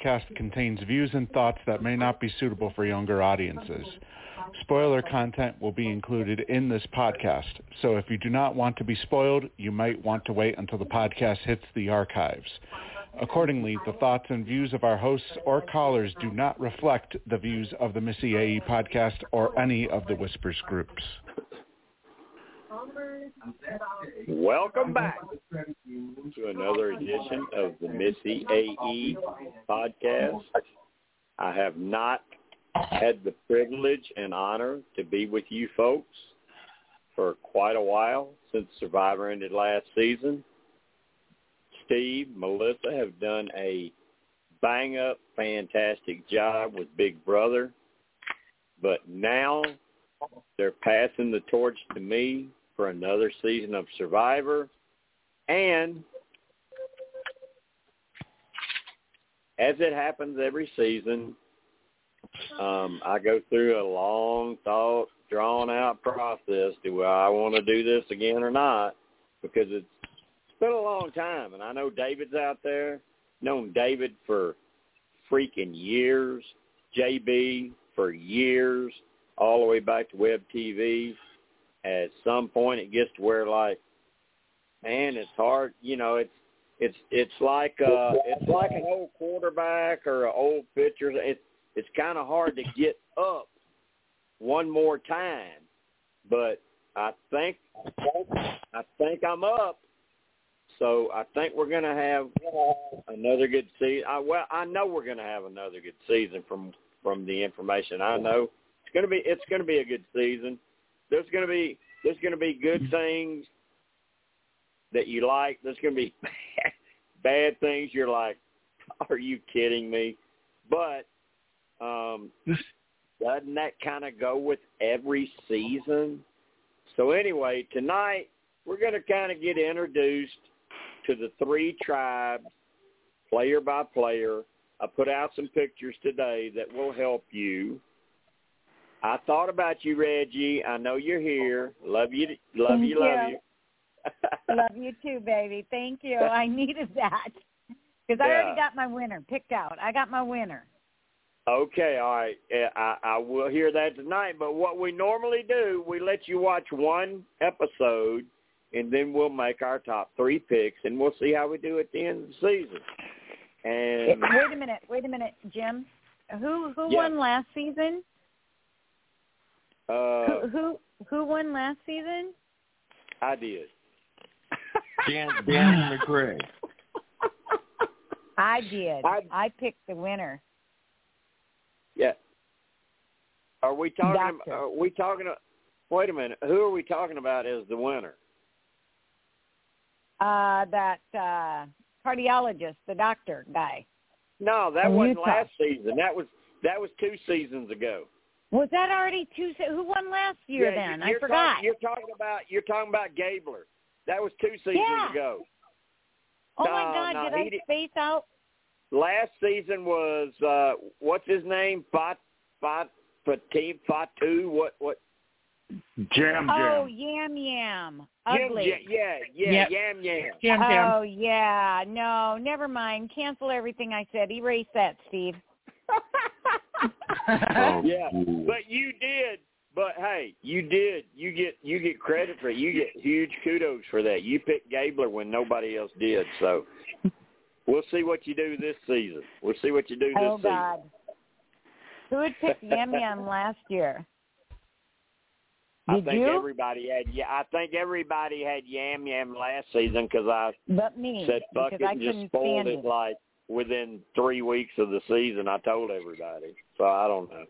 podcast contains views and thoughts that may not be suitable for younger audiences. Spoiler content will be included in this podcast, so if you do not want to be spoiled, you might want to wait until the podcast hits the archives. Accordingly, the thoughts and views of our hosts or callers do not reflect the views of the Missyae podcast or any of the Whispers groups. Welcome back to another edition of the Missyae podcast. I have not had the privilege and honor to be with you folks for quite a while since Survivor ended last season. Steve, Melissa have done a bang up fantastic job with Big Brother. But now they're passing the torch to me for another season of Survivor. And as it happens every season, um, I go through a long thought, drawn out process. Do I want to do this again or not? Because it's, been a long time, and I know David's out there. Known David for freaking years. JB for years, all the way back to web TV. At some point, it gets to where like, man, it's hard. You know, it's it's it's like uh it's like an old quarterback or an old pitcher. It's it's kind of hard to get up one more time, but I think I think I'm up. So I think we're going to have another good season. I, well, I know we're going to have another good season from from the information I know. It's going to be it's going to be a good season. There's going to be there's going to be good things that you like. There's going to be bad things you're like, are you kidding me? But um, doesn't that kind of go with every season? So anyway, tonight we're going to kind of get introduced to the three tribes, player by player. I put out some pictures today that will help you. I thought about you, Reggie. I know you're here. Love you. Love you. Love you. love you too, baby. Thank you. I needed that because I Yeah. already got my winner picked out. I got my winner. Okay, all right. I, I will hear that tonight. But what we normally do, we let you watch one episode, and then we'll make our top three picks, and we'll see how we do at the end of the season. And Wait a minute. Wait a minute, Jim. Who who Yeah. won last season? Uh, who who who won last season? I did. Dan, Dan McRae. I did. I- I picked the winner. Yeah. Are we talking? Doctor. Are we talking? Wait a minute. Who are we talking about as the winner? Uh, that uh, cardiologist, the doctor guy. No, that From wasn't Utah. last season. That was that was two seasons ago. Was that already two? Who won last year? Yeah, then I forgot. Talking, you're talking about you're talking about Gabler. That was two seasons Yeah. ago. oh no, my God! no, did he I did- space out? Last season was uh what's his name? Fat Fat Fatim Fatu. What what? Jam Oh, Jam. yam yam, Yam, ugly. yeah, yeah, yeah, Yep. yam yam. Jam Jam. Oh yeah, no, never mind. Cancel everything I said. Erase that, Steve. Oh, Yeah, ooh. but you did. But hey, you did. You get you get credit for it. You get huge kudos for that. You picked Gabler when nobody else did. So we'll see what you do this season. We'll see what you do this oh season. God, who had picked yam yam last year? Did I think you? everybody had. Yeah, I think everybody had Yam Yam last season because I But me, said fuck it I and just couldn't spoiled it it. like within three weeks of the season. I told everybody, so I don't know.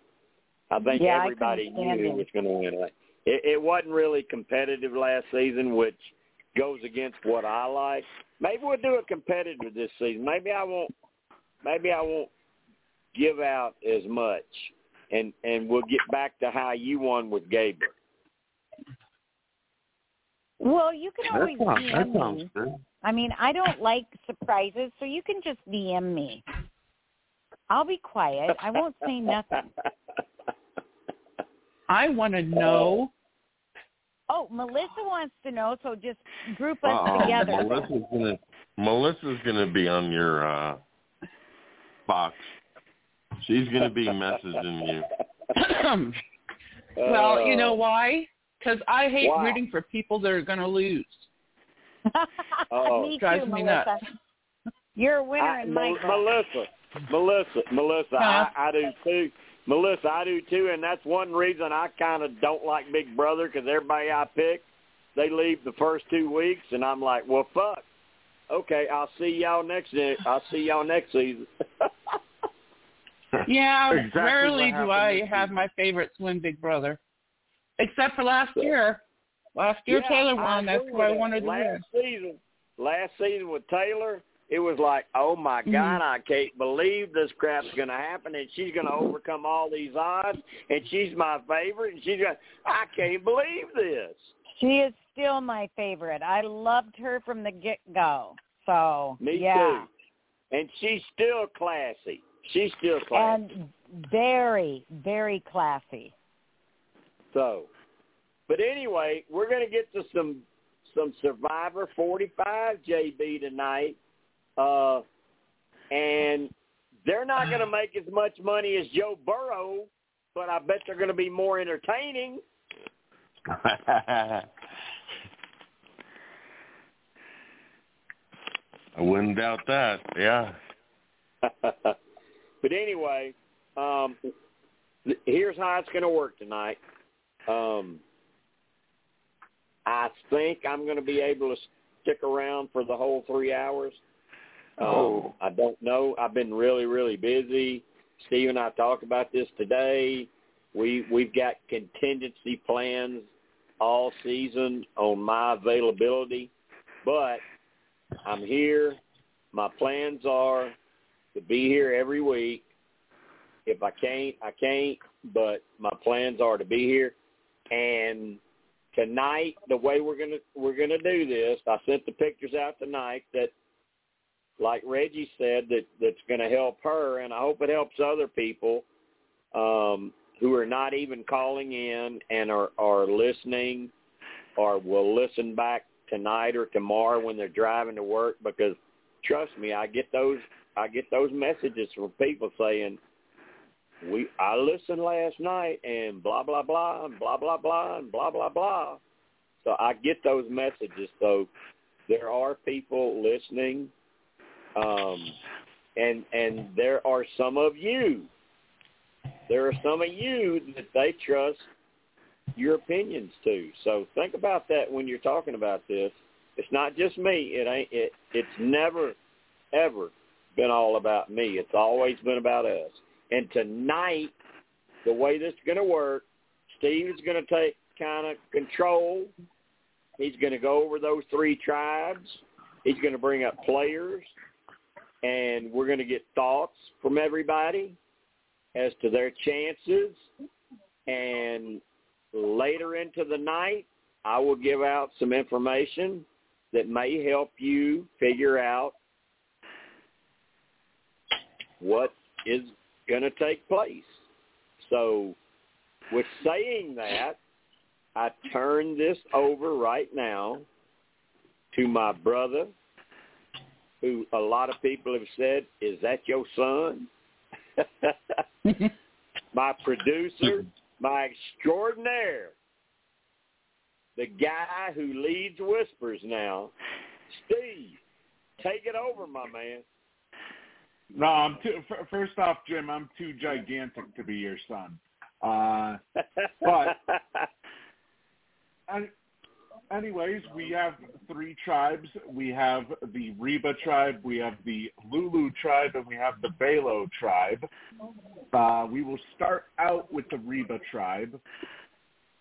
I think Yeah, everybody couldn't knew stand who was going to win it. it. It wasn't really competitive last season, which goes against what I like. Maybe we'll do it competitive this season. Maybe I won't. Maybe I won't give out as much, and and we'll get back to how you won with Gabriel. Well, you can That always sounds, that sounds me. good. I mean, I don't like surprises, so you can just DM me. I'll be quiet. I won't say nothing. I want to know. Oh, Melissa wants to know, so just group us Uh-oh. together. Melissa's gonna Melissa's gonna be on your uh box. She's going to be messaging you. well, you know why? Because I hate Why? rooting for people that are going to lose. Oh. me Drives too, me Melissa. nuts. You're a winner I, in my Mel- book. Melissa, Melissa, Melissa, Huh? I, I do too. Melissa, I do too, and that's one reason I kind of don't like Big Brother because everybody I pick, they leave the first two weeks, and I'm like, well, fuck. Okay, I'll see y'all next. I'll see y'all next season. Yeah, Exactly rarely do I have my favorites win Big Brother, except for last year. Last year Yeah, Taylor I won. That's agree who I with that. wanted to win. last season. Last season with Taylor, it was like, oh my Mhm. God, I can't believe this crap's going to happen, and she's going to overcome all these odds, and she's my favorite, and she's going, I can't believe this. She is still my favorite. I loved her from the get go. So Me yeah. too. And she's still classy. She's still classy. And very, very classy. So, but anyway, we're going to get to some some Survivor 45 JB tonight, uh, and they're not going to make as much money as Joe Burrow, but I bet they're going to be more entertaining. I wouldn't doubt that. Yeah. but anyway, um, here's how it's going to work tonight. Um, I think I'm going to be able to stick around for the whole three hours. Um, Oh. I don't know. I've been really, really busy. Steve and I talked about this today. We we've got contingency plans all season on my availability, but I'm here. My plans are to be here every week. If I can't, I can't. But my plans are to be here. And tonight, the way we're gonna we're gonna do this, I sent the pictures out tonight. That, like Reggie said, that that's gonna help her, and I hope it helps other people um, who are not even calling in and are are listening, or will listen back tonight or tomorrow when they're driving to work. Because trust me, I get those I get those messages from people saying, "We I listened last night and blah blah blah and blah blah blah and blah blah blah." So I get those messages. So there are people listening, um, and and there are some of you. There are some of you that they trust your opinions to. So think about that when you're talking about this. It's not just me. It ain't. It. It's never, ever been all about me. It's always been about us. And tonight, the way this is going to work, Steve is going to take kind of control. He's going to go over those three tribes. He's going to bring up players, and we're going to get thoughts from everybody as to their chances. And later into the night, I will give out some information that may help you figure out what is going to take place. So with saying that, I turn this over right now to my brother, who a lot of people have said, is that your son? my producer, my extraordinaire, the guy who leads Whispers now, Steve. Take it over, my man. No, I'm too. f- First off, Jim, I'm too gigantic to be your son. Uh, But- an- anyways, we have three tribes. We have the Reba tribe, we have the Lulu tribe, and we have the Belo tribe. Uh, we will start out with the Reba tribe.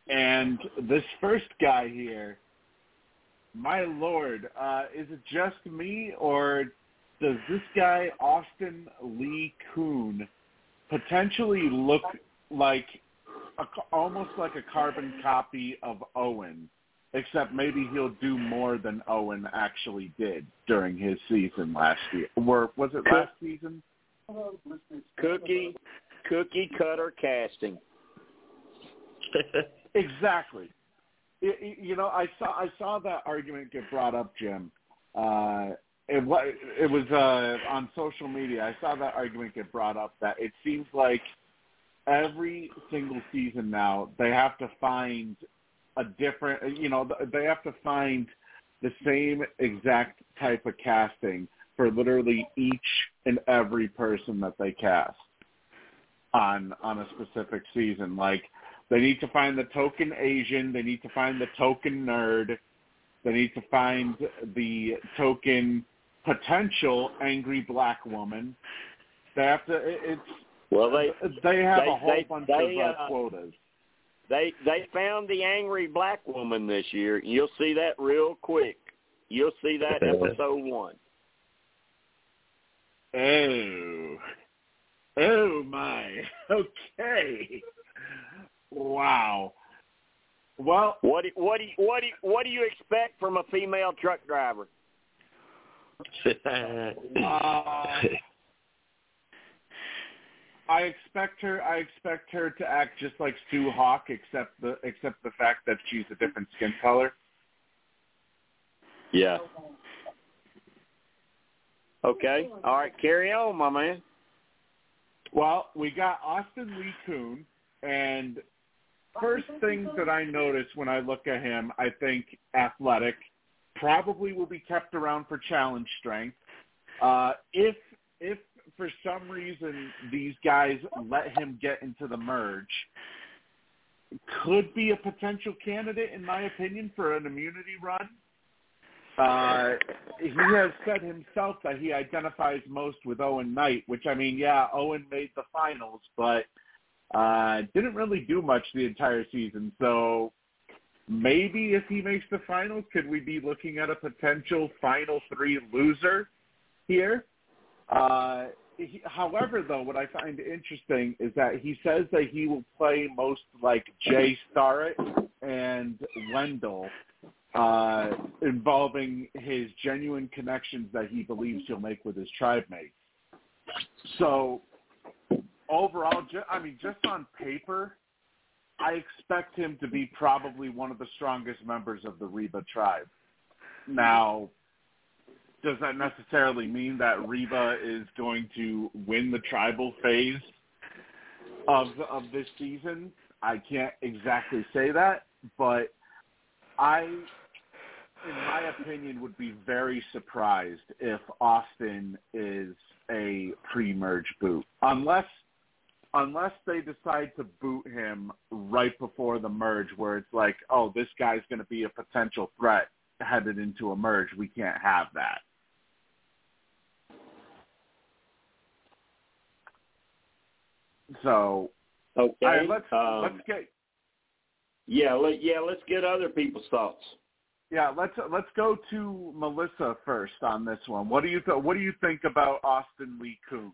And this first guy here, my lord, uh, is it just me or does this guy, Austin Li Coon, potentially look like a, almost like a carbon copy of Owen, except maybe he'll do more than Owen actually did during his season last year. Or was it last season? cookie, cookie cutter casting. Exactly. I- I- You know, I saw I saw that argument get brought up, Jim, uh, it was it was uh, on social media. I saw that argument get brought up that it seems like every single season now they have to find a different. You know, they have to find the same exact type of casting for literally each and every person that they cast on on a specific season. Like they need to find the token Asian, they need to find the token nerd, they need to find the token potential angry black woman. They have to. It's well, they they have they, a whole they, bunch they, of uh, uh, quotas. They they found the angry black woman this year. You'll see that real quick. You'll see that episode one. Oh, oh my. Okay. Wow. Well, What do, what do you, what do you, what do you expect from a female truck driver? Uh, I expect her. I expect her to act just like Sue Hawk, except the except the fact that she's a different skin color. Yeah. Okay. All right. Carry on, my man. Well, we got Austin Li Coon, and first things that I notice when I look at him, I think athletic, probably will be kept around for challenge strength. Uh, if if for some reason these guys let him get into the merge, could be a potential candidate, in my opinion, for an immunity run. Uh, he has said himself that he identifies most with Owen Knight, which I mean, yeah, Owen made the finals, but uh, didn't really do much the entire season. So maybe if he makes the finals, could we be looking at a potential final three loser here? Uh, he, however, though, what I find interesting is that he says that he will play most like Jay Starrett and Wendell, uh, involving his genuine connections that he believes he'll make with his tribe mates. So overall, ju- I mean, just on paper, I expect him to be probably one of the strongest members of the Reba tribe. Now, does that necessarily mean that Reba is going to win the tribal phase of of this season? I can't exactly say that, but I, in my opinion, would be very surprised if Austin is a pre-merge boot, unless unless they decide to boot him right before the merge, where it's like, oh, this guy's going to be a potential threat headed into a merge. We can't have that. So, Okay. right, let's um, let's get yeah, let, yeah. Let's get other people's thoughts. yeah let's let's go to Melissa first on this one. What do you th- what do you think about Austin Li Coon?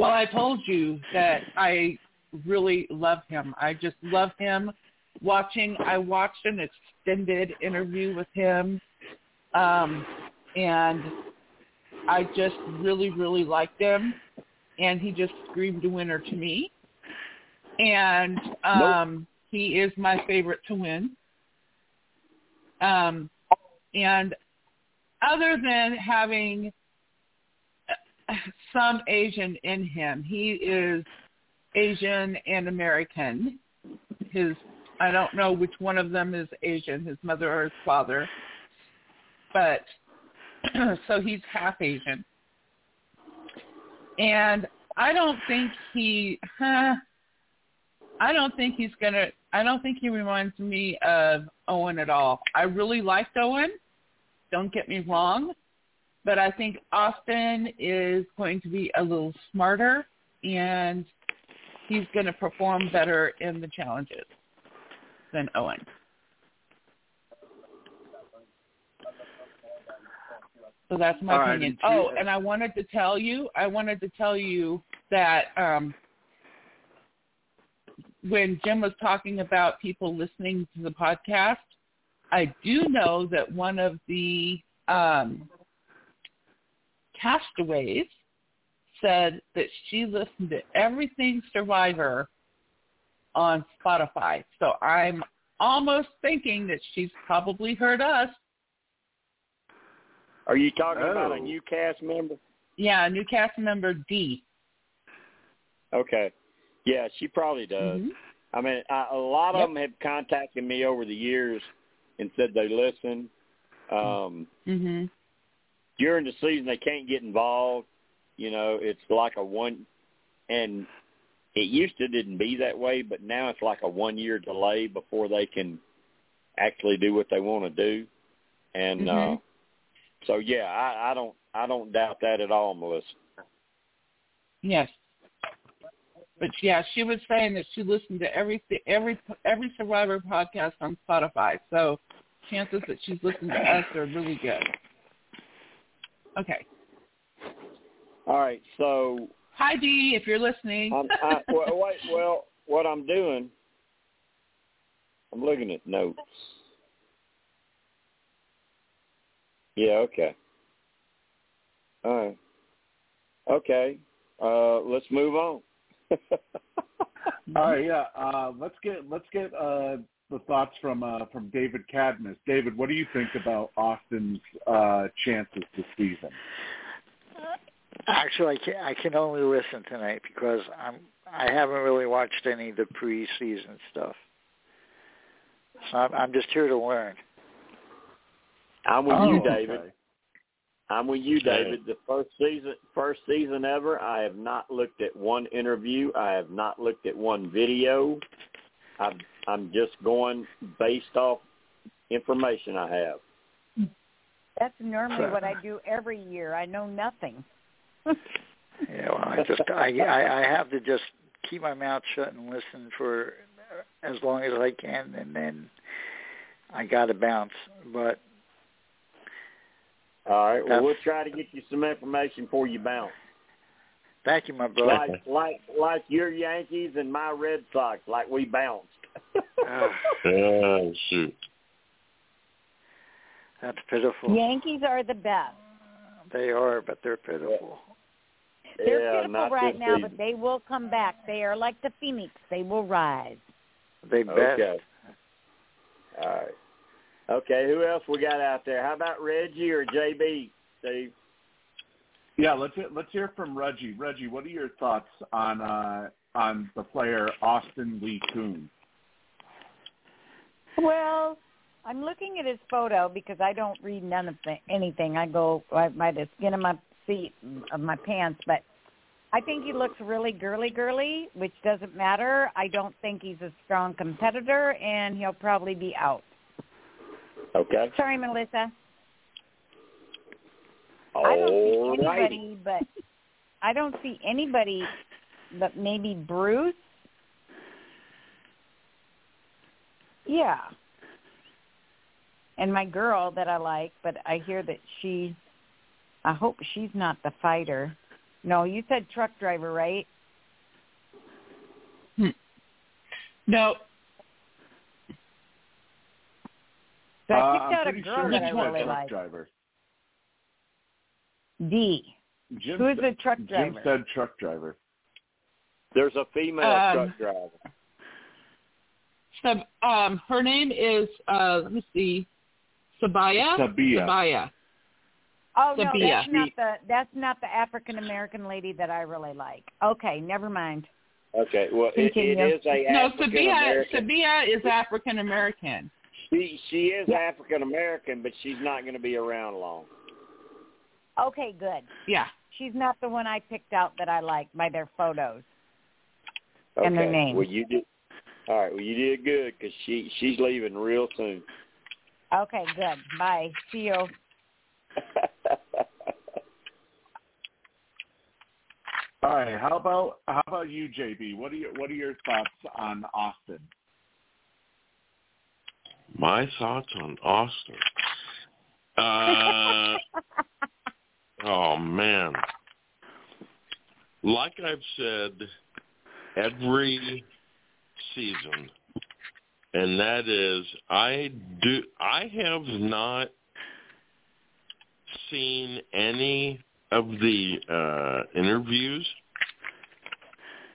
Well, I told you that I really love him. I just love him. Watching, I watched an extended interview with him, um, and I just really, really liked him. And he just screamed a winner to me. And um, he is my favorite to win. Um, and other than having some Asian in him. He is Asian and American. His I don't know which one of them is Asian, his mother or his father. But so he's half Asian. And I don't think he huh, I don't think he's gonna I don't think he reminds me of Owen at all. I really liked Owen. Don't get me wrong but I think Austin is going to be a little smarter and he's going to perform better in the challenges than Owen. So that's my All right, opinion. and Oh, and I wanted to tell you, I wanted to tell you that um, when Jim was talking about people listening to the podcast, I do know that one of the um, castaways said that she listened to everything Survivor on Spotify. So I'm almost thinking that she's probably heard us. Are you talking about a Oh. new cast member? Yeah, a new cast member Dee. Okay. Yeah, she probably does. Mhm. I mean, I, a lot of Yep. them have contacted me over the years and said they listen. Um, Mhm. During the season, they can't get involved. You know, it's like a one, and it used to didn't be that way, but now it's like a one year delay before they can actually do what they want to do. And uh Mhm. so, yeah, I, I don't, I don't doubt that at all, Melissa. Yes. But yeah, she was saying that she listened to every every every Survivor podcast on Spotify. So chances that she's listened to us are really good. Okay. All right, so Hi Dee, if you're listening. I'm, I, well, wait, well, what I'm doing, I'm looking at notes. Yeah, okay. All right. Okay. Uh, let's move on. All right, yeah. Uh, let's get let's get uh, the thoughts from uh, from David Cadmus. David, what do you think about Austin's uh, chances this season? Actually, I can, I can only listen tonight because I'm I haven't really watched any of the preseason stuff. So I'm, I'm just here to learn. I'm with Oh, you, David. okay. I'm with you, David. The first season, first season ever. I have not looked at one interview. I have not looked at one video. I'm I'm just going based off information I have. That's normally what I do every year. I know nothing. Yeah, well, I just I, I I have to just keep my mouth shut and listen for as long as I can, and then I got to bounce. But All right. Well, we'll try to get you some information before you bounce. Thank you, my brother. Like like like your Yankees and my Red Sox, like we bounced. Ah, Oh, shoot. that's pitiful. Yankees are the best. They are, but they're pitiful. They're yeah, pitiful right now, season. but they will come back. They are like the phoenix. They will rise. They bet. Okay. All right. Okay, who else we got out there? How about Reggie or JB, Steve? Yeah, let's hear, let's hear from Reggie. Reggie, what are your thoughts on uh, on the player Austin Li Coon? Well, I'm looking at his photo because I don't read none of the, anything. I go by by the skin of my feet of my pants, but I think he looks really girly girly, which doesn't matter. I don't think he's a strong competitor, and he'll probably be out. Okay. Sorry, Melissa. I don't see All righty. anybody, but I don't see anybody, but maybe Bruce. Yeah. And my girl that I like, but I hear that she. I hope she's not the fighter. No, you said truck driver, right? No, So I Uh, picked I'm out a girl sure that I said really like. driver. D. Jim Who is said- the truck driver? Jim said truck driver. There's a female Um, truck driver. Sab- um, her name is uh, let me see, Sabiyah. Sabiyah. Sabiyah. Oh no, that's not the that's not the African American lady that I really like. Okay, never mind. Okay. Well, it, it Continue. is a No, Sabiyah. Sabiyah is African American. She she is Yeah. African American, but she's not going to be around long. Okay, good. Yeah. She's not the one I picked out that I like by their photos. Okay. And their names. Well, you did. All right. Well, you did good because she she's leaving real soon. Okay, good. Bye. See you. All right. How about how about you, JB? What are your what are your thoughts on Austin? My thoughts on Austin. Uh, oh man. Like I've said every season, and that is I do I have not seen any of the uh interviews.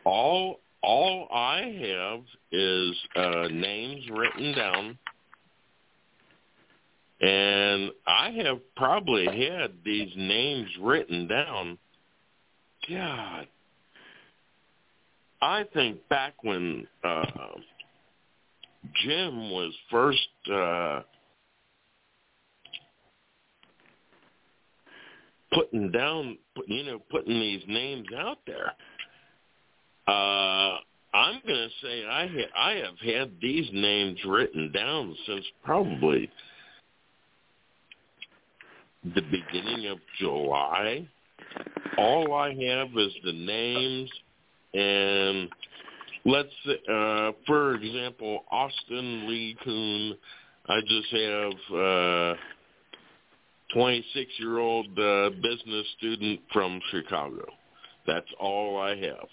All all I have is uh names written down And I have probably had these names written down. God, I think back when uh, Jim was first uh, putting down, you know, putting these names out there. Uh, I'm going to say I ha- I have had these names written down since probably the beginning of July. All I have is the names and let's uh for example Austin Li Coon I just have uh 26 year old uh, business student from Chicago. That's all I have.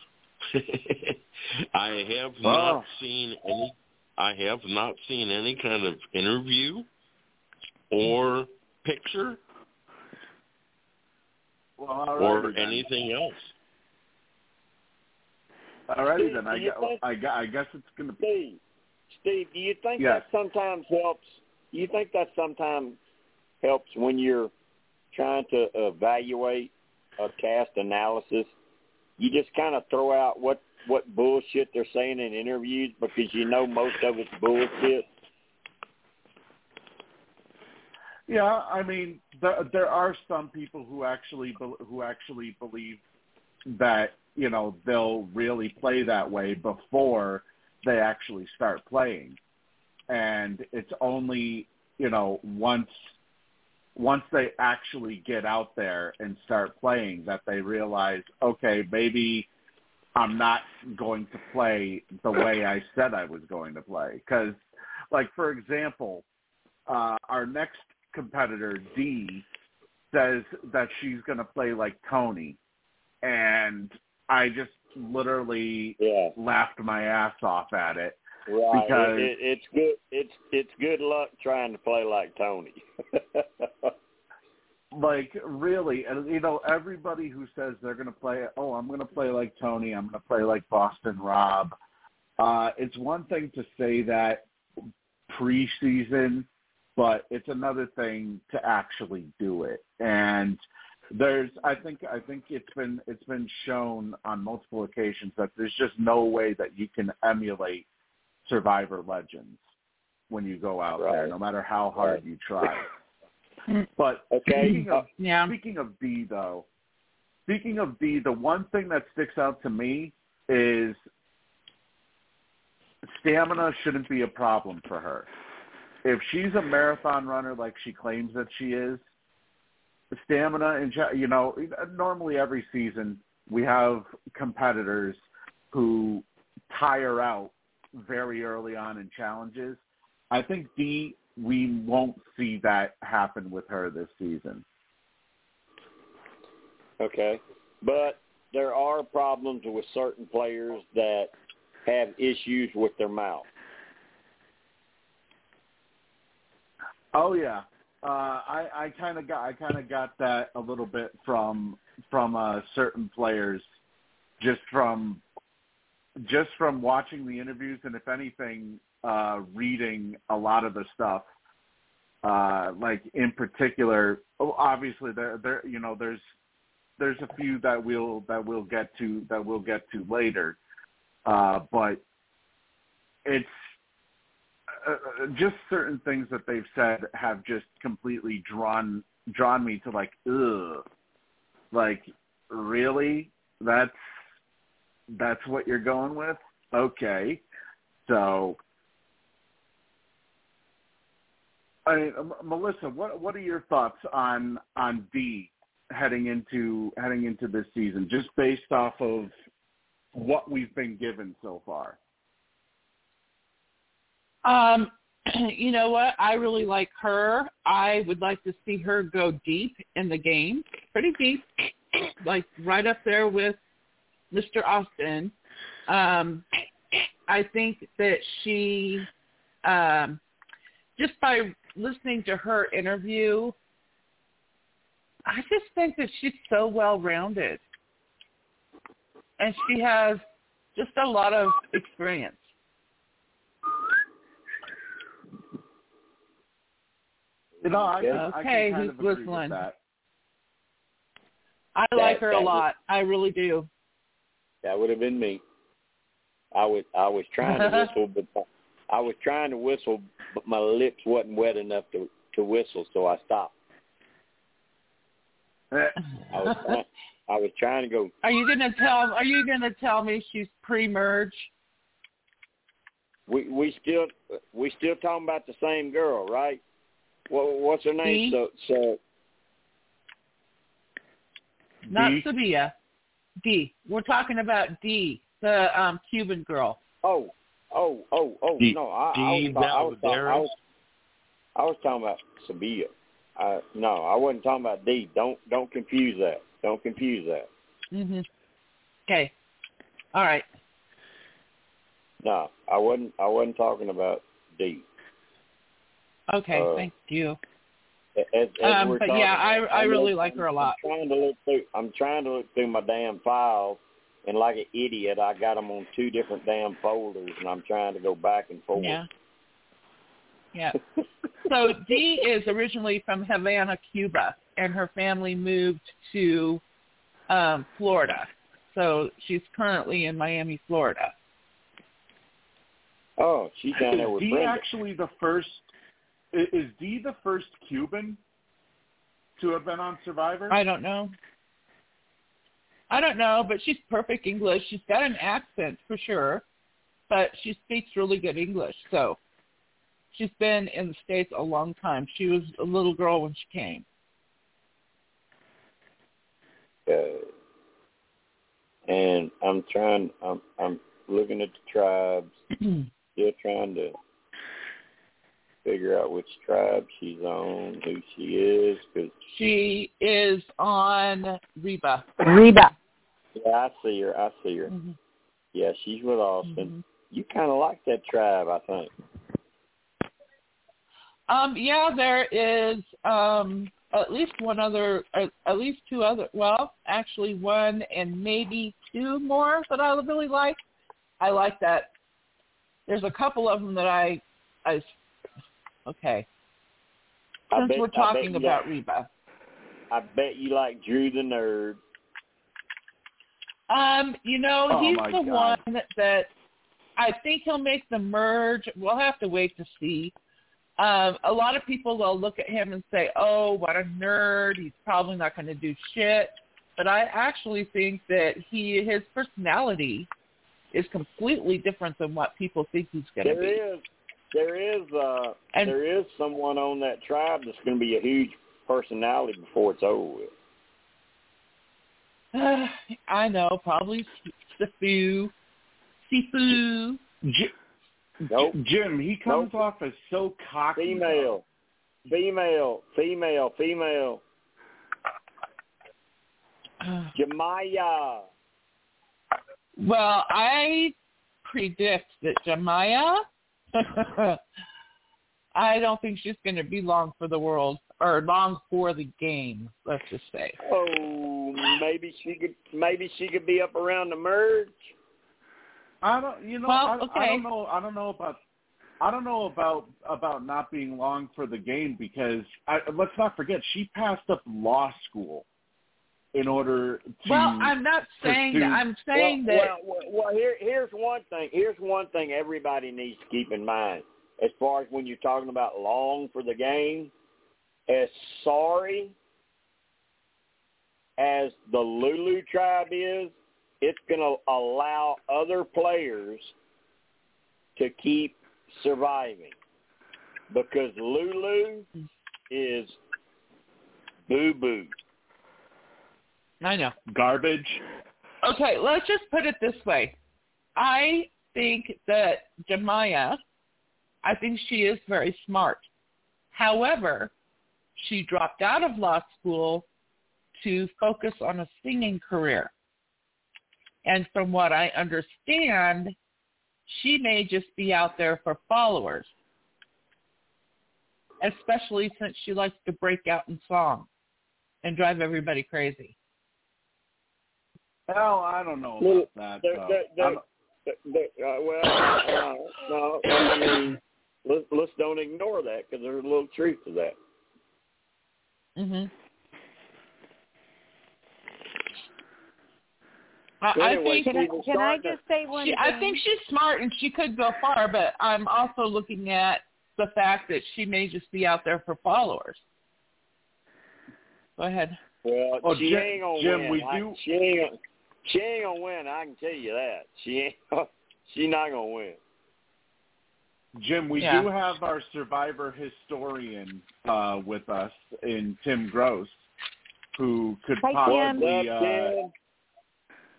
I have Oh. not seen any I have not seen any kind of interview or picture Well, all or then. anything else. Alrighty Steve, then. I, gu- think- I, gu- I guess it's going to be. Steve, Steve, do you think Yes. that sometimes helps? Do you think that sometimes helps when you're trying to evaluate a cast analysis? You just kind of throw out what what bullshit they're saying in interviews because you know most of it's bullshit. Yeah, I mean, there, there are some people who actually who actually believe that you know they'll really play that way before they actually start playing, and it's only you know once once they actually get out there and start playing that they realize, okay, maybe I'm not going to play the way I said I was going to play. Because, like for example, uh, our next competitor Dee says that she's going to play like Tony, and I just literally Yeah, laughed my ass off at it. right. Because- it, it, it's good. It's it's good luck trying to play like Tony. Like really, and you know, everybody who says they're going to play, oh, I'm going to play like Tony, I'm going to play like Boston Rob. Uh, it's one thing to say that preseason, but it's another thing to actually do it. And there's, I think, I think it's been it's been shown on multiple occasions that there's just no way that you can emulate Survivor Legends when you go out there, no matter how hard Right. you try. But Okay. speaking of Yeah. Speaking of B though, speaking of B, the one thing that sticks out to me is stamina shouldn't be a problem for her. If she's a marathon runner like she claims that she is, stamina and you know normally every season we have competitors who tire out very early on in challenges. I think Dee we won't see that happen with her this season. Okay. But there are problems with certain players that have issues with their mouth. Oh yeah, uh, I I kind of got I kind of got that a little bit from from uh, certain players, just from just from watching the interviews and if anything, uh, reading a lot of the stuff. Uh, like in particular, oh, obviously there there you know there's there's a few that we'll that we'll get to that we'll get to later, uh, but it's uh, uh, just certain things that they've said have just completely drawn drawn me to like ugh. Like really? That's that's what you're going with? Okay. So I mean, Melissa what what are your thoughts on on Dee heading into heading into this season just based off of what we've been given so far Um, you know what? I really like her. I would like to see her go deep in the game, pretty deep, like right up there with Mr. Austin. Um, I think that she, um, just by listening to her interview, I just think that she's so well rounded, and she has just a lot of experience. No, I, Yeah. I Okay, can kind who's of agree whistling? with that. I That- like her a that was- lot. I really do. That would have been me. I was I was trying to whistle, but I was trying to whistle, but my lips wasn't wet enough to to whistle, so I stopped. I was trying, I was trying to go. Are you gonna tell? Are you gonna tell me she's pre-merge? We we still we still talking about the same girl, right? What what's her name? Dee? So so Not Dee. Sabiyah. Dee. We're talking about Dee, the um Cuban girl. oh oh oh oh Dee- no I, I was, I was, I was I was talking about Sabiyah. I, no, I wasn't talking about Dee. Don't don't confuse that. Don't confuse that. Mhm. Okay. All right. No, I wasn't. I wasn't talking about Dee. Okay. Uh, thank you. As, as Um, but talking, yeah, I I I'm really like her a lot. I'm trying to look through. I'm trying to look through my damn files, and like an idiot, I got them on two different damn folders, and I'm trying to go back and forth. Yeah. Yeah. So Dee is originally from Havana, Cuba, and her family moved to um Florida. So she's currently in Miami, Florida. oh, she's down there Is with Dee Brenda. actually the first? I- Is Dee the first Cuban to have been on Survivor? I don't know. I don't know, but she's perfect English. She's got an accent for sure, but she speaks really good English. So she's been in the States a long time. She was a little girl when she came. Uh, and I'm trying. I'm I'm looking at the tribes. Still trying to figure out which tribe she's on, who she is, because she is on Reba. Reba. yeah, I see her. I see her. Mhm. Yeah, she's with Austin. Mhm. You kind of like that tribe, I think. Um, yeah, there is um, at least one other, at, at least two other. Well, actually, one and maybe two more that I really like. I like that. There's a couple of them that I, I. Okay, since bet, we're talking about like, Reba, I bet you like Drew the nerd. um, you know, Oh, he's the God. one that, that I think he'll make the merge. We'll have to wait to see. Um, a lot of people will look at him and say, "Oh, what a nerd! He's probably not going to do shit." But I actually think that he his personality is completely different than what people think he's going to There be. is, there is, uh, And- there is someone on that tribe that's going to be a huge personality before it's over with. I know, probably Sifu, Sifu. J- Nope. Jim, he comes Nope. off as so cocky. Female, female, female, female. J. Maya. Well, I predict that J. Maya, I don't think she's going to be long for the world or long for the game. Let's just say. Oh, maybe she could, maybe she could be up around the merge. I don't, you know, Well, I, I don't know, I don't know about, I don't know about about not being long for the game because I, let's not forget she passed up law school in order to. Well, I'm not saying that. I'm saying well, that. Well, well, well, here, here's one thing. Here's one thing everybody needs to keep in mind as far as when you're talking about long for the game. As sorry as the Lulu tribe is, it's going to allow other players to keep surviving because Lulu is boo boo. I know. garbage. Okay, let's just put it this way. I think that J. Maya, I think she is very smart. However, she dropped out of law school to focus on a singing career. And from what I understand, she may just be out there for followers, especially since she likes to break out in song and drive everybody crazy. Well, I don't know Well, about that. there- though. there- there- I'm- The- the- uh, well, no, no, I mean, let's let's don't ignore that because there's a little truth to that. Mhm. I, So I think Can I, can I Gardner- just say one she, thing? I think she's smart and she could go far, but I'm also looking at the fact that she may just be out there for followers. Go ahead. Well, Oh, she Jim- ain't gonna Jim, win. we I- do- She ain't. Gonna, she ain't gonna win. I can tell you that. She ain't. She not gonna win. Jim, we Yeah. do have our survivor historian uh, with us in Tim Gross, who could Hi, possibly What's up, uh, Tim?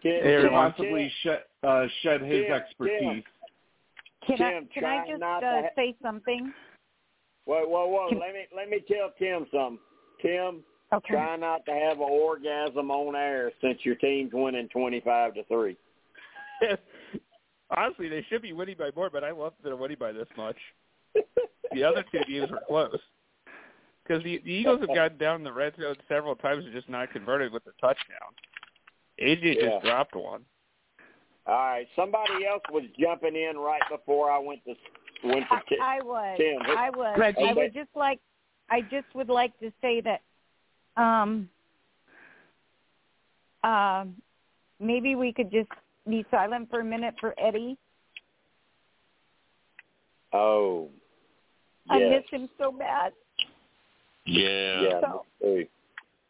Tim, could Tim, possibly shed, uh, shed his Tim, expertise. Can I can I just uh, ha- say something? Whoa, whoa, whoa! Can- Let me let me tell Tim something. Tim, Okay. try not to have an orgasm on air since your team's winning twenty-five to three. Honestly, they should be winning by more, but I love that they're winning by this much. The other two games were close. Because the, the Eagles have gotten down the red zone several times and just not converted with the touchdown. AJ Yeah. just dropped one. All right, somebody else was jumping in right before I went to went to. Ti- I, I was. Tim, I was. Reggie. I Okay. would just like. I just would like to say that. Um. Um. Maybe we could just be silent for a minute for Eddie. oh, I miss him so bad. Yeah. Yeah, So- It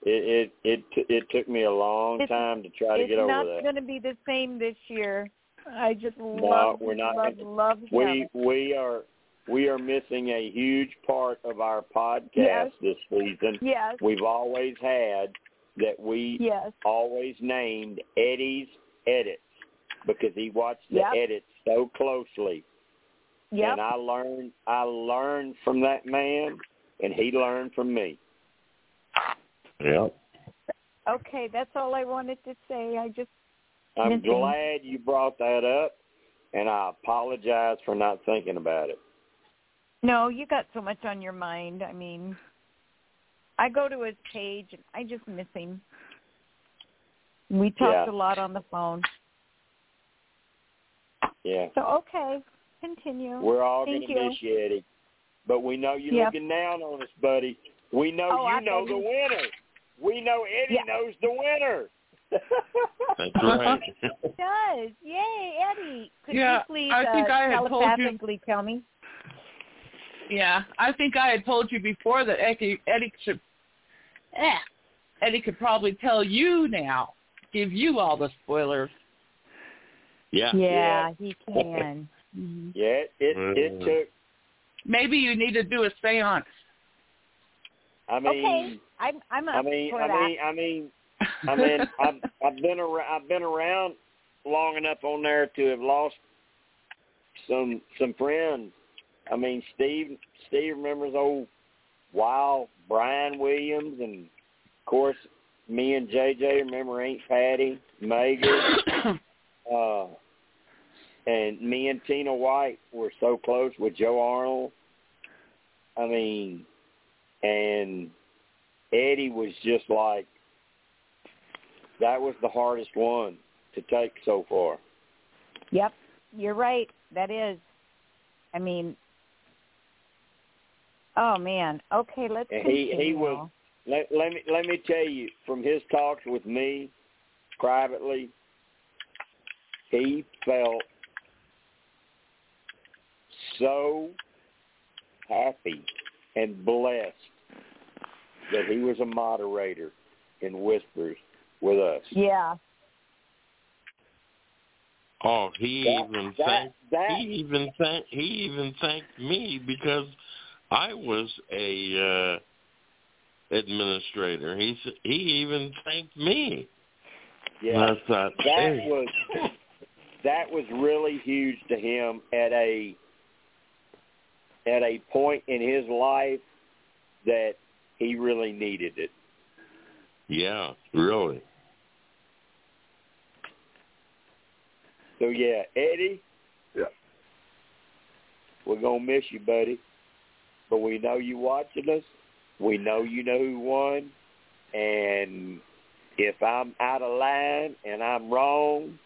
it it it took me a long time to try to get over that. It's not that. going to be the same this year. I just No, love, we're not love, gonna- love him. We we are we are missing a huge part of our podcast Yes. this season. yes, We've always had that we yes, always named Eddie's edits because he watched the Yep. edits so closely. yep. And I learned I learned from that man and he learned from me. Yep. Okay, that's all I wanted to say. I just I'm glad you brought that up and I apologize for not thinking about it. No, you got so much on your mind. I mean, I go to his page and I just miss him. We talked Yeah. a lot on the phone. Yeah. So okay, continue. We're all Thank gonna you. miss you, Eddie. But we know you're Yep. looking down on us, buddy. We know Oh, I you know know the winner. We know Eddie Yeah. knows the winner. That's right. It does. Yay, Eddie. Could Yeah, you please I think uh, I had told you- telepathically tell me? Yeah, I think I had told you before that Eddie, Eddie should, eh, Eddie could probably tell you now, give you all the spoilers. yeah. Yeah, he can. Mhm. yeah, it it Mm. took Maybe you need to do a séance. I mean okay, I'm I'm up I mean for I that. mean I mean I mean I've I've been around I've been around long enough on there to have lost some some friends. I mean Steve Steve remembers old wild Brian Williams and of course me and JJ remember Aunt Patty, Megan, uh and me and Tina White were so close with Joe Arnold. I mean and Eddie was just like that was the hardest one to take so far. Yep, you're right. That is. I mean, oh man. Okay, let's And he- he continue. was- Let, let me let me tell you from his talks with me privately, he felt so happy and blessed that he was a moderator in Whispers with us. Yeah. Oh, he That- even that- thanked that- he even thanked he even thanked me because I was a uh administrator. He he even thanked me. Yeah. Thought, that hey, was that was really huge to him at a at a point in his life that he really needed it. yeah, really. So yeah, Eddie. Yeah. We're gonna miss you, buddy. But we know you watching us. We know you know who won. And if I'm out of line and I'm wrong,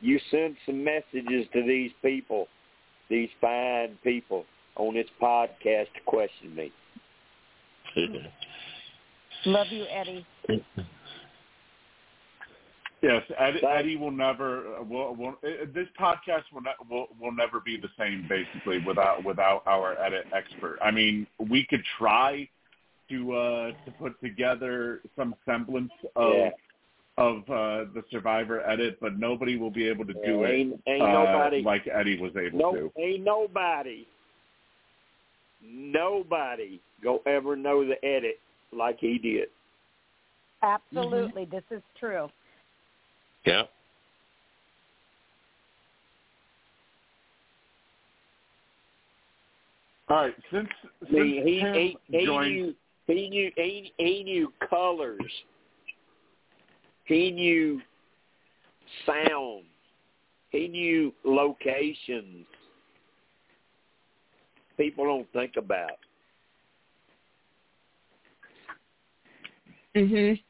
you send some messages to these people, these fine people on this podcast to question me. Love you, Eddie. Yes, Eddie, Eddie will never. Will, will, this podcast will, ne- will will never be the same, basically, without without our edit expert. I mean, we could try to uh, to put together some semblance of Yeah. of uh, the Survivor edit, but nobody will be able to do it ain't, ain't uh, nobody. like Eddie was able no, to. ain't nobody. Nobody go ever know the edit like he did. Absolutely, this is true. Yeah. All right, since since mean, he Tim he, he joined, knew he knew he, he knew colors. He knew sound. He knew locations. People don't think about. Mhm.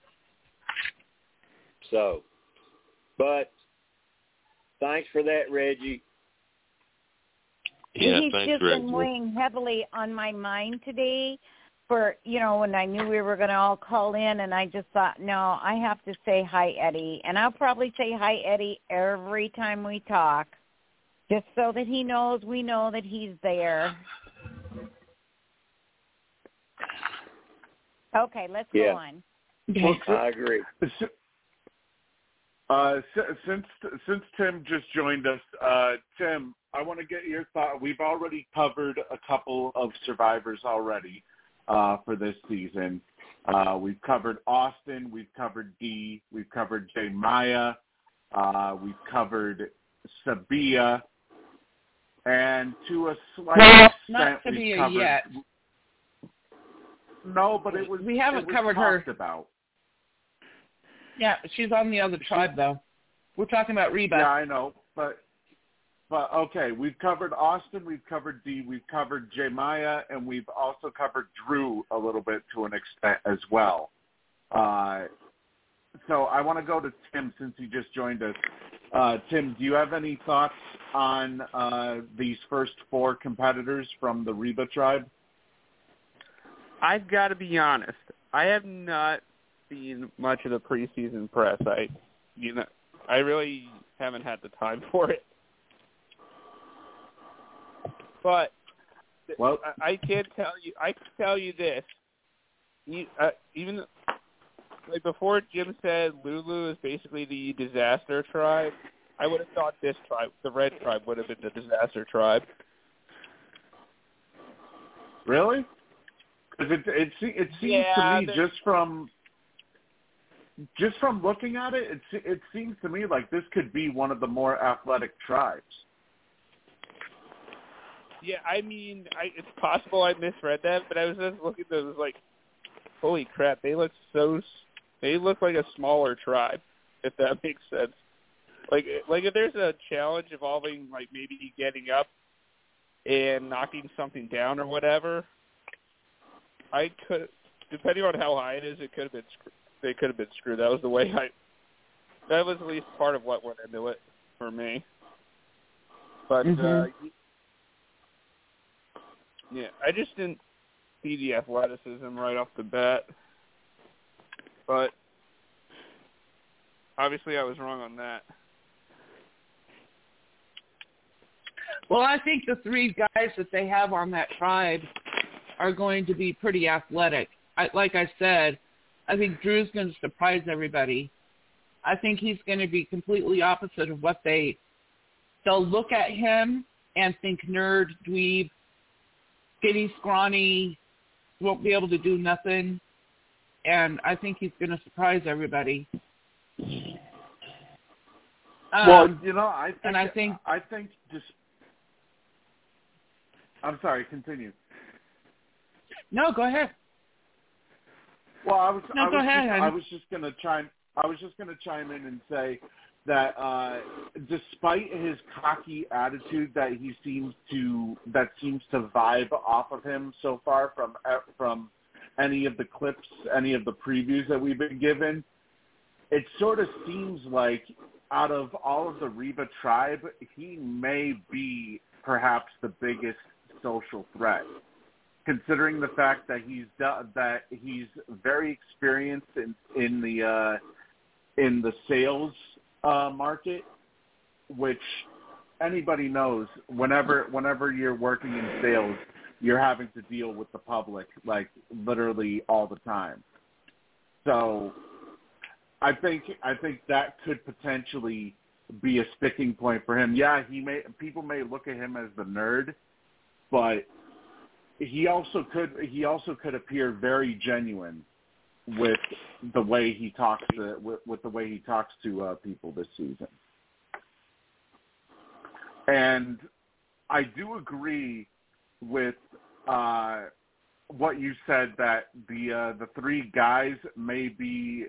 So, but thanks for that, Reggie. Yeah, He's thanks, just Reggie. been weighing heavily on my mind today. For you know, when I knew we were going to all call in, and I just thought, no, I have to say hi, Eddie, and I'll probably say hi, Eddie, every time we talk, just so that he knows we know that he's there. Okay, let's Yeah. go on. I agree. S- Uh, since since Tim just joined us, uh, Tim, I want to get your thought. We've already covered a couple of survivors already uh, for this season. Uh, we've covered Austin, we've covered Dee, we've covered J. Maya, uh, we've covered Sabiyah, and to a slight Well, extent, not Sabiyah covered. yet. No, but it was We haven't covered her. about. Yeah, she's on the other tribe though. We're talking about Reba. Yeah, I know, but but okay, we've covered Austin, we've covered Dee, we've covered J Maya, and we've also covered Drew a little bit to an extent as well. Uh, so I want to go to Tim since he just joined us. Uh, Tim, do you have any thoughts on uh, these first four competitors from the Reba tribe? I've got to be honest. I have not seen much of the preseason press. I, you know, I really haven't had the time for it. But Well, I, I can tell you, I can tell you this. You, uh, even like before, Jim said Lulu is basically the disaster tribe. I would have thought this tribe, the red tribe, would have been the disaster tribe. Really? Because it it it seems Yeah, to me just from just from looking at it, it it seems to me like this could be one of the more athletic tribes. Yeah, I mean, I, it's possible I misread that, but I was just looking at was like, holy crap, they look so, they look like a smaller tribe, if that makes sense. Like, like if there's a challenge involving like maybe getting up and knocking something down or whatever, I could, depending on how high it is, it could have been, they could have been screwed. That was the way I, that was at least part of what went into it for me. But uh, Mhm. yeah, I just didn't see the athleticism right off the bat. But obviously I was wrong on that. Well, I think the three guys that they have on that tribe are going to be pretty athletic. I, like I said, I think Drew's going to surprise everybody. I think he's going to be completely opposite of what they. They'll look at him and think nerd, dweeb, skinny, scrawny, won't be able to do nothing. And I think he's going to surprise everybody. Um, well, you know, I think and I think- I think just I'm sorry, continue. no, go ahead. Well, I was No, I go was ahead, just. I was just going to chime I was just going to chime in and say that uh despite his cocky attitude that he seems to that seems to vibe off of him so far from from any of the clips, any of the previews that we've been given, it sort of seems like out of all of the Reba tribe, he may be perhaps the biggest social threat considering the fact that he's that he's very experienced in in the uh, in the sales uh, market, which anybody knows. Whenever whenever you're working in sales, you're having to deal with the public like literally all the time. So I think I think that could potentially be a sticking point for him. Yeah, he may people may look at him as the nerd, but he also could he also could appear very genuine with the way he talks to with, with the way he talks to uh, people this season. And I do agree with uh, what you said that the uh, the three guys may be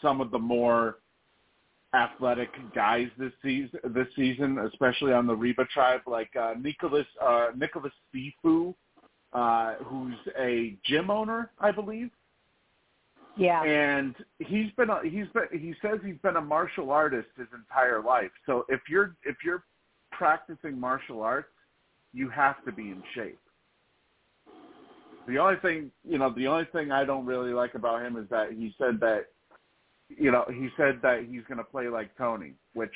some of the more athletic guys this season. This season, especially on the Reba tribe, like uh, Nicholas uh, Nicholas Sifu, uh, who's a gym owner, I believe. Yeah. And he's been a, he's been he says he's been a martial artist his entire life. So if you're if you're practicing martial arts, you have to be in shape. The only thing, you know, the only thing I don't really like about him is that he said that you know, he said that he's going to play like Tony, which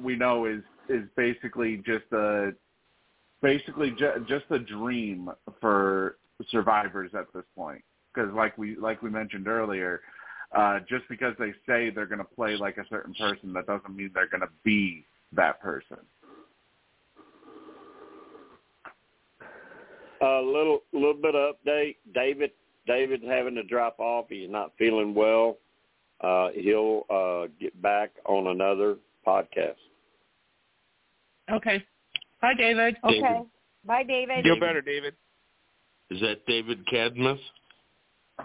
we know is is basically just a basically ju- just a dream for survivors at this point. Because like we like we mentioned earlier, uh, just because they say they're going to play like a certain person, that doesn't mean they're going to be that person. A little little bit of update. David David's having to drop off. He's not feeling well. Uh, he'll uh, get back on another podcast. Okay. Bye, David. Okay. David. Bye, David. Feel better, David. Is that David Cadmus?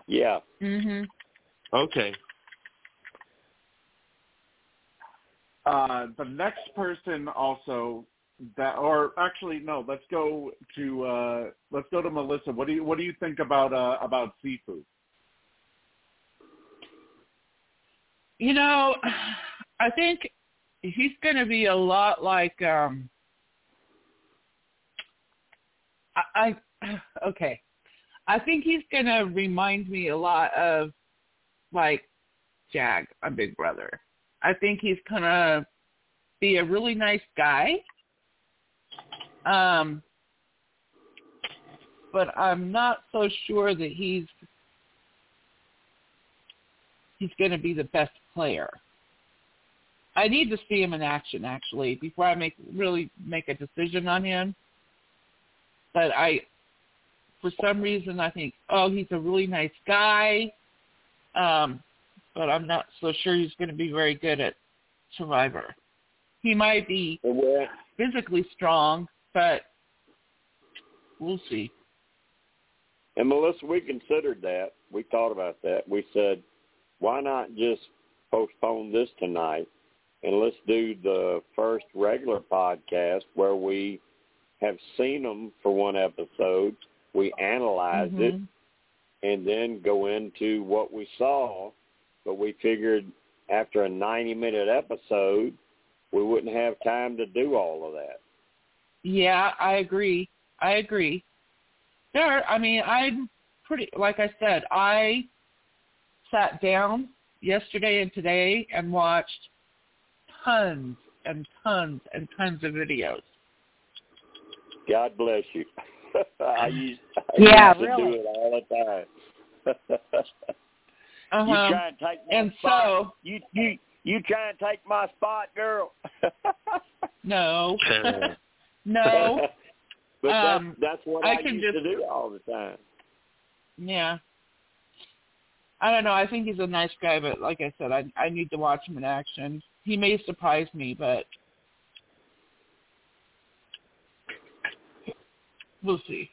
Yeah. Mhm. Okay. Uh, the next person also that, or actually no, let's go to uh, let's go to Melissa. What do you what do you think about uh, about Sifu? You know, I think he's going to be a lot like um I, I okay. I think he's to remind me a lot of like Jag on Big Brother. I think he's to be a really nice guy. Um but I'm not so sure that he's he's to be the best player. I need to see him in action actually before I make really make a decision on him. But I, for some reason, I think, oh, he's a really nice guy, um, but I'm not so sure he's going to be very good at Survivor. He might be physically strong, but we'll see. And Melissa, we considered that. We thought about that. We said, why not just postpone this tonight and let's do the first regular podcast where we have seen them for one episode, we analyze it, Mhm. and then go into what we saw. But we figured after a 90-minute episode, we wouldn't have time to do all of that. Yeah, I agree. I agree. There, I mean, I'm pretty, like I said, I sat down yesterday and today and watched tons and tons and tons of videos. God bless you. I used, I Yeah, used to really. do it all the time. Uh-huh. You try and take my And spot. so, you you you try and take my spot, girl. no, no, but Um, that's that's what I I, can used to just- do all the time. yeah. I don't know. I think he's a nice guy, but like I said, I I need to watch him in action. He may surprise me, but we'll see.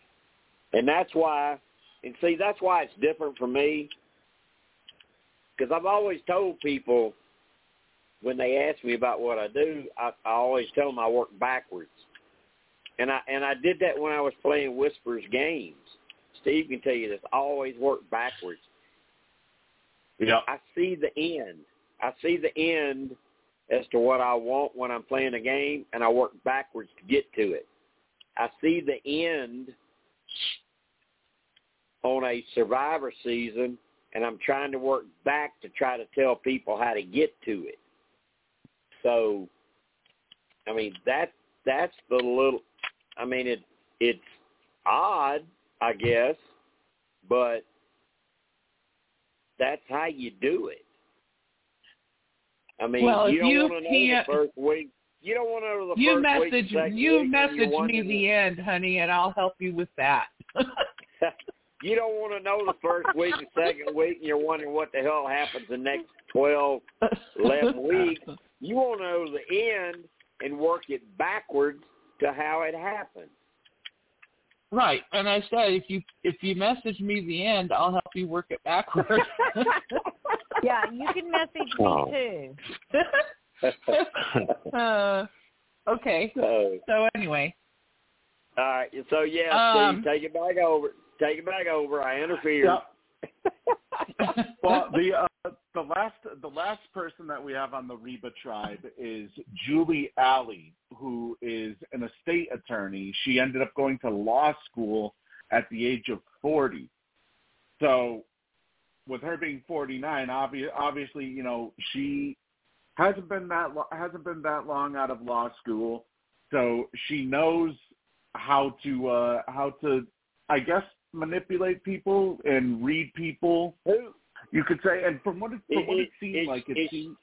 And that's why, and see, that's why it's different for me. Because I've always told people when they ask me about what I do, I, I always tell them I work backwards. And I and I did that when I was playing Whispers games. Steve can tell you this. I always work backwards. Yeah. I see the end. I see the end as to what I want when I'm playing a game, and I work backwards to get to it. I see the end on a survivor season and I'm trying to work back to try to tell people how to get to it. So I mean that that's the little I mean it it's odd, I guess, but that's how you do it. I mean, Well, you don't you want to know the first week. You don't want to know the you first message week, second you week, and message you're me wondering- the end, honey, and I'll help you with that. you don't want to know the first week and second week, and you're wondering what the hell happens the next twelve, eleven weeks. You want to know the end and work it backwards to how it happened. Right, and I said if you if you message me the end, I'll help you work it backwards. Yeah, you can message me Oh. too. uh, okay. So, So anyway, all right. So yeah, Um, Steve, take it back over. Take it back over. I interfered. Well, the uh, the last the last person that we have on the Reba tribe is Julie Alley, who is an estate attorney. She ended up going to law school at the age of forty. So, with her being forty nine, obvi- obviously, you know, she hasn't been that lo- hasn't been that long out of law school, so she knows how to uh how to I guess manipulate people and read people. You could say, and from what it, from what it seemed is- like, it seemed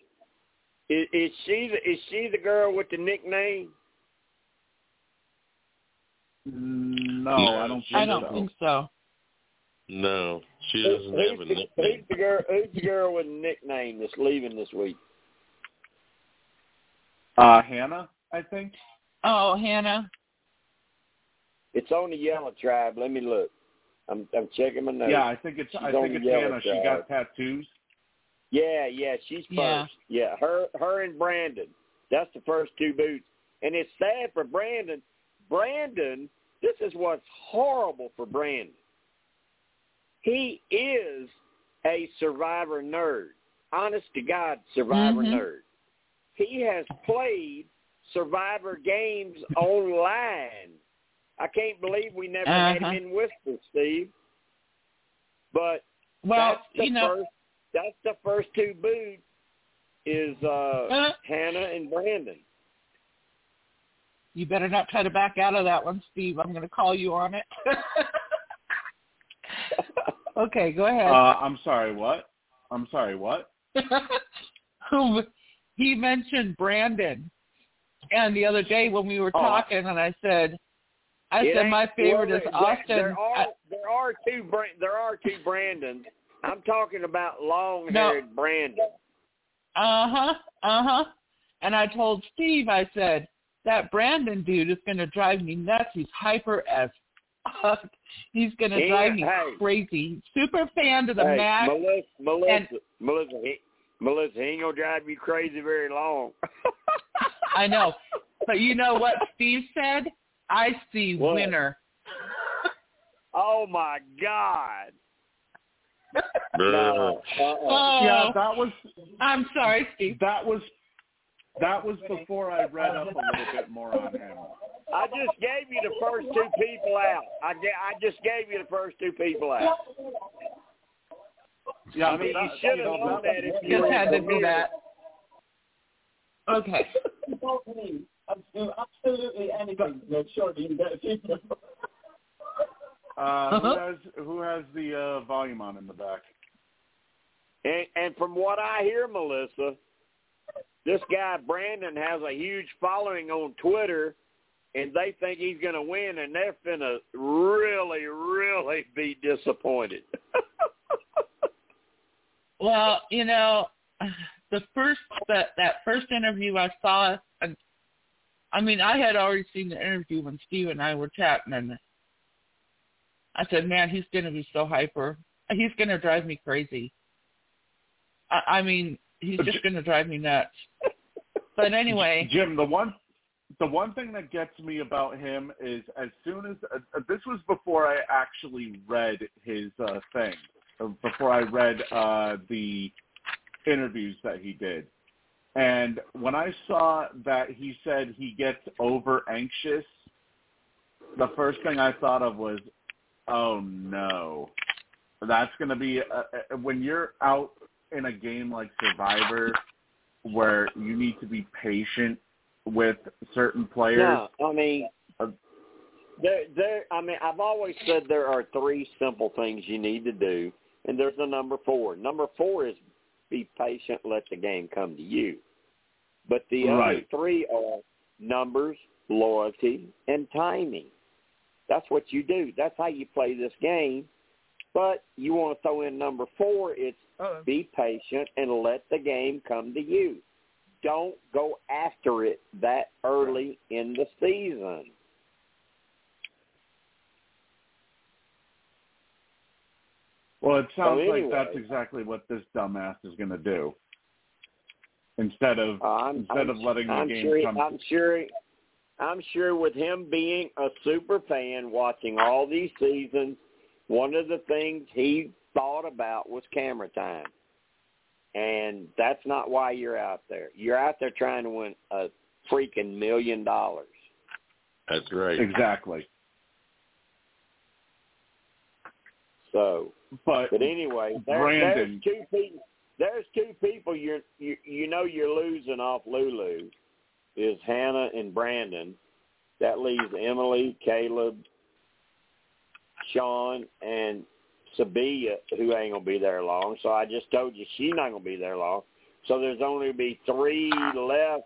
is, is she? The, is she the girl with the nickname? no, I don't think I don't so. think so. No, she doesn't have a who's, the, nickname. who's the girl? Who's the girl with the nickname that's leaving this week? Uh, Hannah, I think. Oh, Hannah. It's on the Yellow Tribe. Let me look. I'm I'm checking my notes. Yeah, I think it's She's I think it's yellow Hannah. She got tattoos. Yeah, yeah, she's first. Yeah. Yeah. her her and Brandon. That's the first two boots. And it's sad for Brandon. Brandon, this is what's horrible for Brandon. He is a survivor nerd. Honest to God, survivor Mhm. nerd. He has played survivor games online. I can't believe we never had Uh-huh. him in Whisper, Steve. But Well, that's the you know, first that's the first two boots is uh uh, Hannah and Brandon. you better not try to back out of that one, Steve. I'm going to call you on it. okay, go ahead. Uh, I'm sorry, what? I'm sorry, what? he mentioned Brandon, and the other day when we were Oh, talking, and I said, I It said my favorite well, is Austin. There are I- there are two there are two Brandons. I'm talking about long haired Brandon. Uh huh. Uh huh. And I told Steve, I said, that Brandon dude is going to drive me nuts. He's hyper as fuck. He's going to Yeah, drive me hey. crazy. Super fan to the hey, max. Melissa, Melissa, and- Melissa, he, Melissa, he ain't gonna drive you crazy very long. I know. But you know what Steve said? I see What? winner. Oh my God! No, uh-uh. Oh, Yeah, that was I'm sorry, Steve. that was that was before I read up a little bit more on him. I just gave you the first two people out. I ga- I just gave you the first two people out. Yeah, I mean, but you that- should have know, known that if you Just had to do that. Okay. absolutely anything to make sure that you get a few. Uh, who has who has the uh, volume on in the back? And, and from what I hear, Melissa, this guy Brandon has a huge following on Twitter, and they think he's going to win, and they're going to really, really be disappointed. Well, you know, the first that that first interview I saw, I, I mean, I had already seen the interview when Steve and I were chatting, and I said, "Man, he's going to be so hyper. He's going to drive me crazy. I, I mean, he's just going to drive me nuts." But anyway, Jim, the one the one thing that gets me about him is as soon as uh, this was before I actually read his uh, thing, before I read uh, the interviews that he did, and when I saw that he said he gets over anxious, the first thing I thought of was, oh no. That's going to be uh, uh, when you're out in a game like Survivor, where you need to be patient with certain players. No, I mean, there, there. I mean, I've always said there are three simple things you need to do, and there's a number four. Number four is be patient, let the game come to you. But the other three are numbers, loyalty, and timing. That's what you do. That's how you play this game. But you want to throw in number four, it's Oh, be patient and let the game come to you. Don't go after it that early in the season. Well, it sounds So like that's exactly what this dumbass is going to do. Instead of Uh, I'm, instead I'm, of letting the I'm game sure, come, I'm sure. I'm sure with him being a super fan, watching all these seasons, one of the things he thought about was camera time, and that's not why you're out there. You're out there trying to win a freaking million dollars. That's right. exactly. So, But but anyway, there, Brandon- there's two people. There's two people you're you you know you're losing off Lulu is Hannah and Brandon. That leaves Emily, Kaleb, Sean, and Sabiyah, who ain't gonna be there long. So I just told you she's not gonna be there long. So there's only be three left: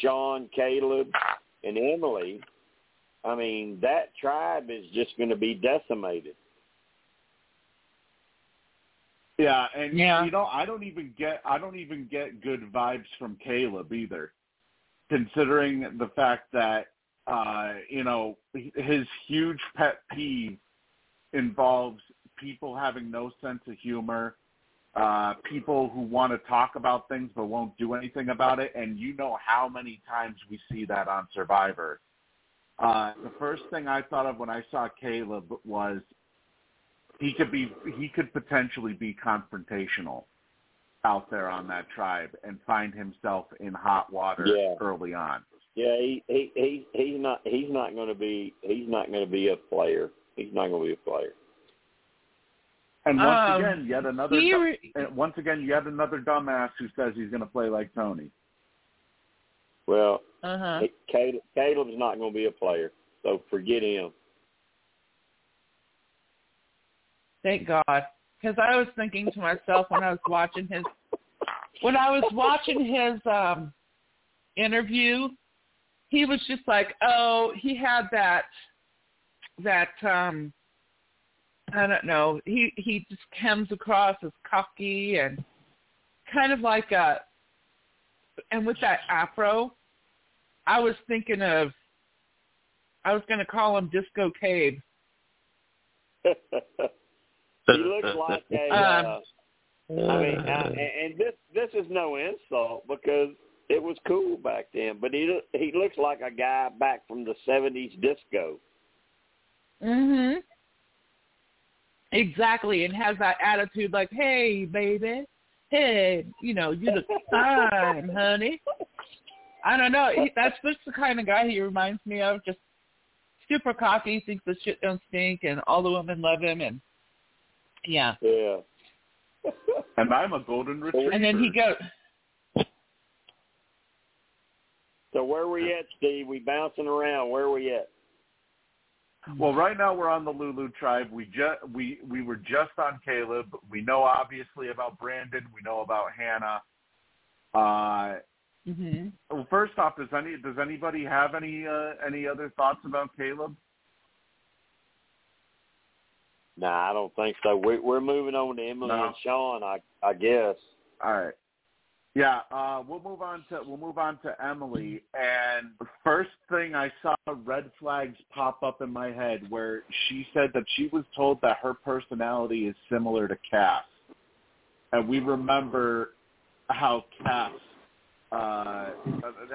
Sean, Kaleb, and Emily. I mean, that tribe is just going to be decimated. Yeah, and Yeah. you know, I don't even get I don't even get good vibes from Kaleb either, considering the fact that uh, you know his huge pet peeve involves people having no sense of humor, uh, people who want to talk about things but won't do anything about it, and you know how many times we see that on Survivor. Uh, the first thing I thought of when I saw Kaleb was he could be he could potentially be confrontational out there on that tribe and find himself in hot water Yeah. early on. Yeah, he he he he's not he's not going to be he's not going to be a player. He's not going to be a player. And once Um, again, yet another he du- re- once again yet another dumbass who says he's going to play like Tony. Well, Uh-huh. Kaleb, Kaleb's not going to be a player, so forget him. Thank God. Because I was thinking to myself when I was watching his when I was watching his um interview, he was just like, oh, he had that that um I don't know. He he just comes across as cocky and kind of like a and with that afro, I was thinking of I was going to call him Disco Cabe. he looks like a. Um, Uh, I mean, uh, and and this this is no insult because it was cool back then, but he he looks like a guy back from the '70s disco. Mhm. Exactly, and has that attitude like, "Hey, baby, hey, you know, you look fine, honey." I don't know. He, that's just the kind of guy he reminds me of. Just super cocky, thinks the shit don't stink, and all the women love him, and yeah. Yeah. And I'm a golden retriever. And then he goes, So where are we at, Steve? We bouncing around. Where are we at? Well, right now we're on the Lulu tribe. We just we we were just on Kaleb. We know obviously about Brandon. We know about Hannah. Uh, hmm well, first off, does any does anybody have any uh, any other thoughts about Kaleb? Nah, I don't think so. We, we're moving on to Emily No. and Sean, I I guess. All right. Yeah, uh, we'll move on to we'll move on to Emily. And the first thing I saw red flags pop up in my head where she said that she was told that her personality is similar to Cass, and we remember how Cass, uh,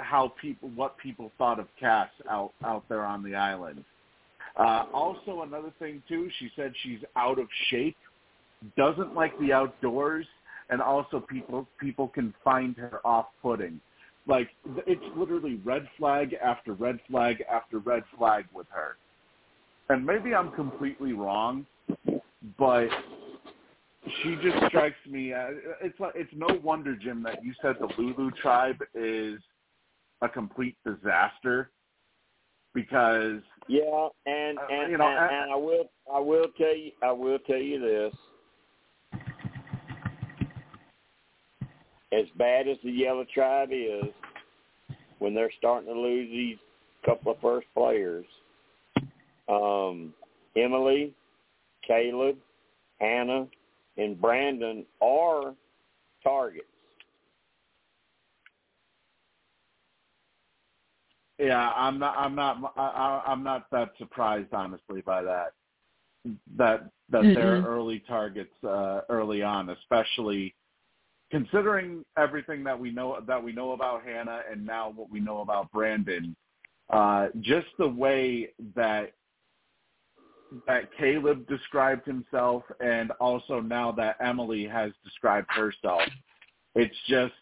how people what people thought of Cass out out there on the island. Uh, also, another thing too, she said she's out of shape, doesn't like the outdoors, and also people people can find her off-putting. Like it's literally red flag after red flag after red flag with her. And maybe I'm completely wrong, but she just strikes me as it's like it's no wonder, Jim, that you said the Lulu tribe is a complete disaster because yeah, and uh, and, you know, and, and I will I will tell you I will tell you this. As bad as the Yellow Tribe is, when they're starting to lose these couple of first players, um, Emily, Kaleb, Hannah, and Brandon are targets. Yeah, I'm not. I'm not. I, I'm not that surprised, honestly, by that. That that Mm-mm. they're early targets uh, early on, especially considering everything that we know that we know about Hannah and now what we know about Brandon. Uh, just the way that that Kaleb described himself, and also now that Emily has described herself, it's just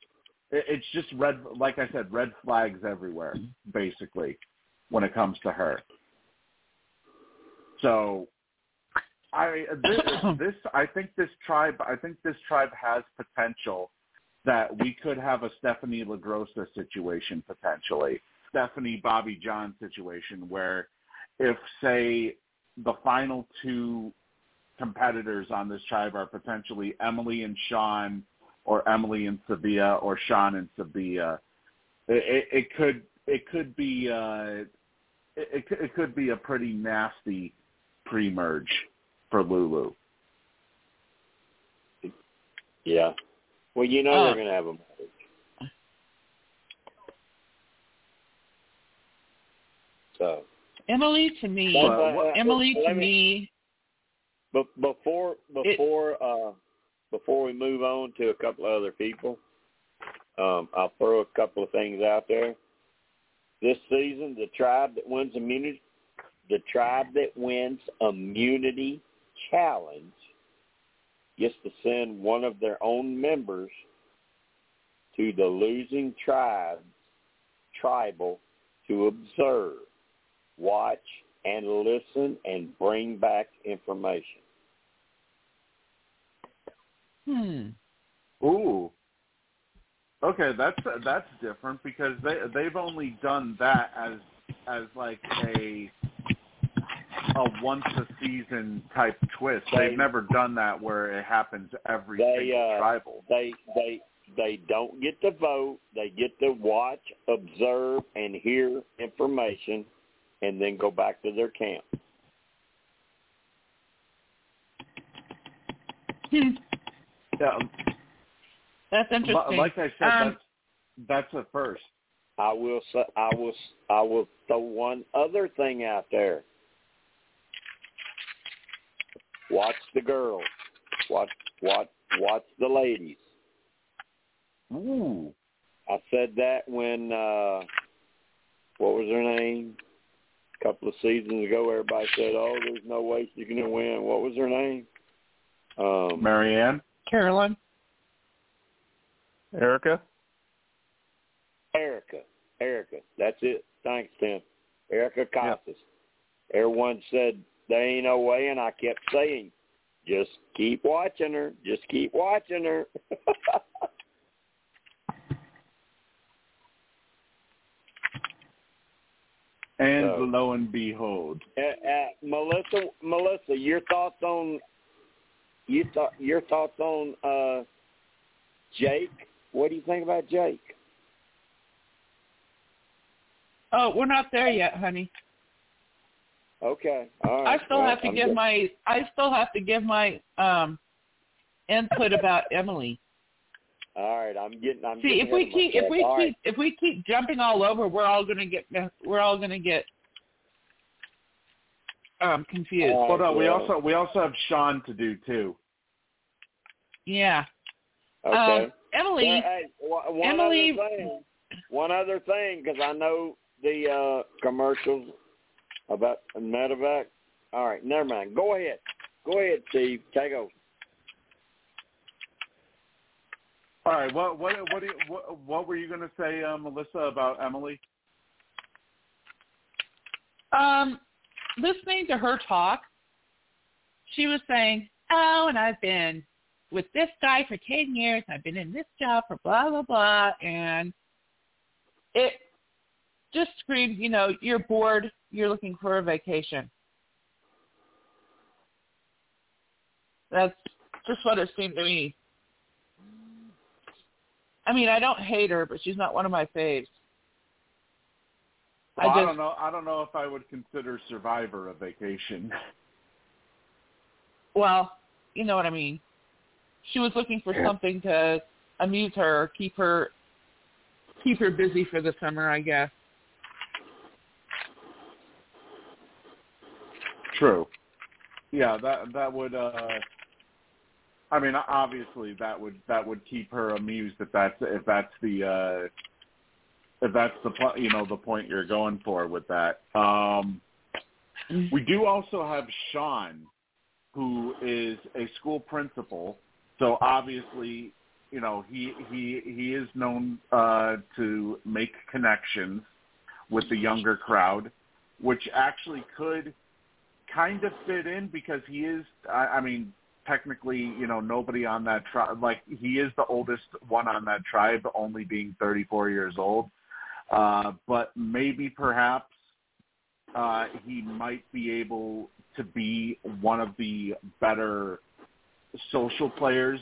it's just red. Like I said, red flags everywhere, mm-hmm. basically, when it comes to her. So, I this, this I think this tribe I think this tribe has potential that we could have a Stephanie LaGrossa situation potentially, Stephanie Bobby John situation where if say the final two competitors on this tribe are potentially Emily and Sean or Emily and Sabiyah or Sean and Sabiyah, it, it, it could it could be uh, it, it could- it could be a pretty nasty pre-merge for Lulu. Yeah. Well, you know Uh, they're going to have a marriage. So, Emily to me, But, uh, Emily to me- me, but before before uh before we move on to a couple of other people, um, I'll throw a couple of things out there. This season, the tribe that wins immunity, the tribe that wins immunity challenge gets to send one of their own members to the losing tribe tribal to observe, watch, and listen and bring back information. Hmm. Ooh. Okay, that's that's different because they they've only done that as as like a a once a season type twist. They- They've never done that where it happens every They, single uh, tribal. They they they don't get to vote. They get to watch, observe, and hear information, and then go back to their camp. Hmm. Yeah, That's interesting. like I said, Um, that's that's a first. I will say, I will I will throw one other thing out there. Watch the girls. Watch watch watch the ladies. Ooh. I said that when uh what was her name? A couple of seasons ago everybody said, Oh, there's no way she's gonna win. What was her name? Um Marianne? Carolyn. Erica. Erica. Erica. That's it. Thanks, Tim. Erica Costas. Everyone said there ain't no way and I kept saying, Just keep watching her. Just keep watching her. And So- lo and behold. Uh, uh, Melissa, Melissa, your thoughts on you thought your thoughts on uh, Jake? What do you think about Jake? Oh, we're not there yet, honey. Okay, all right. I still Well, have to I'm give good. my I still have to give my um input about Emily. All right, I'm getting. I'm See, getting if we keep if we All keep right. if we keep jumping all over, we're all gonna get we're all gonna get um confused. All Hold right, on, we also we also have Sean to do too. Yeah. Okay. Um, Emily, Well, hey, one one Emily- other thing. One other thing, because I know the uh, commercials about Medevac. All right, never mind. Go ahead. Go ahead, Steve. Take over. All right, what what what do you, what, what were you going to say, uh, Melissa, about Emily? um, listening to her talk, she was saying oh, and I've been with this guy for 10 years. I've been in this job for blah, blah, blah. And it just screams, you know, you're bored. You're looking for a vacation. That's just what it seemed to me. I mean, I don't hate her, but she's not one of my faves. Well, I, just, I don't know. I don't know if I would consider Survivor a vacation. Well, you know what I mean. She was looking for something to amuse her, or keep her keep her busy for the summer, I guess. True. Yeah, that that would. uh I mean, obviously that would that would keep her amused if that's if that's the uh if that's the po- you know the point you're going for with that. Um We do also have Sean, who is a school principal. So obviously, you know he he he is known uh to make connections with the younger crowd, which actually could kind of fit in because he is. I, I mean, technically, you know, nobody on that tribe. Like he is the oldest one on that tribe, only being 34 years old. Uh, but maybe, perhaps, uh, he might be able to be one of the better social players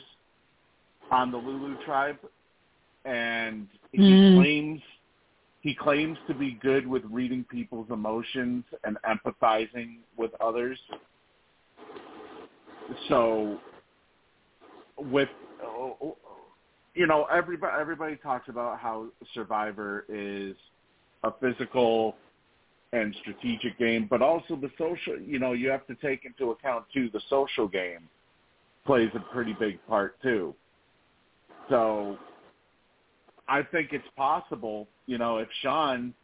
on the Lulu tribe, and he Mm. claims he claims to be good with reading people's emotions and empathizing with others. So, with you know, everybody everybody talks about how Survivor is a physical and strategic game, but also the social. You know, you have to take into account too the social game plays a pretty big part too. So, I think it's possible. You know, if Sean,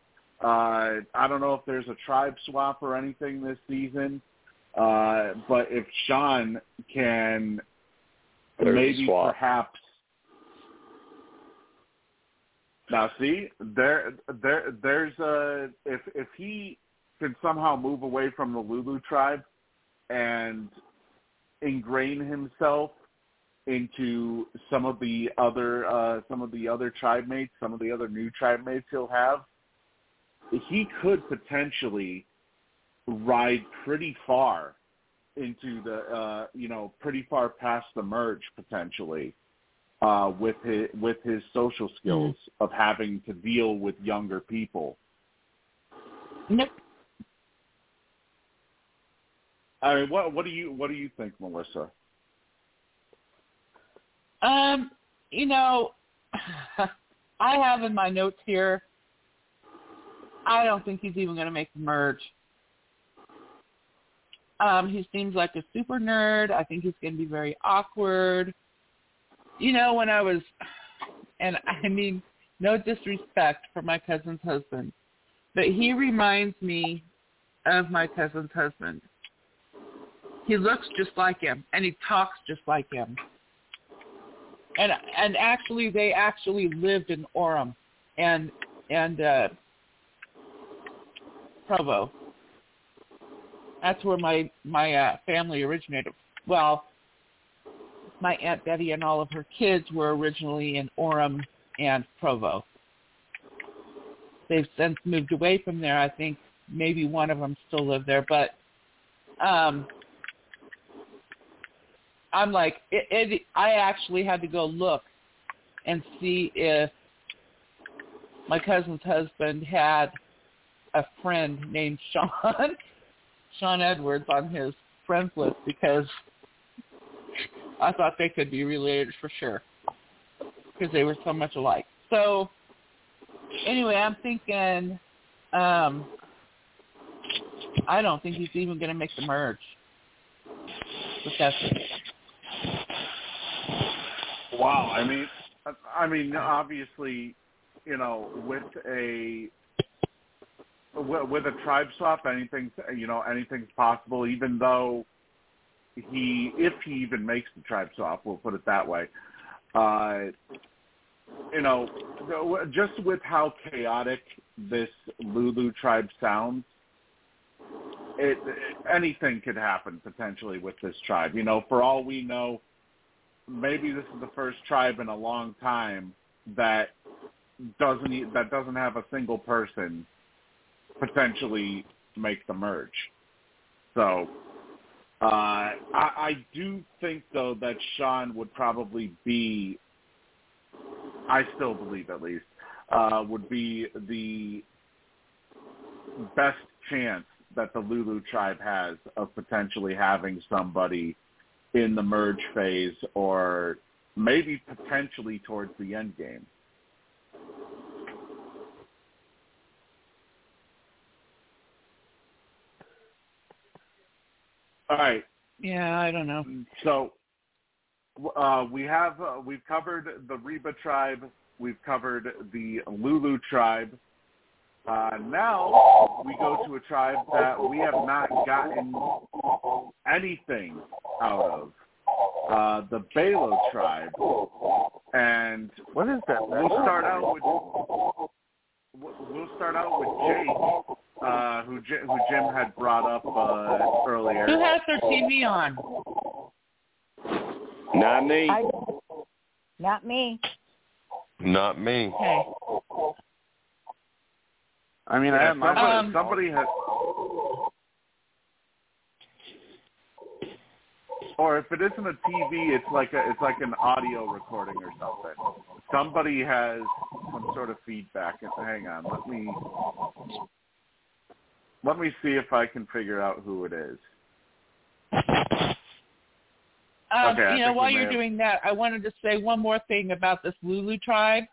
uh, I don't know if there's a tribe swap or anything this season, uh, but if Sean can There's maybe perhaps now see there there there's a if if he can somehow move away from the Lulu tribe and ingrain himself into some of the other uh some of the other tribe mates, some of the other new tribe mates he'll have, he could potentially ride pretty far into the uh you know pretty far past the merge potentially uh with his with his social skills of having to deal with younger people Nope. i mean what what do you what do you think melissa Um, you know, I have in my notes here. I don't think he's even going to make the merge. Um, he seems like a super nerd. I think he's going to be very awkward. You know, when I was, and I mean, no disrespect for my cousin's husband, but he reminds me of my cousin's husband. He looks just like him, and he talks just like him and and actually they actually lived in Orem and and uh Provo. That's where my my uh family originated. Well, my aunt Betty and all of her kids were originally in Orem and Provo. They've since moved away from there. I think maybe one of them still live there, but um I'm like, it, it, I actually had to go look and see if my cousin's husband had a friend named Sean, Sean Edwards on his friends list because I thought they could be related for sure because they were so much alike. So anyway, I'm thinking, um, I don't think he's even going to make the merge. But that's. Wow, I mean, I mean, obviously, you know, with a with with a tribe swap, anything, you know, anything's possible. Even though he, if he even makes the tribe swap, we'll put it that way. Uh, you know, just with how chaotic this Lulu tribe sounds, it, anything could happen potentially with this tribe. You know, for all we know, maybe this is the first tribe in a long time that doesn't that doesn't have a single person potentially make the merge. So uh, I, I do think though that Sean would probably be. I still believe at least uh, would be the best chance that the Lulu tribe has of potentially having somebody in the merge phase or maybe potentially towards the end game. All right. Yeah, I don't know. So uh, we have uh, we've covered the Reba tribe. We've covered the Lulu tribe. Uh, now we go to a tribe that we have not gotten anything out of. Uh, the Belo tribe. And What is that? we'll start out with we'll start out with Jake, uh, who J- who Jim had brought up uh, earlier. Who has their TV on? Not me. I, not me. Not me. Okay. I mean, Yeah, I somebody, um, somebody has, or if it isn't a TV, it's like a it's like an audio recording or something. Somebody has some sort of feedback. Hang on, let me let me see if I can figure out who it is. Um, Okay, you know, while you're have- doing that, I wanted to say one more thing about this Lulu tribe.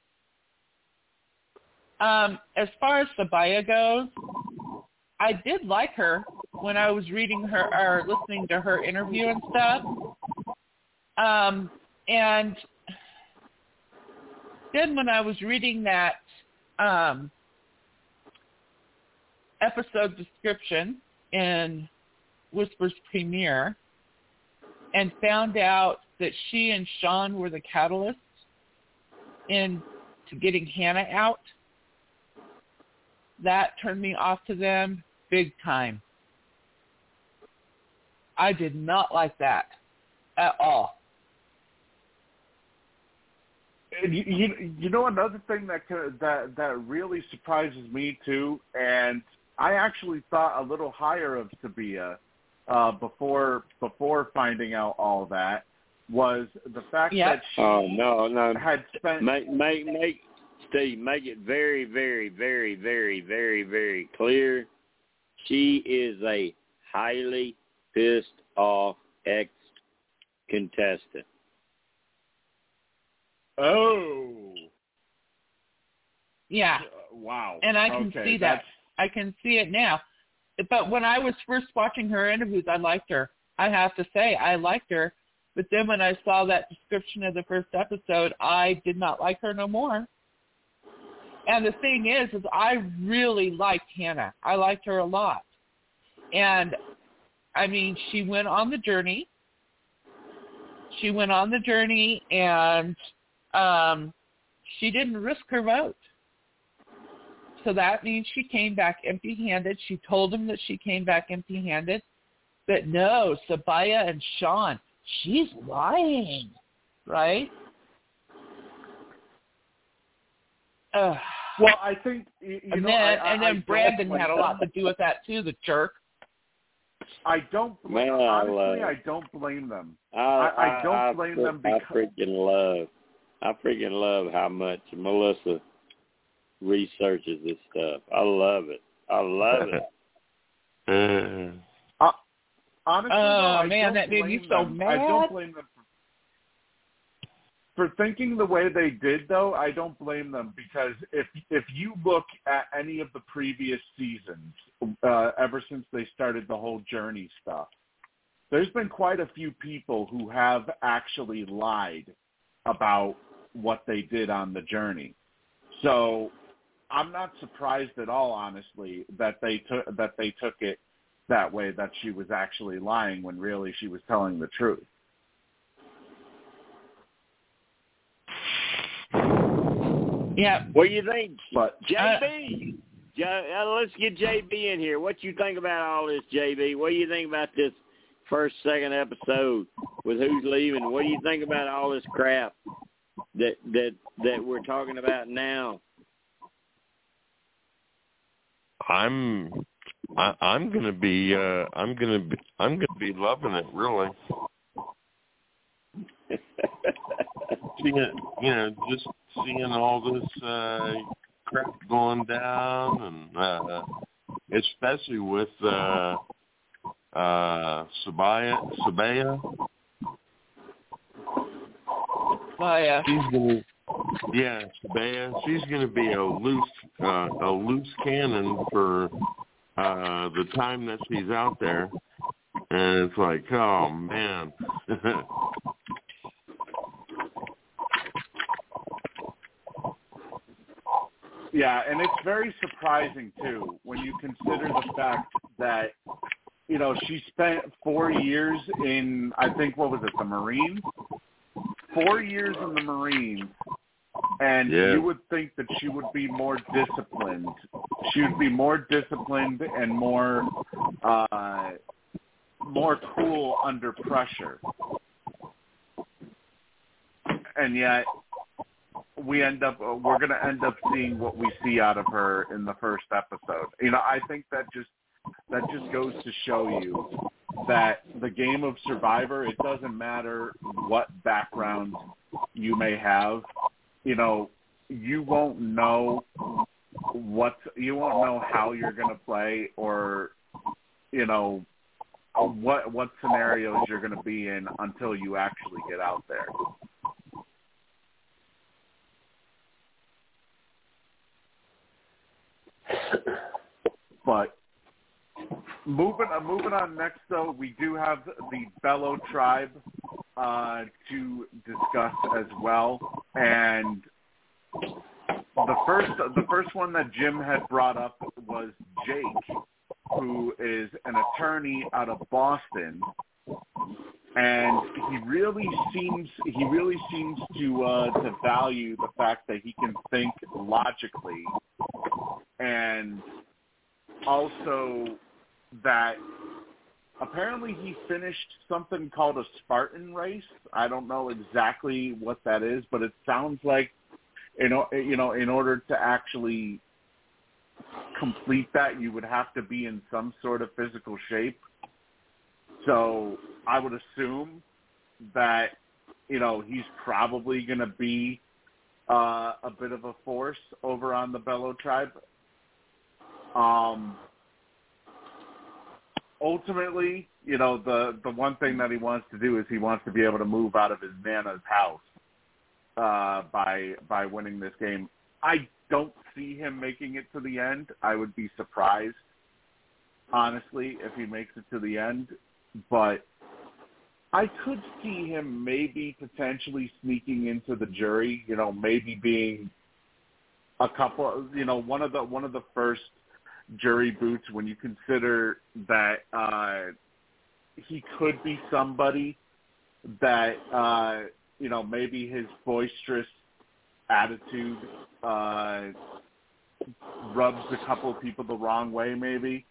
Um, as far as Sabiyah goes, I did like her when I was reading her or listening to her interview and stuff. Um, and then when I was reading that um, episode description in Whispers premiere, and found out that she and Sean were the catalysts in to getting Hannah out, that turned me off to them big time. I did not like that at all. And you, you you know another thing that that that really surprises me too, and I actually thought a little higher of Sabiyah uh, before before finding out all that was the fact Yeah. that she Oh no, no. had spent Make make make Steve make it very very very very very very clear. She is a highly pissed off ex contestant. oh Yeah, uh, wow and I can Okay, see that. I can see it now. But when I was first watching her interviews, I liked her. I have to say, I liked her. But then when I saw that description of the first episode, I did not like her no more. And the thing is, is I really liked Hannah. I liked her a lot. And I mean, she went on the journey. She went on the journey and um she didn't risk her vote. So that means she came back empty-handed. She told him that she came back empty-handed. But no, Sabiyah and Sean, she's lying, right? Ugh. well I think you, you and know then I, I, and then don't Brandon had a lot to do with that too, the jerk. I don't Man, I honestly love- I don't blame them. I I- I don't I, blame I, them I freaking love I freaking love how much Melissa researches this stuff. I love it. I love it. Uh, Honestly, Oh, though, I man, that made me so them. I mad. don't blame them for, for thinking the way they did. Though I don't blame them because if if you look at any of the previous seasons, uh, ever since they started the whole journey stuff, there's been quite a few people who have actually lied about what they did on the journey. So I'm not surprised at all, honestly, that they took that they took it that way that she was actually lying when really she was telling the truth. Yeah. What do you think, But JB? uh, let's get JB in here. What you think about all this, JB? What do you think about this first, second episode with who's leaving? What do you think about all this crap that that that we're talking about now? I'm I, I'm gonna be uh I'm gonna be I'm gonna be loving it really. seeing you know, just seeing all this uh crap going down and uh especially with uh uh Sabiyah Sabiyah. Maya. She's gonna yeah, Sabiyah. She's gonna be a loose uh a loose cannon for uh the time that she's out there. And it's like, oh man. Yeah, and it's very surprising too when you consider the fact that you know she spent four years in I think what was it the Marines, four years in the Marines, and Yeah. you would think that she would be more disciplined. She would be more disciplined and more uh, more cool under pressure, and yet we end up uh, we're going to end up seeing what we see out of her in the first episode. You know, I think that just that just goes to show you that the game of Survivor, it doesn't matter what background you may have, you know, you won't know what you won't know how you're going to play or you know what what scenarios you're going to be in until you actually get out there. But moving uh, moving on next, though, we do have the Belo tribe uh, to discuss as well, and the first the first one that Jim had brought up was Jake, who is an attorney out of Boston, and he really seems he really seems to uh, to value the fact that he can think logically, and also that apparently he finished something called a Spartan race. I don't know exactly what that is, but it sounds like you know you know in order to actually complete that you would have to be in some sort of physical shape. So I would assume that you know he's probably going to be uh, a bit of a force over on the Belo tribe. Um, ultimately, you know, the the one thing that he wants to do is he wants to be able to move out of his nana's house uh, by by winning this game. I don't see him making it to the end. I would be surprised, honestly, if he makes it to the end. But I could see him maybe potentially sneaking into the jury. You know, maybe being a couple. You know, one of the one of the first jury boots when you consider that uh, he could be somebody that uh, you know maybe his boisterous attitude uh, rubs a couple of people the wrong way, maybe.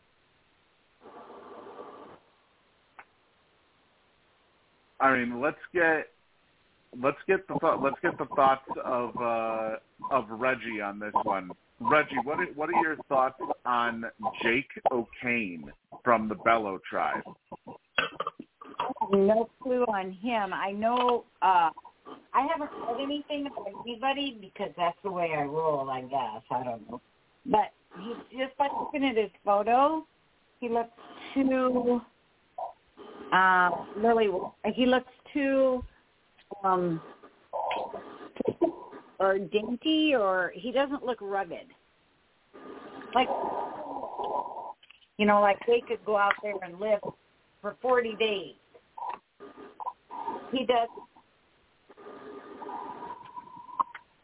I mean, let's get let's get the let's get the thoughts of uh, of Reggie on this one. Reggie, what are, what are your thoughts on Jake O'Kane from the Belo tribe? No clue on him. I know uh I haven't heard anything about anybody because that's the way I roll, I guess. I don't know. But he's just by looking at his photo, he looks too uh really he looks too um or dainty or he doesn't look rugged. Like you know, like they could go out there and live for forty days. He does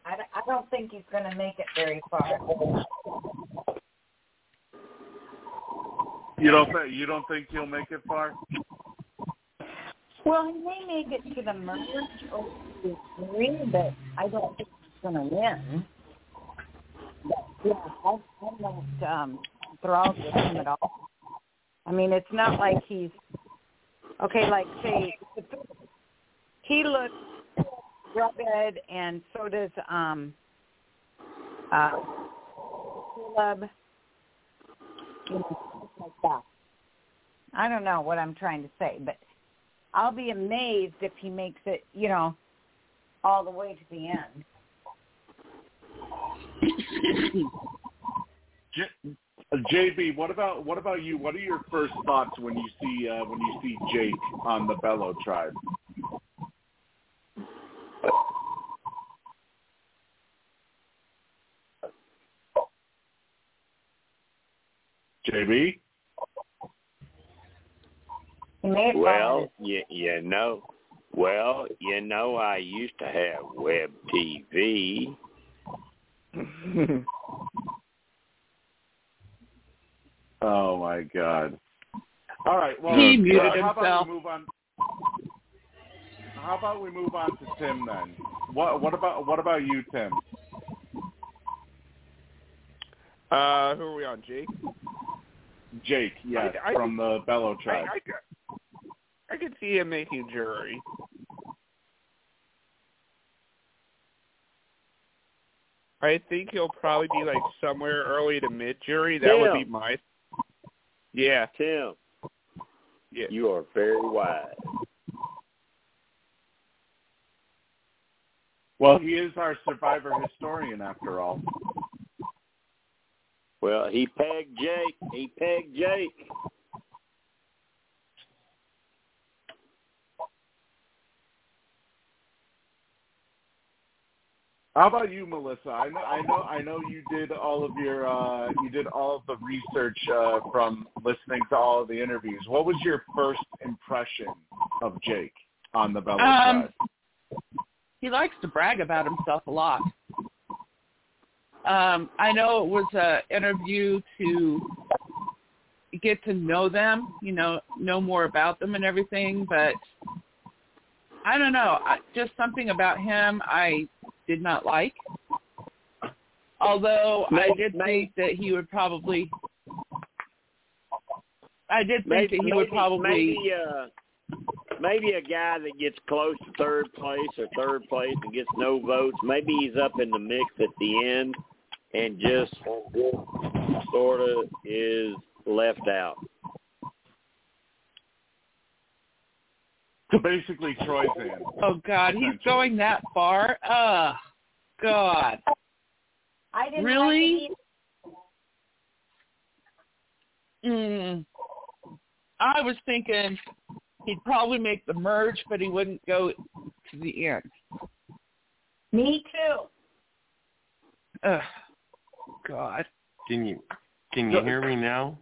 I, I don't think he's going to make it very far. You don't think you don't think he'll make it far? Well, he may make it to the merge or the jury, but I don't think going to win. But Yeah, I'm I'm not um, enthralled with him at all. I mean, it's not like he's okay. Like say, he looks rugged, and so does um, uh, Kaleb. You know, like that. I don't know what I'm trying to say, but I'll be amazed if he makes it. You know, all the way to the end. J- uh, JB, what about what about you? What are your first thoughts when you see uh, when you see Jake on the Belo tribe? JB, He may have Well, you, you know, well, you know, I used to have web TV. oh my God! All right, well, He muted uh, how about himself. we move on? How about we move on to Tim then? What what about what about you, Tim? Uh, who are we on, Jake? Jake, yes, I- I- from the Belo I, tribe. I, could- I could see him making jury. I think he'll probably be like somewhere early to mid jury. That would be my. Yeah, Tim, yeah. you are very wise. Well, he is our survivor historian after all. Well, he pegged Jake. He pegged Jake. How about you, Melissa? I know, I know, I know you did all of your, uh, you did all of the research uh, from listening to all of the interviews. What was your first impression of Jake on the Belo Um, he likes to brag about himself a lot. Um, I know it was a interview to get to know them, you know, know more about them and everything, but I don't know, I, just something about him I did not like. Although I did think that he would probably I did think Maybe, that he would probably maybe, uh, maybe a guy that gets close to third place or third place and gets no votes. Maybe he's up in the mix at the end and just sort of is left out. So basically, Troyzan. Oh God, he's going that far. Uh God. I didn't Really? Like Mm. I was thinking he'd probably make the merge, but he wouldn't go to the end. Me too. Ugh. God. Can you can you hear me now?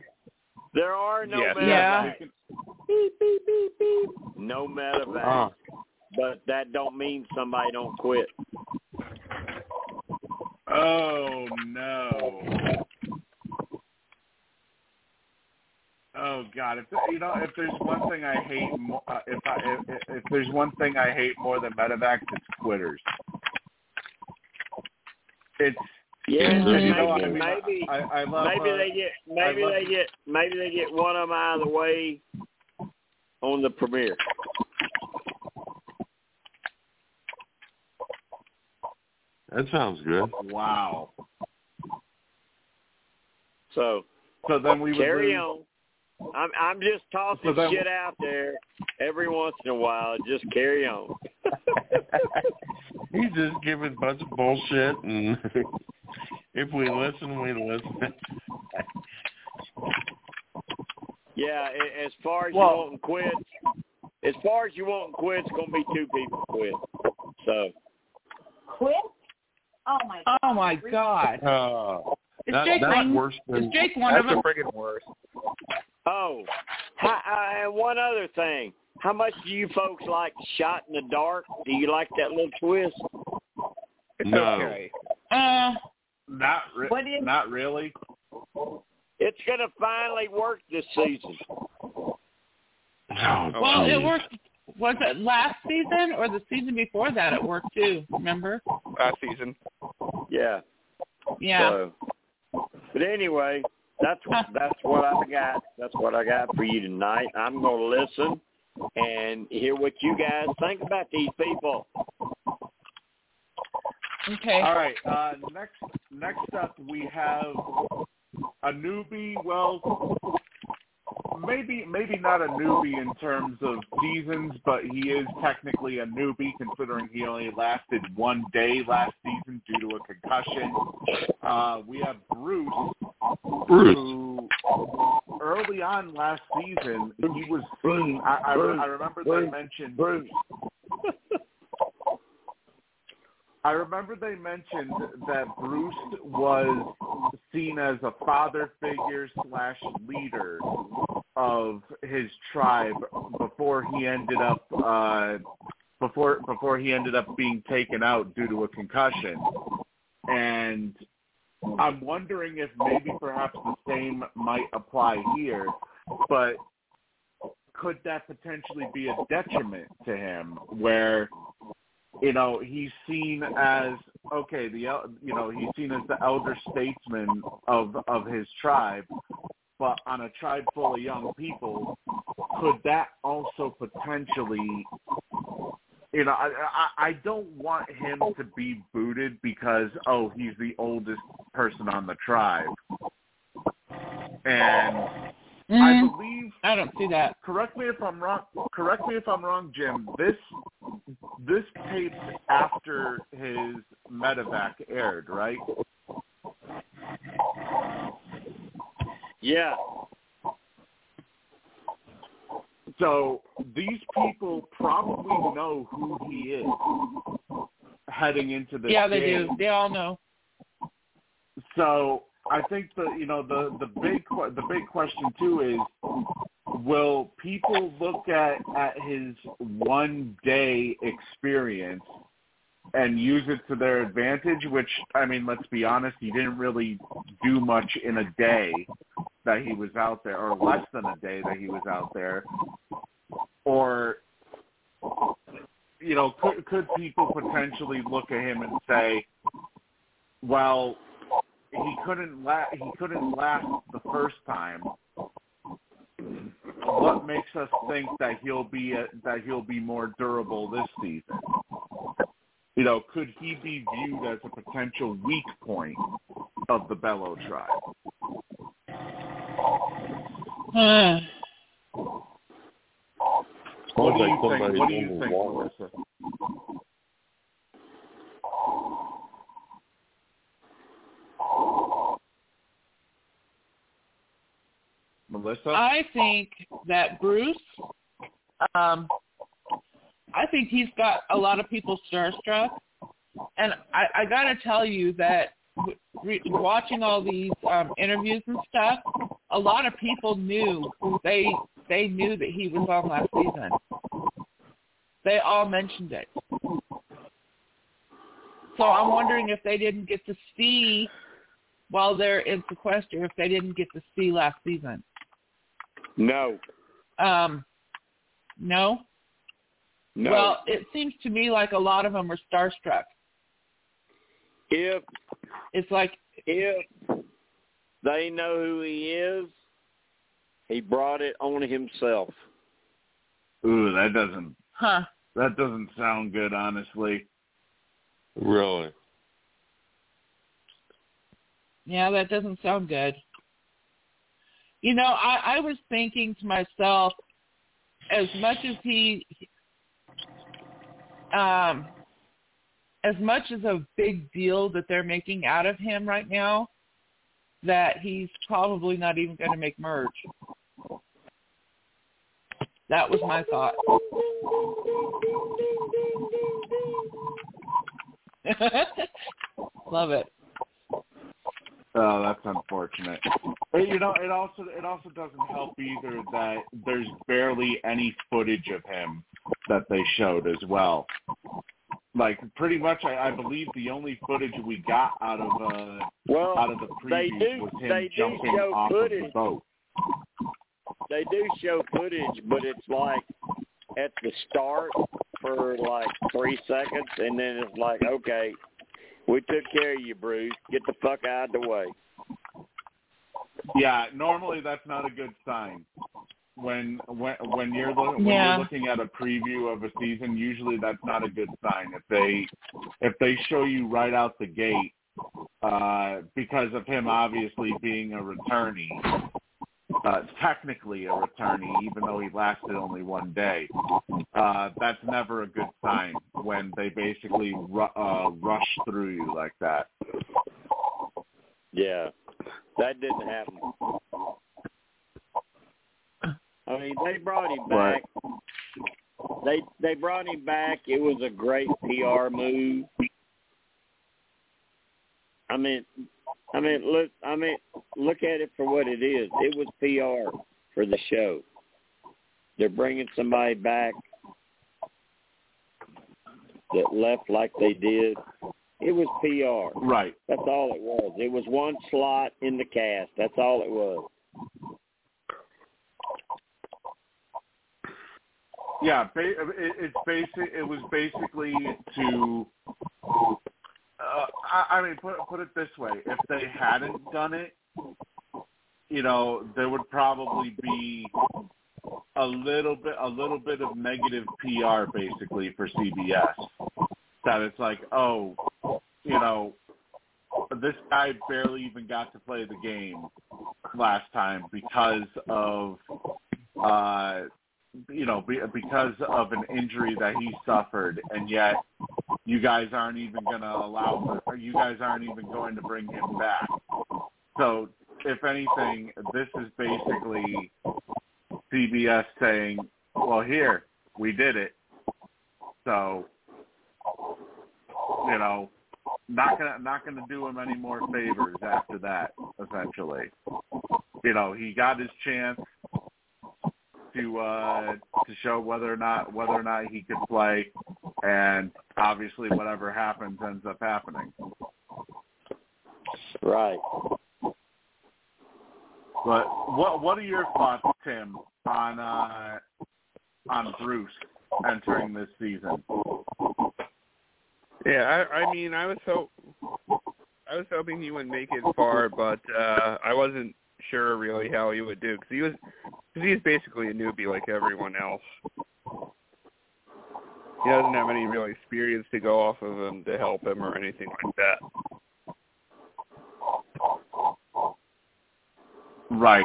There are no Yes. Yeah. Beep, beep, beep, beep. No medevacs. Ah. But that don't mean somebody don't quit. Oh no. Oh God! If you know, if there's one thing I hate, mo- uh, if I if, if there's one thing I hate more than medevacs, it's quitters. It's Yeah, maybe, know, I mean, maybe, I, I love. maybe they get, maybe love- they get, maybe they get one of them out of the way on the premiere. That sounds good. Wow. So So then we would carry lose- on. I'm I'm just tossing So shit out there every once in a while. Just carry on. He's just giving a bunch of bullshit, and if we listen, we listen. Yeah, as far as Well- you want quit, as far as you want quit, it's gonna be two people quit. So Quit? Oh my god. Oh my God. Uh, Is that, Jake that's one- worse Is Jake one That's of them? the friggin' worst. oh, hi, uh, and one other thing. How much do you folks like shot in the dark? Do you like that little twist? No. okay. Uh not re- What is- not really. It's gonna finally work this season. Oh, well it worked was it last season or the season before that it worked too, remember? Last season. Yeah. Yeah. So But anyway, that's what that's what I got. That's what I got for you tonight. I'm gonna listen and hear what you guys think about these people. Okay. All right. Uh, next, next up, we have a newbie. Well, maybe maybe not a newbie in terms of seasons, but he is technically a newbie considering he only lasted one day last season due to a concussion. Uh, we have Bruce, Bruce. who early on last season he was seen. I, I, I remember they mentioned. Bruce. I remember they mentioned that Bruce was seen as a father figure slash leader of his tribe before he ended up uh, before before he ended up being taken out due to a concussion. And I'm wondering if maybe perhaps the same might apply here, but could that potentially be a detriment to him where you know he's seen as okay the you know he's seen as the elder statesman of of his tribe but on a tribe full of young people could that also potentially you know I, I i don't want him to be booted because oh he's the oldest person on the tribe and I Mm, believe I don't see that. correct me if I'm wrong. Correct me if I'm wrong, Jim. This this taped after his medevac aired, right? Yeah. So these people probably know who he is heading into this Yeah, they game. do. They all know. So I think the you know the the big que- the big question too is will people look at at his one day experience and use it to their advantage which I mean let's be honest he didn't really do much in a day that he was out there or less than a day that he was out there or you know could could people potentially look at him and say well he couldn't la- he couldn't last the first time. What makes us think that he'll be a, that he'll be more durable this season? You know, could he be viewed as a potential weak point of the Belo tribe? Huh. What do you think? What do you think. Melissa? Melissa? I think that Bruce, um, I think he's got a lot of people starstruck, and I, I got to tell you that re- watching all these um, interviews and stuff, a lot of people knew they they knew that he was on last season. They all mentioned it. So I'm wondering if they didn't get to see while they're in sequester, if they didn't get to see last season. No. Um, no. No. Well, it seems to me like a lot of them were starstruck. if It's like, if they know who he is, he brought it on himself. Ooh, that doesn't huh? that doesn't sound good, honestly. Really? Yeah, that doesn't sound good. You know, I, I was thinking to myself, as much as he, um, as much as a big deal that they're making out of him right now, that he's probably not even going to make merge. That was my thought. Love it. Oh, that's unfortunate. But, you know, it also it also doesn't help either that there's barely any footage of him that they showed as well. Like pretty much, I, I believe the only footage we got out of uh Well, out of the preview do- was him they do jumping show off of the boat. they do show footage, but it's like at the start for like three seconds, and then it's like, okay, we took care of you, Bruce. Get the fuck out of the way. Yeah, normally that's not a good sign. When when when you're lo- when Yeah. you're looking at a preview of a season, usually that's not a good sign. If they if they show you right out the gate, uh, because of him obviously being a returnee, uh, technically a returnee, even though he lasted only one day, uh, that's never a good sign when they basically ru- uh, rush through you like that. Yeah, that didn't happen. I mean, they brought him Right. back. They they brought him back. It was a great PR move. I mean, I mean, look, I mean, look at it for what it is. It was PR for the show. They're bringing somebody back that left like they did. It was PR. Right. That's all it was. It was one slot in the cast. That's all it was. Yeah, it's basic. It was basically to. Uh, I, I mean, put put it this way: if they hadn't done it, you know, there would probably be a little bit a little bit of negative PR basically for CBS. That it's like, oh, you know, this guy barely even got to play the game last time because of uh you know, be, because of an injury that he suffered, and yet you guys aren't even going to allow, or you guys aren't even going to bring him back. So, if anything, this is basically CBS saying, "Well, here we did it." So, you know, not gonna not gonna do him any more favors after that. Essentially, you know, he got his chance to uh to show whether or not whether or not he could play and obviously whatever happens ends up happening. Right. But what what are your thoughts, Tim, on uh on Bruce entering this season? Yeah, I, I mean, I was so I was hoping he would make it far, but uh I wasn't sure really how he would do because he was because he's basically a newbie like everyone else. He doesn't have any real experience to go off of him to help him or anything like that. Right.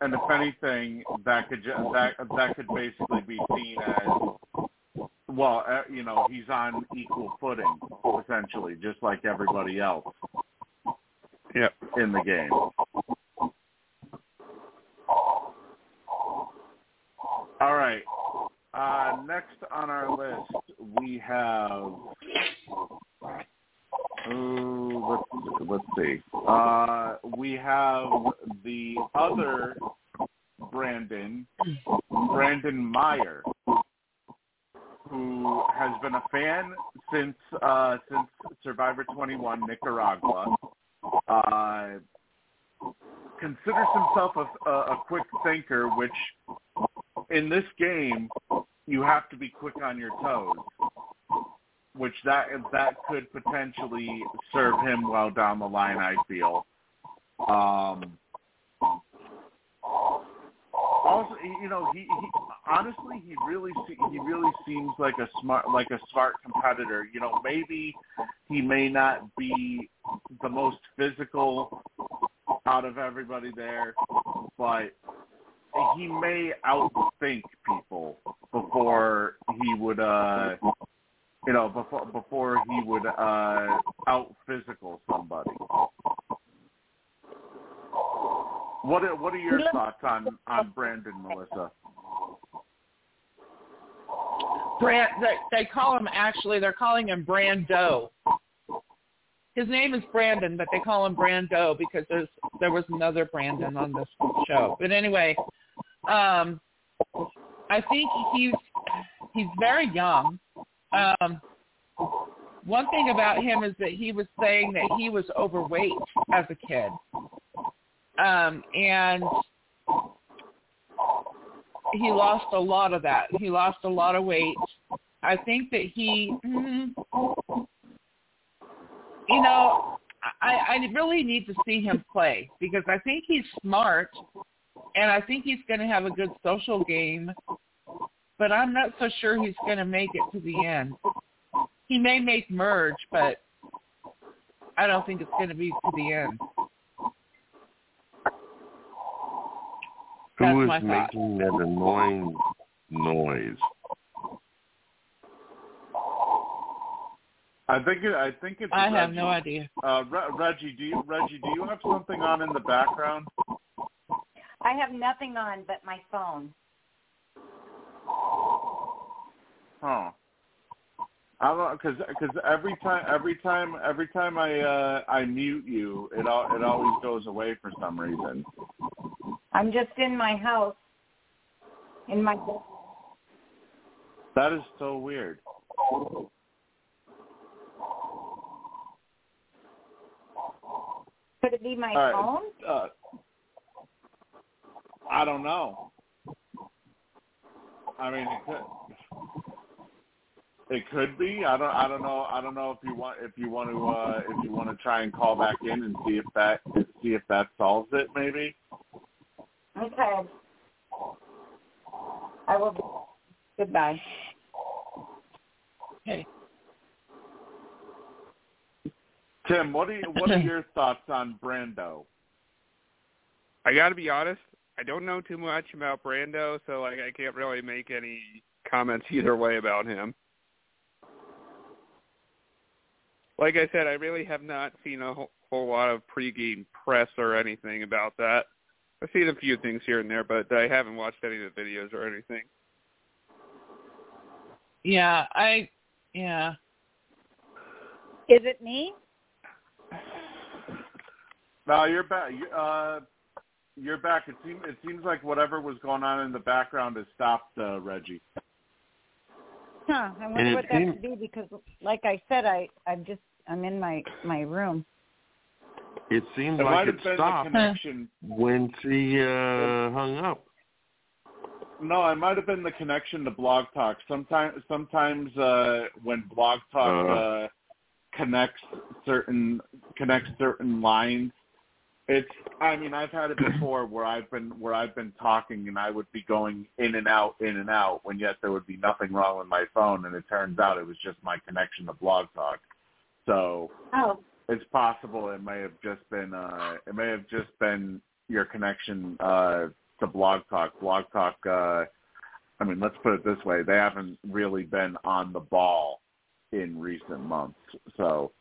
And if anything, that could that that could basically be seen as well, uh, you know, he's on equal footing essentially, just like everybody else Yep. in the game. All right. Uh, next on our list, we have. Ooh, let's let's see. Uh, we have the other Brandon, Brandon Meyer, who has been a fan since uh, since Survivor 21 Nicaragua. Uh, considers himself a, a quick thinker, which in this game you have to be quick on your toes, which that that could potentially serve him well down the line. I feel. Um, also, you know, he, he honestly he really he really seems like a smart like a smart competitor. You know, maybe he may not be the most physical out of everybody there, but he may outthink before he would uh you know before before he would uh out physical somebody what are, what are your thoughts on on Brandon Melissa Brand, they, they call him actually. They're calling him Brando. His name is Brandon, but they call him Brando because there's there was another Brandon on this show. But anyway, um, I think he's he's very young. Um, one thing about him is that he was saying that he was overweight as a kid, um, and he lost a lot of that. He lost a lot of weight. I think that he, mm, you know, I, I really need to see him play because I think he's smart, and I think he's going to have a good social game. But I'm not so sure he's going to make it to the end. He may make merge, but I don't think it's going to be to the end. That's Who is my thought. making that annoying noise? I think it, I think it's. I have no idea. Uh, Re- Reggie, do you Reggie, do you have something on in the background? I have nothing on but my phone. Huh. I don't because because every time every time every time I uh I mute you, it all it always goes away for some reason. I'm just in my house. In my house. That is so weird. could it be my right. phone? Uh, I don't know. I mean, it could. It could be. I don't. I don't know. I don't know if you want. If you want to. Uh, if you want to try and call back in and see if that. See if that solves it. Maybe. Okay. I will. Be. Goodbye. Okay. Tim, what are you, what are your thoughts on Brando? I got to be honest. I don't know too much about Brando, so like I can't really make any comments either way about him. Like I said, I really have not seen a whole, whole lot of pregame press or anything about that. I've seen a few things here and there, but I haven't watched any of the videos or anything. Yeah, I. Yeah. Is it me? No, you're back. You- Uh, you're back. It seems it seems like whatever was going on in the background has stopped, uh, Reggie. Huh. I wonder it what that could be because, like I said, I I'm just I'm in my my room. It seems It like it have the stopped connection. when she uh, hung up. No, it might have been the connection to Blog Talk. Sometimes, sometimes uh, when Blog Talk Uh. uh, connects certain connects certain lines, it's. I mean, I've had it before where I've been where I've been talking and I would be going in and out, in and out, when yet there would be nothing wrong with my phone, and it turns out it was just my connection to Blog Talk. So Oh. it's possible it may have just been uh it may have just been your connection uh to blog talk blog talk uh i mean let's put it this way they haven't really been on the ball in recent months so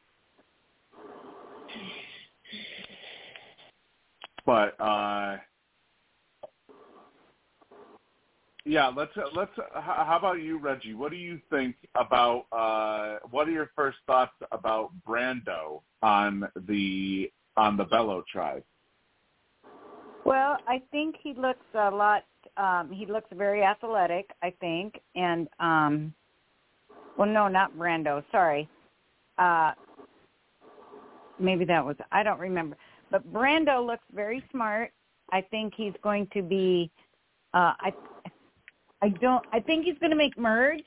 but uh yeah, let's let's. How about you, Reggie? What do you think about? uh What are your first thoughts about Brando on the on the Belo tribe? Well, I think he looks a lot. Um, he looks very athletic. I think, and um, well, no, not Brando. Sorry. Uh, maybe that was. I don't remember. But Brando looks very smart. I think he's going to be. Uh, I. I don't. I think he's going to make merge.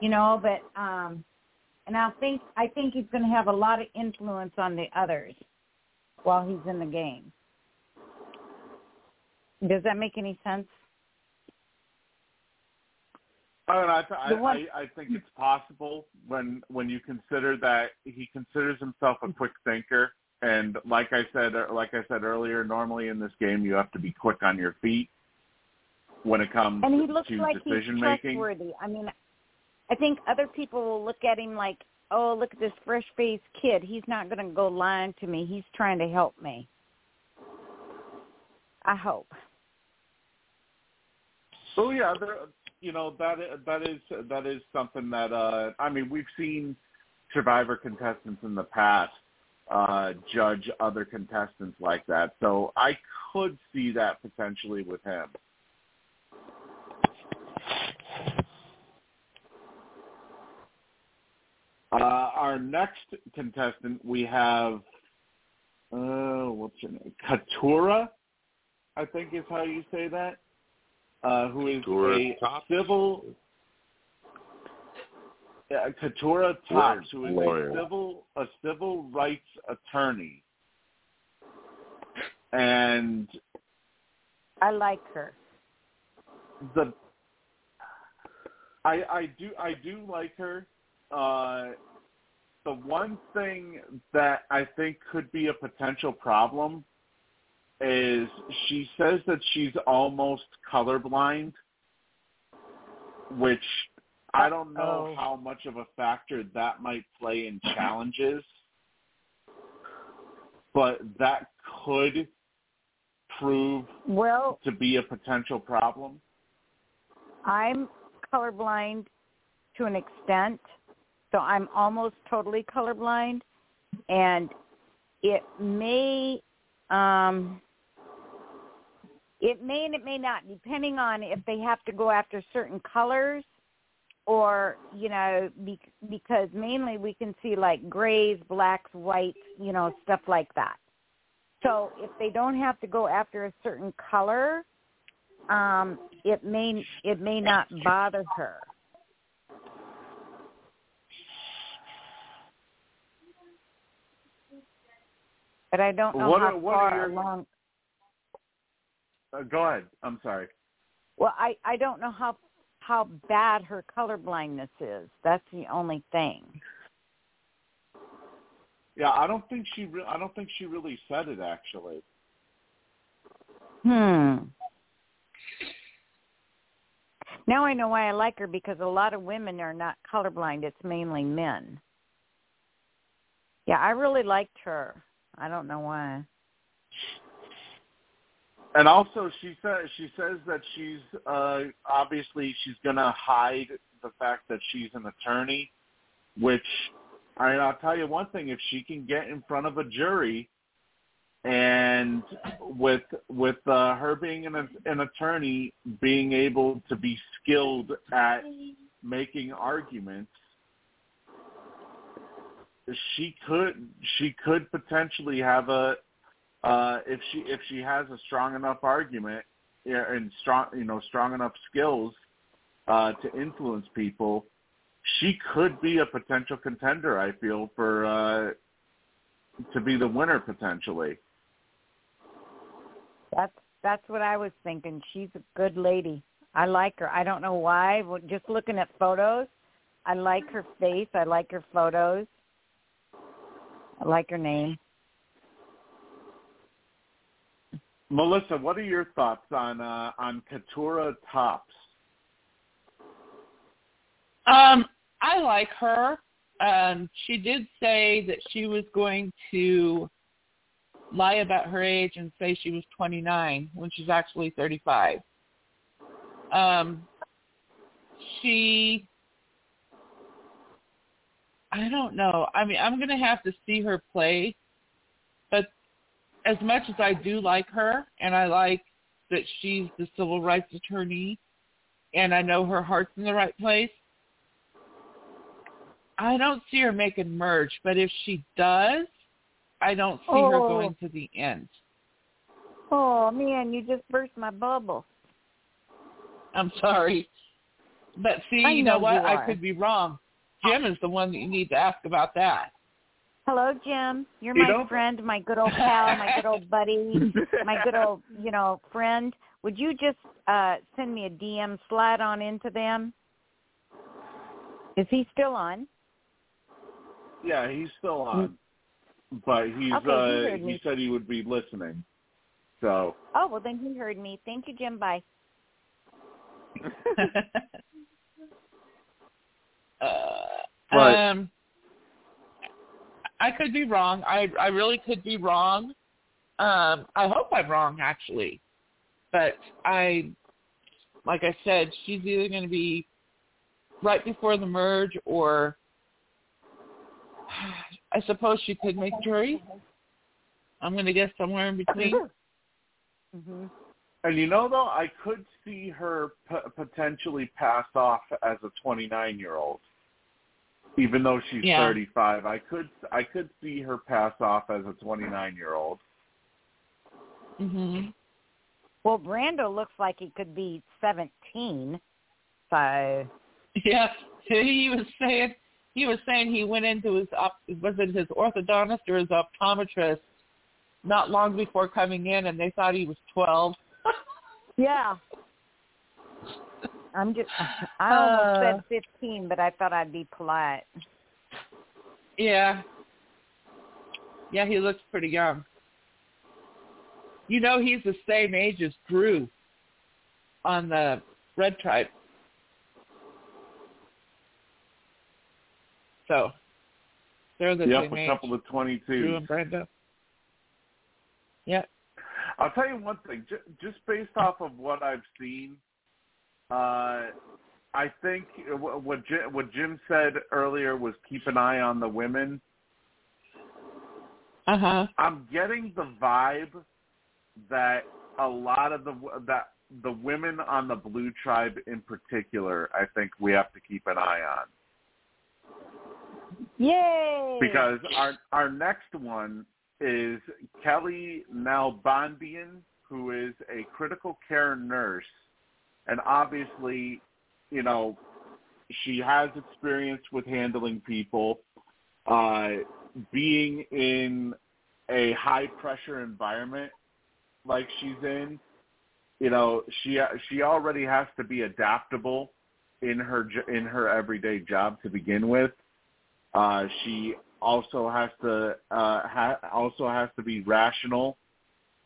You know, but um, and I think I think he's going to have a lot of influence on the others while he's in the game. Does that make any sense? I don't know. I, th- I, one- I, I think it's possible when when you consider that he considers himself a quick thinker, and like I said, like I said earlier, normally in this game you have to be quick on your feet when it comes And he looks to like decision he's making. trustworthy. I mean, I think other people will look at him like, "Oh, look at this fresh-faced kid. He's not going to go lying to me. He's trying to help me." I hope. Oh yeah, there, you know that that is that is something that uh I mean we've seen Survivor contestants in the past uh judge other contestants like that, so I could see that potentially with him. Uh, our next contestant we have uh what's her name? Katurah, I think is how you say that. Uh, who is Katurah a Topps? civil uh, Katurah Word Topps, who is lawyer. a civil a civil rights attorney, and I like her. the I I do I do like her. Uh, the one thing that I think could be a potential problem is she says that she's almost colorblind, which I don't know Uh-oh. how much of a factor that might play in challenges, but that could prove Well, to be a potential problem. I'm colorblind to an extent, so I'm almost totally colorblind, and it may, um, it may and it may not, depending on if they have to go after certain colors, or you know, be, because mainly we can see like grays, blacks, whites, you know, stuff like that. So if they don't have to go after a certain color, um, it may it may not bother her. But I don't know What how are- what far your- along. Uh, go ahead. I'm sorry. Well, I I don't know how how bad her color blindness is. That's the only thing. Yeah, I don't think she. Re- I don't think she really said it actually. Hmm. Now I know why I like her because a lot of women are not colorblind. It's mainly men. Yeah, I really liked her. I don't know why. And also, she says she says that she's uh, obviously she's gonna hide the fact that she's an attorney, which I mean, I'll tell you one thing: if she can get in front of a jury, and with with uh, her being an an attorney, being able to be skilled at making arguments, she could she could potentially have a uh, if she if she has a strong enough argument and strong you know strong enough skills uh, to influence people, she could be a potential contender. I feel for uh, to be the winner potentially. That's that's what I was thinking. She's a good lady. I like her. I don't know why. Just looking at photos, I like her face. I like her photos. I like her name. Melissa, what are your thoughts on uh, on Katurah Topps? Um, I like her. Um, she did say that she was going to lie about her age and say she was 29 when she's actually 35. Um, she, I don't know. I mean, I'm going to have to see her play, but as much as I do like her and I like that she's the civil rights attorney and I know her heart's in the right place, I don't see her making merge, but if she does, I don't see her Oh. going to the end. Oh man, you just burst my bubble. I'm sorry. But see, I you know, know what? you I could be wrong. Jim is the one that you need to ask about that. Hello, Jim. You're You my don't- friend, my good old pal, my good old buddy, my good old, you know, friend. Would you just uh send me a DM slide on into them? Is he still on? Yeah, he's still on, but he's Okay, he uh, heard he said he would be listening. So Oh, well then he heard me. Thank you, Jim. Bye. uh, But- um, I could be wrong. I I really could be wrong. Um, I hope I'm wrong actually, but I, like I said, she's either going to be right before the merge, or I suppose she could make jury. I'm going to guess somewhere in between. hmm And you know, though, I could see her p- potentially pass off as a 29 year old, even though she's Yeah. 35. I could I could see her pass off as a 29 year old. hmm Well, Brando looks like he could be 17. So, Yeah, he was saying he was saying he went into his op- was it his orthodontist or his optometrist not long before coming in, and they thought he was twelve. Yeah. I'm just. I almost Uh. said fifteen, but I thought I'd be polite. Yeah. Yeah, he looks pretty young. You know, he's the same age as Drew on the Red Tribe. So, they're the Yep, same a age. couple of Drew 22s. and Brenda. Yeah. I'll tell you one thing, ju- just based off of what I've seen, uh, I think what Jim, what Jim said earlier was keep an eye on the women. Uh huh. I'm getting the vibe that a lot of the that the women on the Blue Tribe in particular, I think we have to keep an eye on Yay! because our our next one is Kellie Nalbandian, who is a critical care nurse, and obviously, you know, she has experience with handling people, uh, being in a high pressure environment like she's in. You know, she she already has to be adaptable in her in her everyday job to begin with. Uh, she also has to uh, ha- also has to be rational,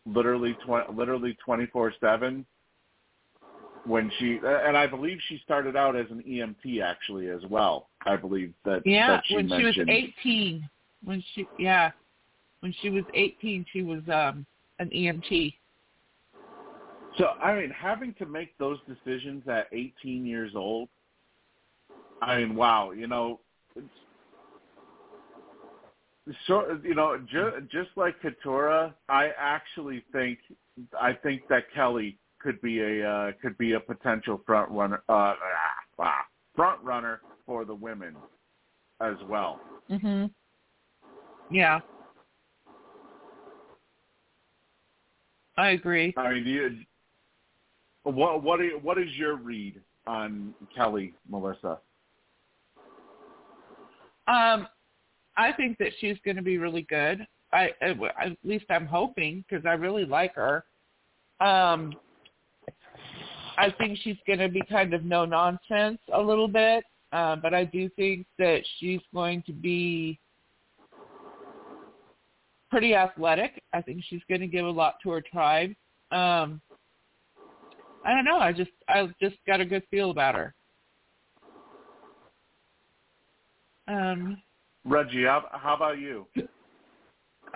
literally tw- literally twenty four seven. When she and I believe she started out as an EMT actually as well. I believe that Yeah, that she when she was 18. When she, yeah, when she was 18, she was um an EMT. So I mean, having to make those decisions at 18 years old. I mean, wow, you know, it's, so you know, ju- just like Katurah, I actually think I think that Kellie could be a uh, could be a potential front runner uh, ah, front runner for the women as well. Mhm. Yeah. I agree. I mean, do you, what what are, what is your read on Kellie, Melissa? Um, I think that she's going to be really good. I at at least I'm hoping because I really like her. Um, I think she's going to be kind of no nonsense a little bit, uh, but I do think that she's going to be pretty athletic. I think she's going to give a lot to her tribe. Um, I don't know. I just I just got a good feel about her. Um, Reggie, how, how about you?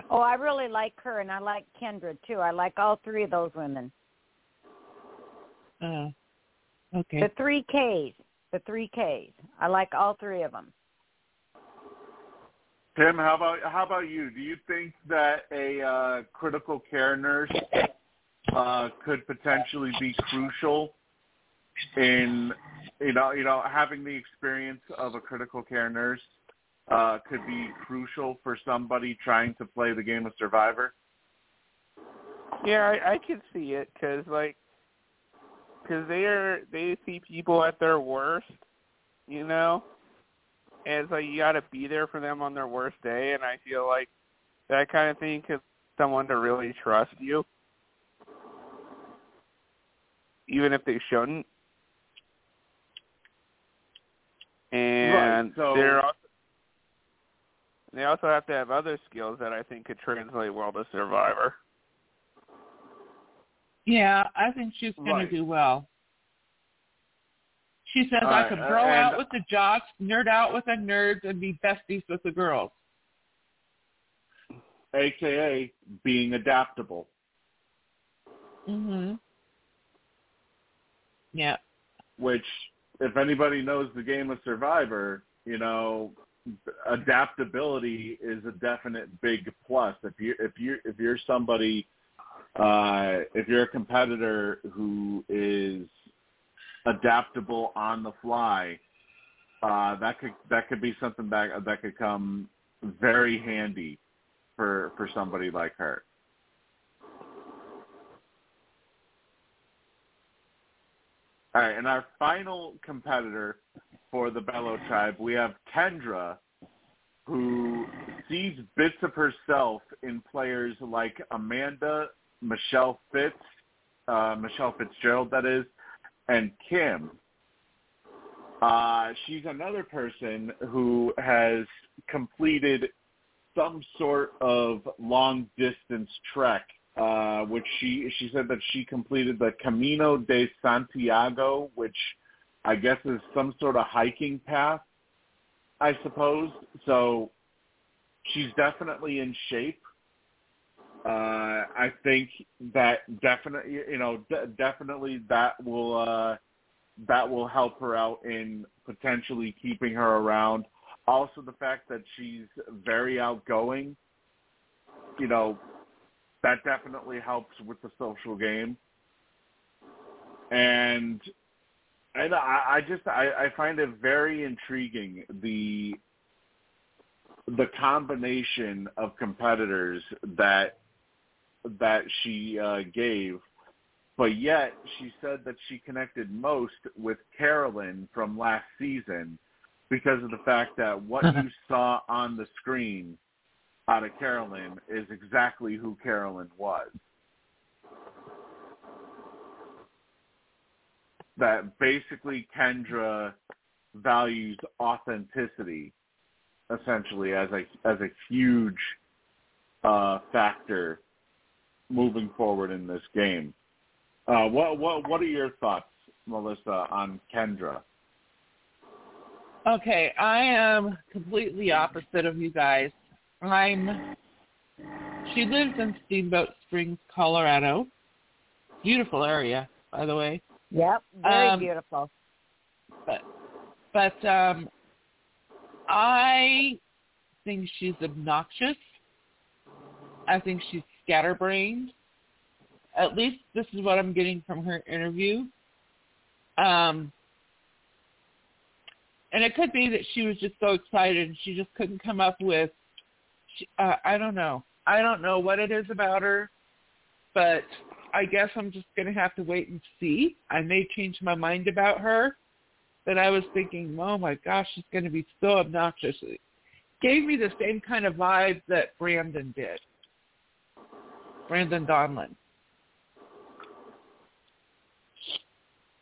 Oh, I really like her, and I like Kendra too. I like all three of those women. Uh, okay. The three Ks. The three Ks. I like all three of them. Tim, how about how about you? Do you think that a uh, critical care nurse uh, could potentially be crucial in you know you know having the experience of a critical care nurse uh, could be crucial for somebody trying to play the game of Survivor? Yeah, I, I can see it because like, because they are they see people at their worst, you know, and it's like you got to be there for them on their worst day, and I feel like that kind of thing could someone to really trust you, even if they shouldn't. And Right, so- they're also, they also have to have other skills that I think could translate well to Survivor. Yeah, I think she's going Right. to do well. She says All I right, could uh, bro and- out with the jocks, nerd out with the nerds, and be besties with the girls. AKA being adaptable. Mhm. Yeah. which if anybody knows the game of survivor you know adaptability is a definite big plus if you if you if you're somebody uh if you're a competitor who is adaptable on the fly uh that could that could be something that that could come very handy for for somebody like her. All right, and our final competitor for the Belo tribe, we have Kendra, who sees bits of herself in players like Amanda, Michelle Fitz, uh, Michelle Fitzgerald, that is, and Kim. Uh, she's another person who has completed some sort of long distance trek, uh, which she she said that she completed the Camino de Santiago, which I guess is some sort of hiking path, I suppose. So she's definitely in shape. Uh, I think that definitely, you know, d- definitely that will uh, that will help her out in potentially keeping her around. Also, the fact that she's very outgoing, you know, that definitely helps with the social game. And and I, I just I, I find it very intriguing the the combination of competitors that that she uh, gave, but yet she said that she connected most with Carolyn from last season because of the fact that what you saw on the screen out of Carolyn is exactly who Carolyn was. That basically Kendra values authenticity essentially as a as a huge uh, factor moving forward in this game. Uh, what what what are your thoughts, Melissa, on Kendra? Okay, I am completely opposite of you guys. I'm. She lives in Steamboat Springs, Colorado. Beautiful area, by the way. Yep, very Um, beautiful. But, but um, I think she's obnoxious. I think she's scatterbrained. At least this is what I'm getting from her interview. Um, and it could be that she was just so excited and she just couldn't come up with. Uh, I don't know. I don't know what it is about her, but I guess I'm just gonna have to wait and see. I may change my mind about her, but I was thinking, oh my gosh, she's gonna be so obnoxious. It gave me the same kind of vibe that Brandon did. Brandon Donlon.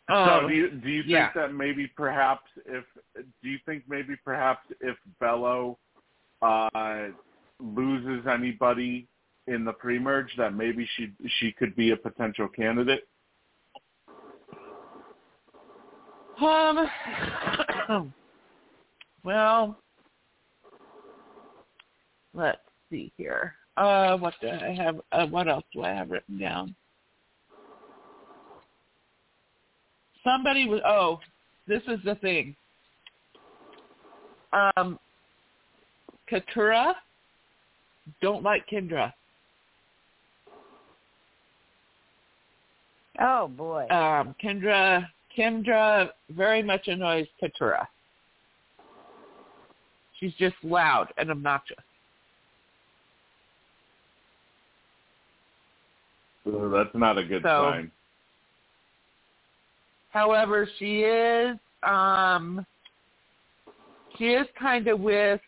so Um, do you do you think yeah. that maybe perhaps if do you think maybe perhaps if Belo uh, loses anybody in the pre-merge that maybe she she could be a potential candidate? Um. well, let's see here. Uh, what do I have? Uh, what else do I have written down? Somebody was. Oh, this is the thing. Um, Katurah don't like Kendra. Oh boy. Um, Kendra Kendra very much annoys Katurah. She's just loud and obnoxious. So that's not a good So- sign. However, she is um she is kind of with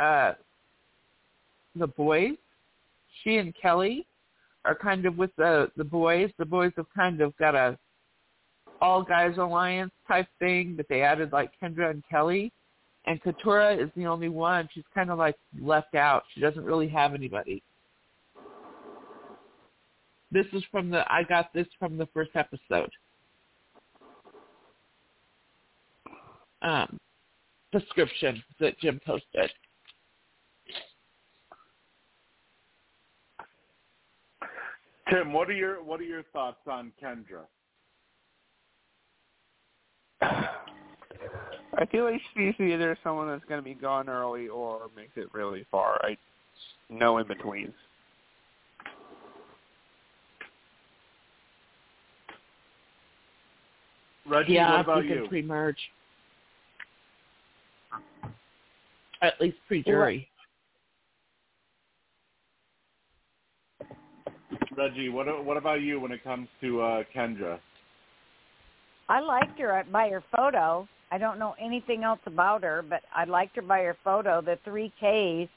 uh the boys. She and Kellie are kind of with the the boys. The boys have kind of got a all guys alliance type thing, but they added like Kendra and Kellie. And Katurah is the only one. She's kind of like left out. She doesn't really have anybody. This is from the I got this from the first episode. Um, description that Jim posted. Tim, what are your what are your thoughts on Kendra? I feel like she's either someone that's going to be gone early or makes it really far. I no in betweens. Reggie, yeah, what if about we could you? pre-merge. At least pre-jury. Reggie, what what about you when it comes to uh, Kendra? I liked her by her photo. I don't know anything else about her, but I liked her by her photo. The three Ks.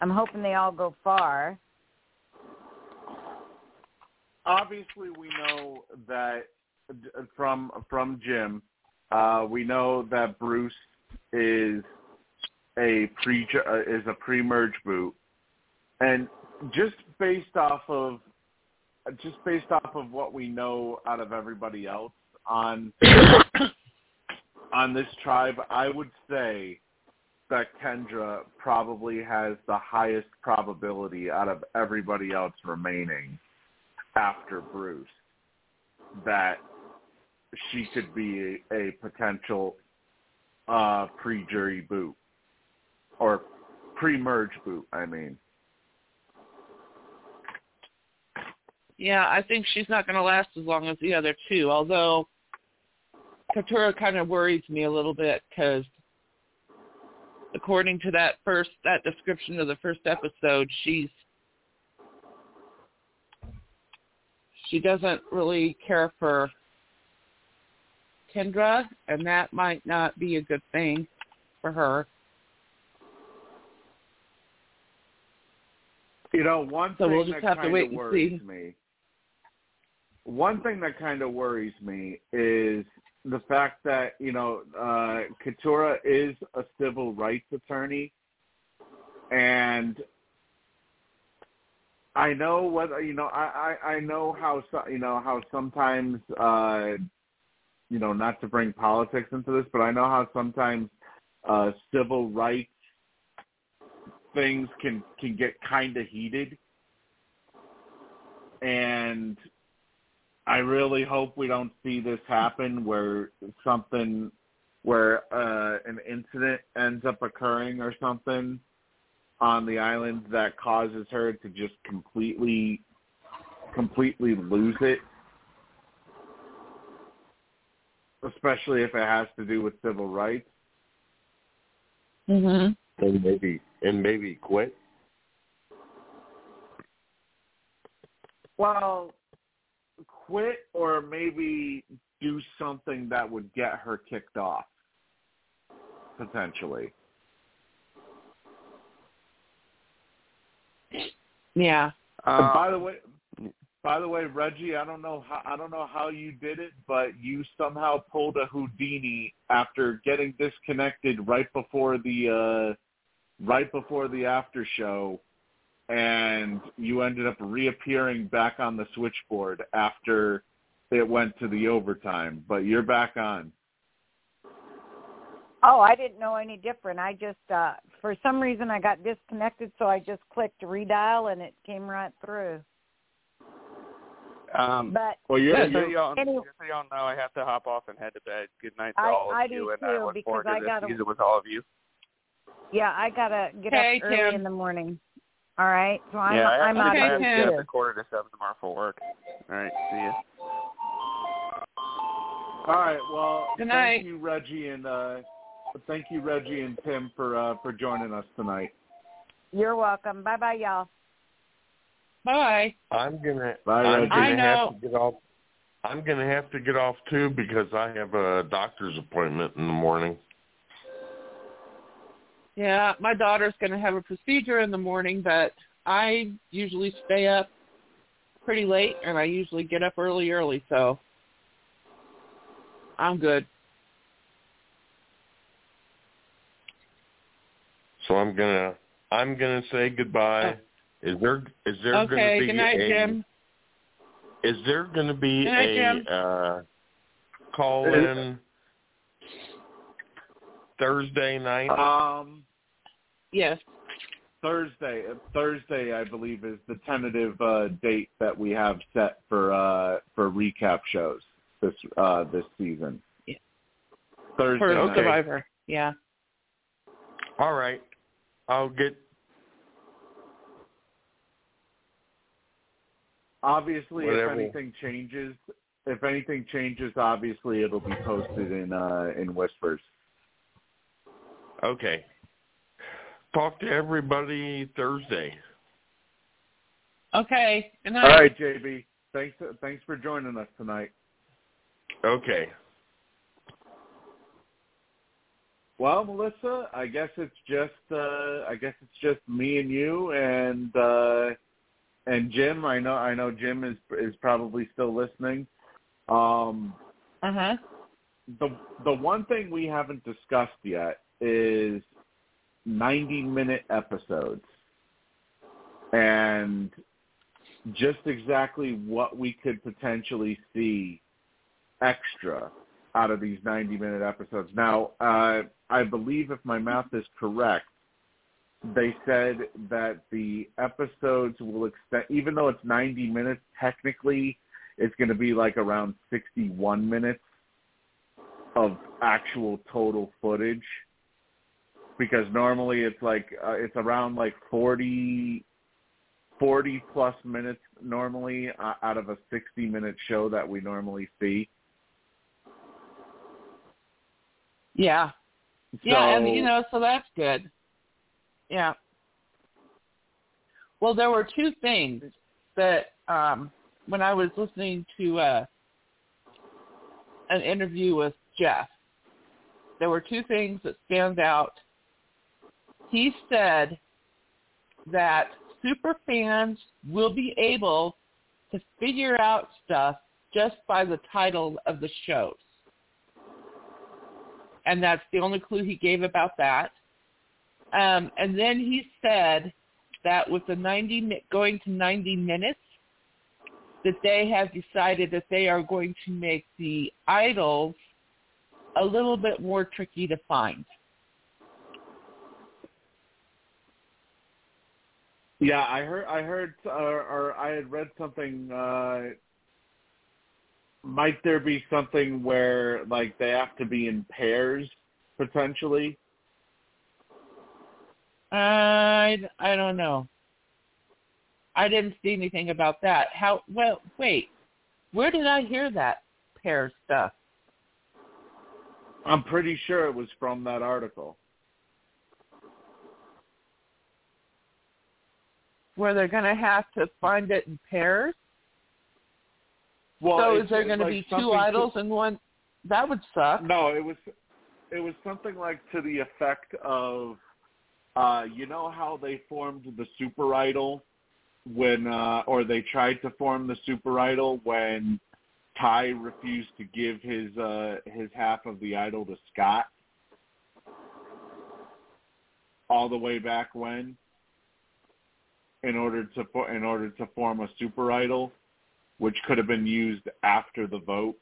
I'm hoping they all go far. Obviously, we know that from from Jim, uh, we know that Bruce is a pre is a pre-merge boot, and just based off of just based off of what we know out of everybody else on on this tribe, I would say that Kendra probably has the highest probability out of everybody else remaining after Bruce that she could be a, a potential uh, pre-jury boot or pre-merge boot. I mean, yeah, I think she's not going to last as long as the other two. Although Katurah kind of worries me a little bit because, according to that first that description of the first episode, she's she doesn't really care for Kendra, and that might not be a good thing for her. You know, one so thing we'll just that have to wait and see. me. One thing that kind of worries me is the fact that you know uh, Katurah is a civil rights attorney, and I know whether you know I, I I know how so, you know how sometimes uh, you know not to bring politics into this, but I know how sometimes uh, civil rights things can can get kind of heated, and I really hope we don't see this happen where something where uh, an incident ends up occurring or something on the island that causes her to just completely completely lose it especially if it has to do with civil rights Mhm. and maybe and maybe quit. well quit or maybe do something that would get her kicked off potentially Yeah. Uh, by the way, by the way, Reggie, I don't know how I don't know how you did it, but you somehow pulled a Houdini after getting disconnected right before the uh right before the after show and you ended up reappearing back on the switchboard after it went to the overtime, but you're back on. Oh, I didn't know any different. I just uh for some reason I got disconnected so I just clicked redial and it came right through. um, But Well, you're, just so you're y'all, Anyway. just so y'all know, I have to hop off and head to bed. Good night to I- all of I you, do and I too, look because forward to I this gotta- season with all of you. yeah, I gotta get Okay, up early Tim. in the morning. All right. So I'm yeah, I, I'm I, out Okay, I of have to get here up too. at quarter to seven tomorrow for work. All right, see ya. All right. Well, Good night. thank you, Reggie, and uh, thank you, Reggie and Tim, for uh, for joining us tonight. You're welcome. Bye bye y'all. Bye. I'm gonna Bye, I'm Reggie. gonna I have know. to get off. I'm gonna have to get off too because I have a doctor's appointment in the morning. Yeah, my daughter's going to have a procedure in the morning, but I usually stay up pretty late, and I usually get up early, early, so I'm good. So I'm gonna I'm gonna say goodbye. Is there is there Oh. okay, gonna be good night, a Jim. is there gonna be Good night, a Jim. uh call in Thursday night? Um, Yes. Thursday. Thursday, I believe, is the tentative uh, date that we have set for uh, for recap shows this uh, this season. Yeah. Thursday For night. Survivor. Yeah. All right. I'll get Obviously, Whatever. if anything changes, if anything changes, obviously it'll be posted in uh, in whispers. okay talk to everybody Thursday. Okay. All right, JB. Thanks. Thanks for joining us tonight. Okay. Well, Melissa, I guess it's just uh, I guess it's just me and you and uh, and Jim. I know I know Jim is is probably still listening. Um, uh huh. The the one thing we haven't discussed yet is 90 minute episodes and just exactly what we could potentially see extra out of these 90 minute episodes. Now, uh, I believe if my math is correct, they said that the episodes will extend, even though it's 90 minutes, technically it's going to be like around 61 minutes of actual total footage because normally it's like uh, it's around like 40 40 plus minutes normally uh, out of a 60 minute show that we normally see Yeah. Yeah, and you know, so that's good. Yeah. Well, there were two things that um when I was listening to uh an interview with Jeff, there were two things that stand out. He said that super fans will be able to figure out stuff just by the title of the shows and that's the only clue he gave about that. Um, and then he said that with the 90 going to 90 minutes, that they have decided that they are going to make the idols a little bit more tricky to find. Yeah, I heard. I heard, uh, or I had read something. Uh, might there be something where like they have to be in pairs potentially? I I don't know. I didn't see anything about that. How? Well, wait. Where did I hear that pair stuff? I'm pretty sure it was from that article. Where they're going to have to find it in pairs? Well, so is there going to be two to- idols and one? That would suck. No, it was it was something like to the effect of uh you know how they formed the super idol when uh or they tried to form the super idol when Tai refused to give his uh his half of the idol to Scot all the way back when in order to in order to form a super idol which could have been used after the vote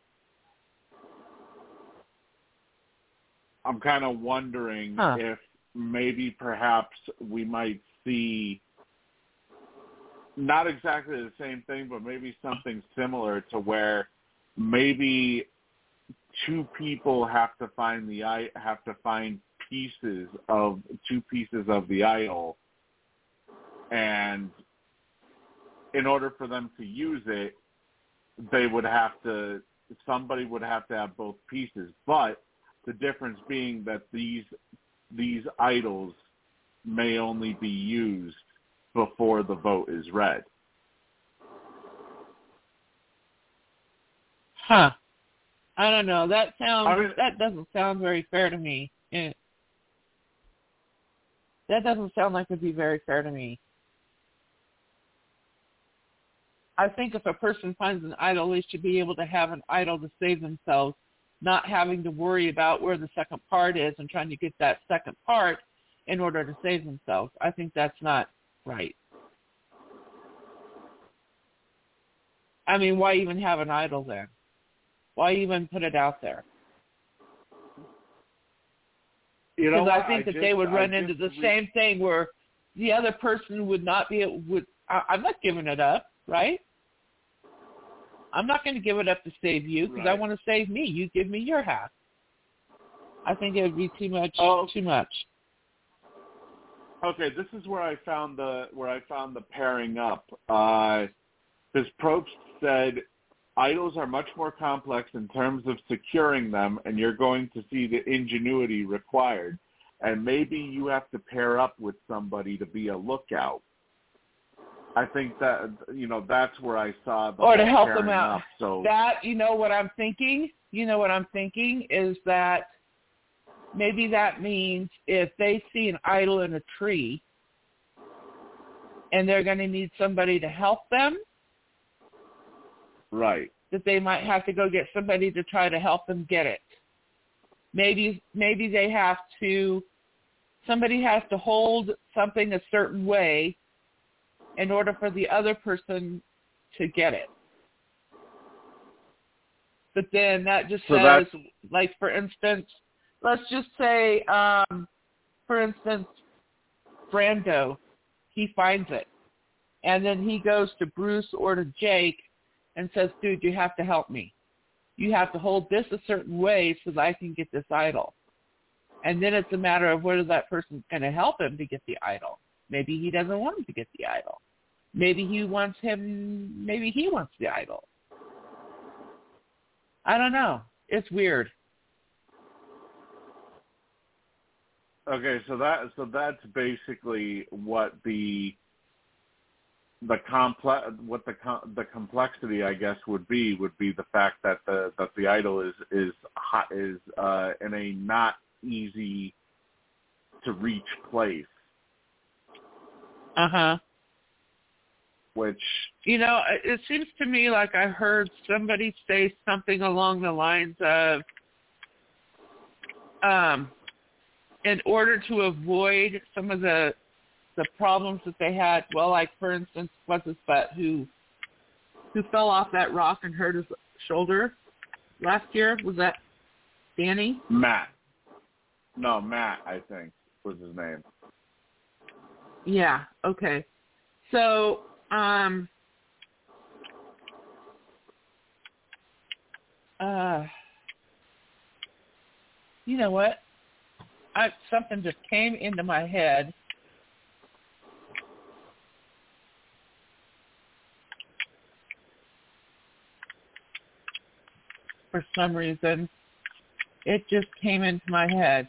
I'm kind of wondering Huh. if maybe perhaps we might see not exactly the same thing, but maybe something similar to where maybe two people have to find the i have to find pieces of two pieces of the idol, and in order for them to use it, they would have to somebody would have to have both pieces, but the difference being that these these idols may only be used before the vote is read. Huh. I don't know. That sounds I mean- that doesn't sound very fair to me. Eh. That doesn't sound like it'd be very fair to me. I think if a person finds an idol, they should be able to have an idol to save themselves, not having to worry about where the second part is and trying to get that second part in order to save themselves. I think that's not right. I mean, why even have an idol then? Why even put it out there? You know, I think that just- they would I run into the same thing where the other person would not be would. I, I'm not giving it up, right? I'm not going to give it up to save you because I want to save me. You give me your half. I think it would be too much. Oh. Too much. Okay, this is where I found the where I found the pairing up. Uh, because Probst said idols are much more complex in terms of securing them, and you're going to see the ingenuity required. And maybe you have to pair up with somebody to be a lookout. I think that you know that's where I saw the Or to help them out. Up. So That you know what I'm thinking. You know what I'm thinking is that maybe that means if they see an idol in a tree and they're going to need somebody to help them, Right. that they might have to go get somebody to try to help them get it. Maybe maybe they have to somebody has to hold something a certain way in order for the other person to get it. But then that just So says like for instance, let's just say um for instance Brando, he finds it. And then he goes to Bruce or to Jake and says, dude, you have to help me. You have to hold this a certain way so that I can get this idol. And then it's a matter of whether that person's going to help him to get the idol. Maybe he doesn't want him to get the idol. Maybe he wants him, maybe he wants the idol. I don't know. It's weird. Okay, so that so that's basically what the the complex what the the complexity I guess would be would be the fact that the that the idol is is hot is uh in a not easy to reach place Uh-huh. which You know, it- it seems to me like I heard somebody say something along the lines of, um, in order to avoid some of the the problems that they had, well, like for instance, what's his butt who who fell off that rock and hurt his shoulder last year? Was that Danny? Matt no Matt I think was his name Yeah. Okay. So, um, uh, you know what? I something just came into my head. For some reason, it just came into my head.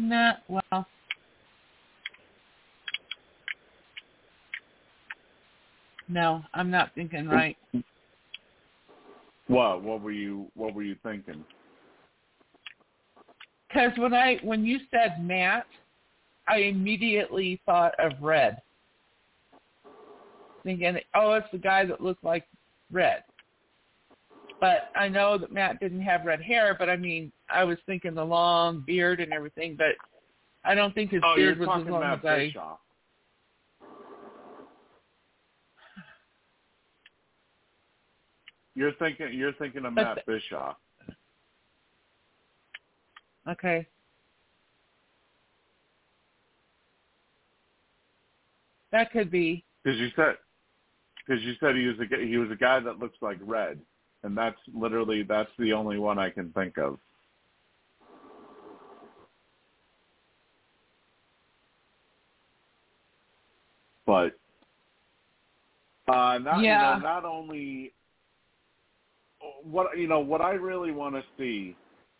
Nah, well. No, I'm not thinking right. what what were you what were you thinking Because when I when you said Matt, I immediately thought of Red. Thinking, oh, it's the guy that looked like Red. But I know that Matt didn't have red hair. But I mean, I was thinking the long beard and everything. But I don't think his oh beard was as long as I. You're thinking you're thinking of Matt Bischoff. Okay. That could be. Because you said, because you said he was a he was a guy that looks like red, and that's literally that's the only one I can think of. But uh, not Yeah. you know, not only what you know what I really want to see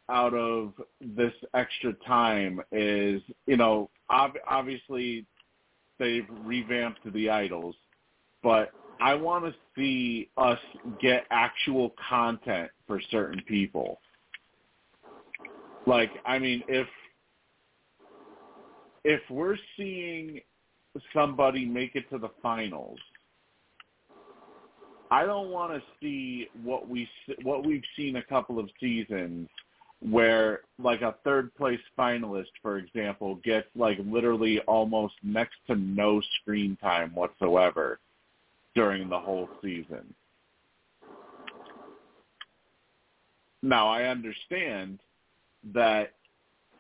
out of this extra time is you know ob- obviously they've revamped the idols, but I want to see us get actual content for certain people. Like, I mean, if if we're seeing somebody make it to the finals, I don't want to see what we what we've seen a couple of seasons where like a third place finalist, for example, gets like literally almost next to no screen time whatsoever during the whole season. Now I understand that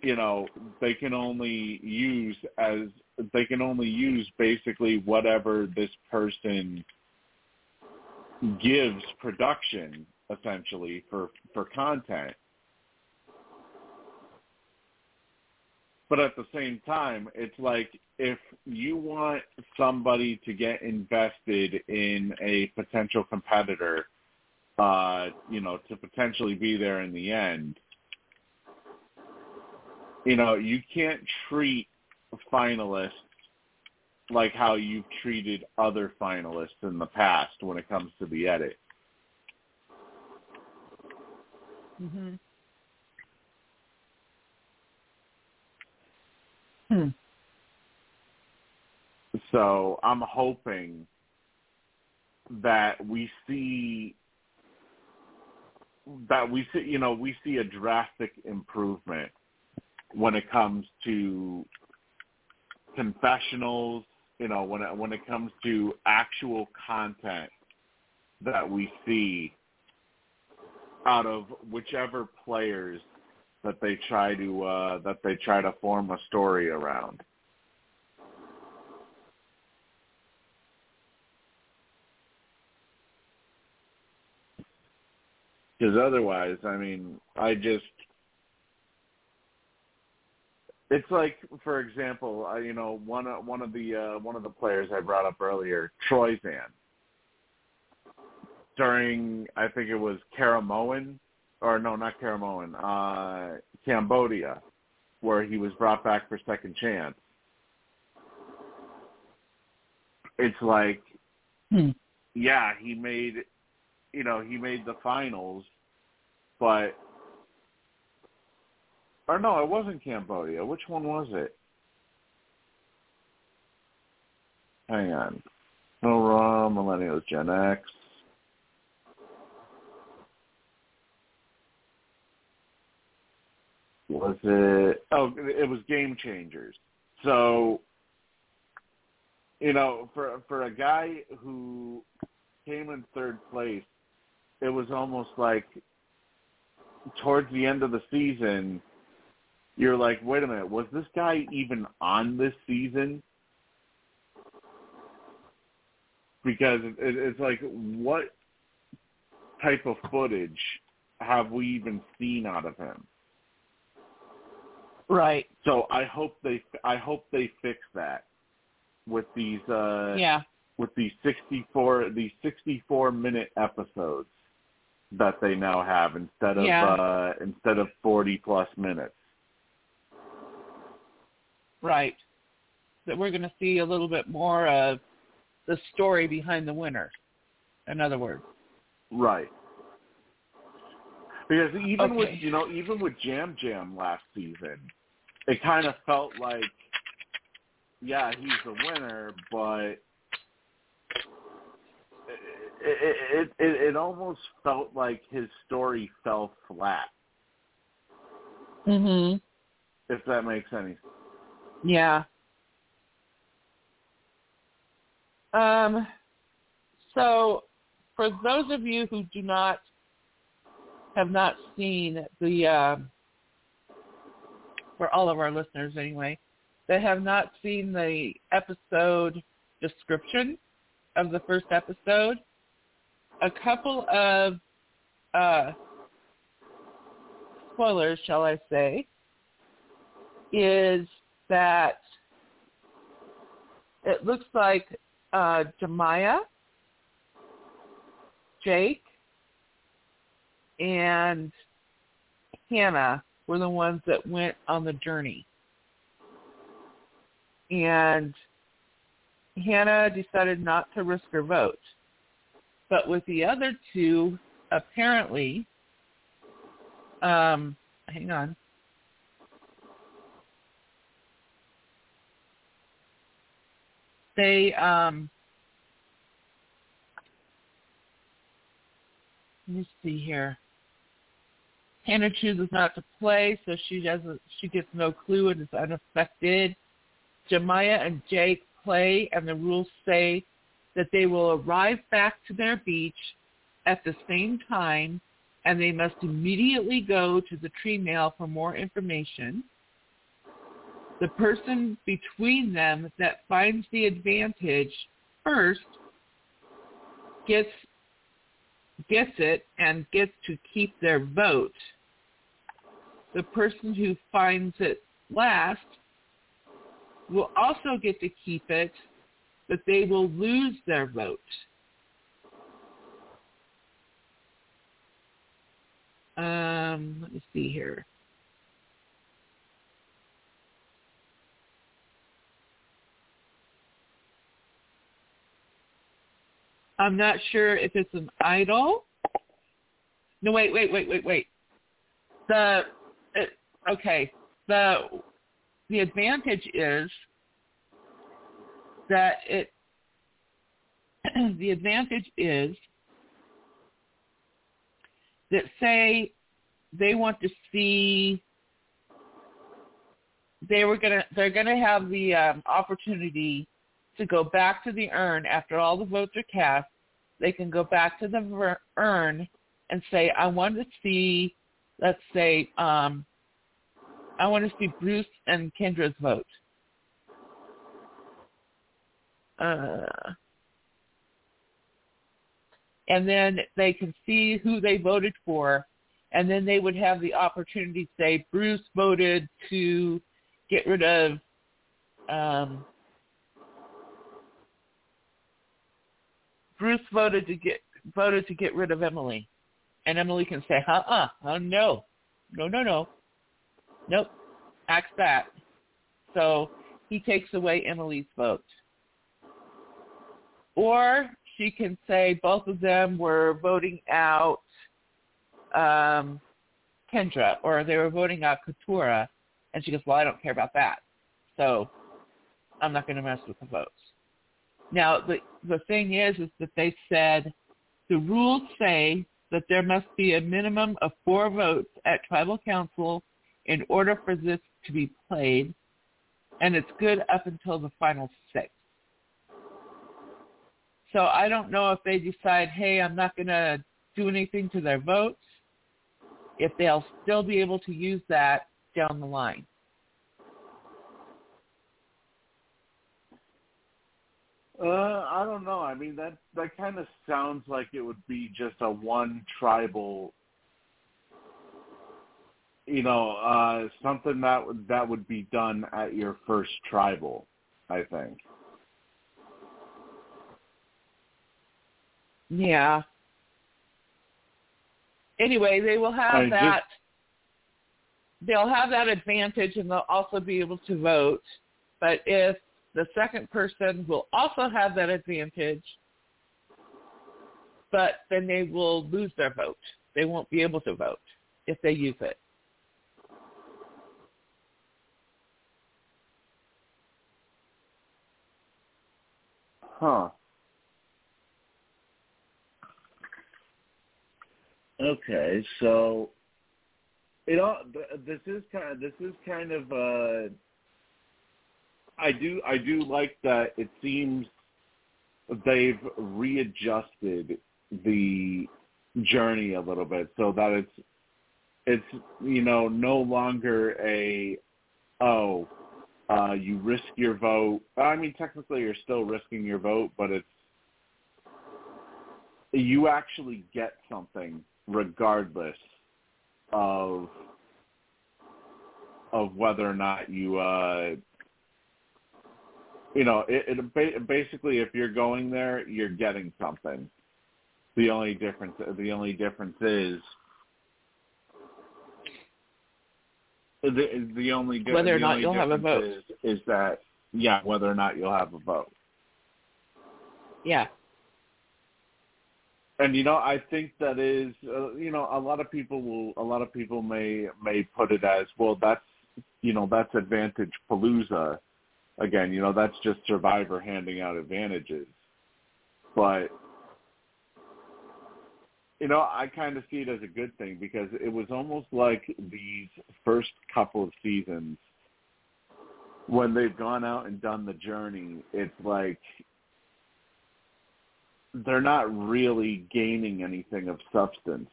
you know they can only use as they can only use basically whatever this person gives production essentially for for content but at the same time it's like if you want somebody to get invested in a potential competitor uh you know to potentially be there in the end you know you can't treat finalists like how you've treated other finalists in the past when it comes to the edit Mhm. Hmm. So I'm hoping that we see that we see you know we see a drastic improvement when it comes to confessionals you know when it when it comes to actual content that we see out of whichever players that they try to uh that they try to form a story around. Because otherwise, I mean, I just it's like, for example, uh, you know, one of one of the uh, one of the players I brought up earlier, Troy Troyzan, during I think it was Caramoan, or no, not Caramoan, uh, Cambodia, where he was brought back for second chance. It's like, Hmm. yeah, he made you know, he made the finals, but or no, it wasn't Cambodia. Which one was it? Hang on. No, raw millennials, Gen X. Was it? Oh, it was Game Changers. So, you know, for for a guy who came in third place it was almost like towards the end of the season, you're like, wait a minute, was this guy even on this season? Because it, it's like, what type of footage have we even seen out of him? Right. So I hope they, I hope they fix that with these, uh, Yeah. with these 64, these 64 minute episodes that they now have instead of Yeah. uh instead of 40 plus minutes. Right. That we're going to see a little bit more of the story behind the winner. In other words. Right. Because even with you know even with Yam Yam last season, it kind of felt like yeah, he's the winner, but it, it it it almost felt like his story fell flat. Mhm. If that makes any sense. Yeah. Um so for those of you who do not have not seen the um for all of our listeners anyway, that have not seen the episode description of the first episode, a couple of uh, spoilers, shall I say, is that it looks like uh, J. Maya, Jake, and Hannah were the ones that went on the journey. And Hannah decided not to risk her vote. But with the other two, apparently, um, hang on. They, um, let me see here. Hannah chooses not to play, so she doesn't. She gets no clue and is unaffected. J. Maya and Jake play, and the rules say that they will arrive back to their beach at the same time, and they must immediately go to the tree mail for more information. The person between them that finds the advantage first gets gets it and gets to keep their vote. The person who finds it last will also get to keep it, but they will lose their vote. Um, let me see here. I'm not sure if it's an idol. No, wait, wait, wait, wait, wait. the it, okay the the advantage is that it the advantage is that say they want to see they were gonna they're gonna have the um, opportunity to go back to the urn after all the votes are cast. They can go back to the urn and say, I want to see, let's say, um, I want to see Bruce and Kendra's vote. Uh, and then they can see who they voted for, and then they would have the opportunity to say Bruce voted to get rid of um, Bruce voted to get voted to get rid of Emily, and Emily can say, "Uh, uh, uh no, no, no, no, nope, axe that." So he takes away Emily's vote, or she can say both of them were voting out um, Kendra, or they were voting out Katurah, and she goes, "Well, I don't care about that, so I'm not going to mess with the votes." Now, the the thing is, is that they said the rules say that there must be a minimum of four votes at tribal council in order for this to be played, and it's good up until the final six. So I don't know if they decide, hey, I'm not going to do anything to their votes, if they'll still be able to use that down the line. Uh, I don't know. I mean, that that kind of sounds like it would be just a one tribal, you know, uh, something that would that would be done at your first tribal. I think. Yeah. Anyway, they will have I that. They'll have that advantage, and they'll also be able to vote. But if the second person will also have that advantage, but then they will lose their vote. They won't be able to vote if they use it. Huh. Okay, so it all this is kind of this is kind of uh I do I do like that it seems they've readjusted the journey a little bit so that it's it's you know no longer a oh uh you risk your vote. I mean technically you're still risking your vote but it's you actually get something regardless of of whether or not you uh you know it, it basically if you're going there you're getting something. The only difference the only difference is the the only whether or not you'll have a vote. is, is that yeah whether or not you'll have a vote. Yeah. And you know i think that is uh, you know a lot of people will a lot of people may may put it as well that's you know that's advantage palooza again you know that's just survivor handing out advantages but you know i kind of see it as a good thing because it was almost like these first couple of seasons when they've gone out and done the journey it's like they're not really gaining anything of substance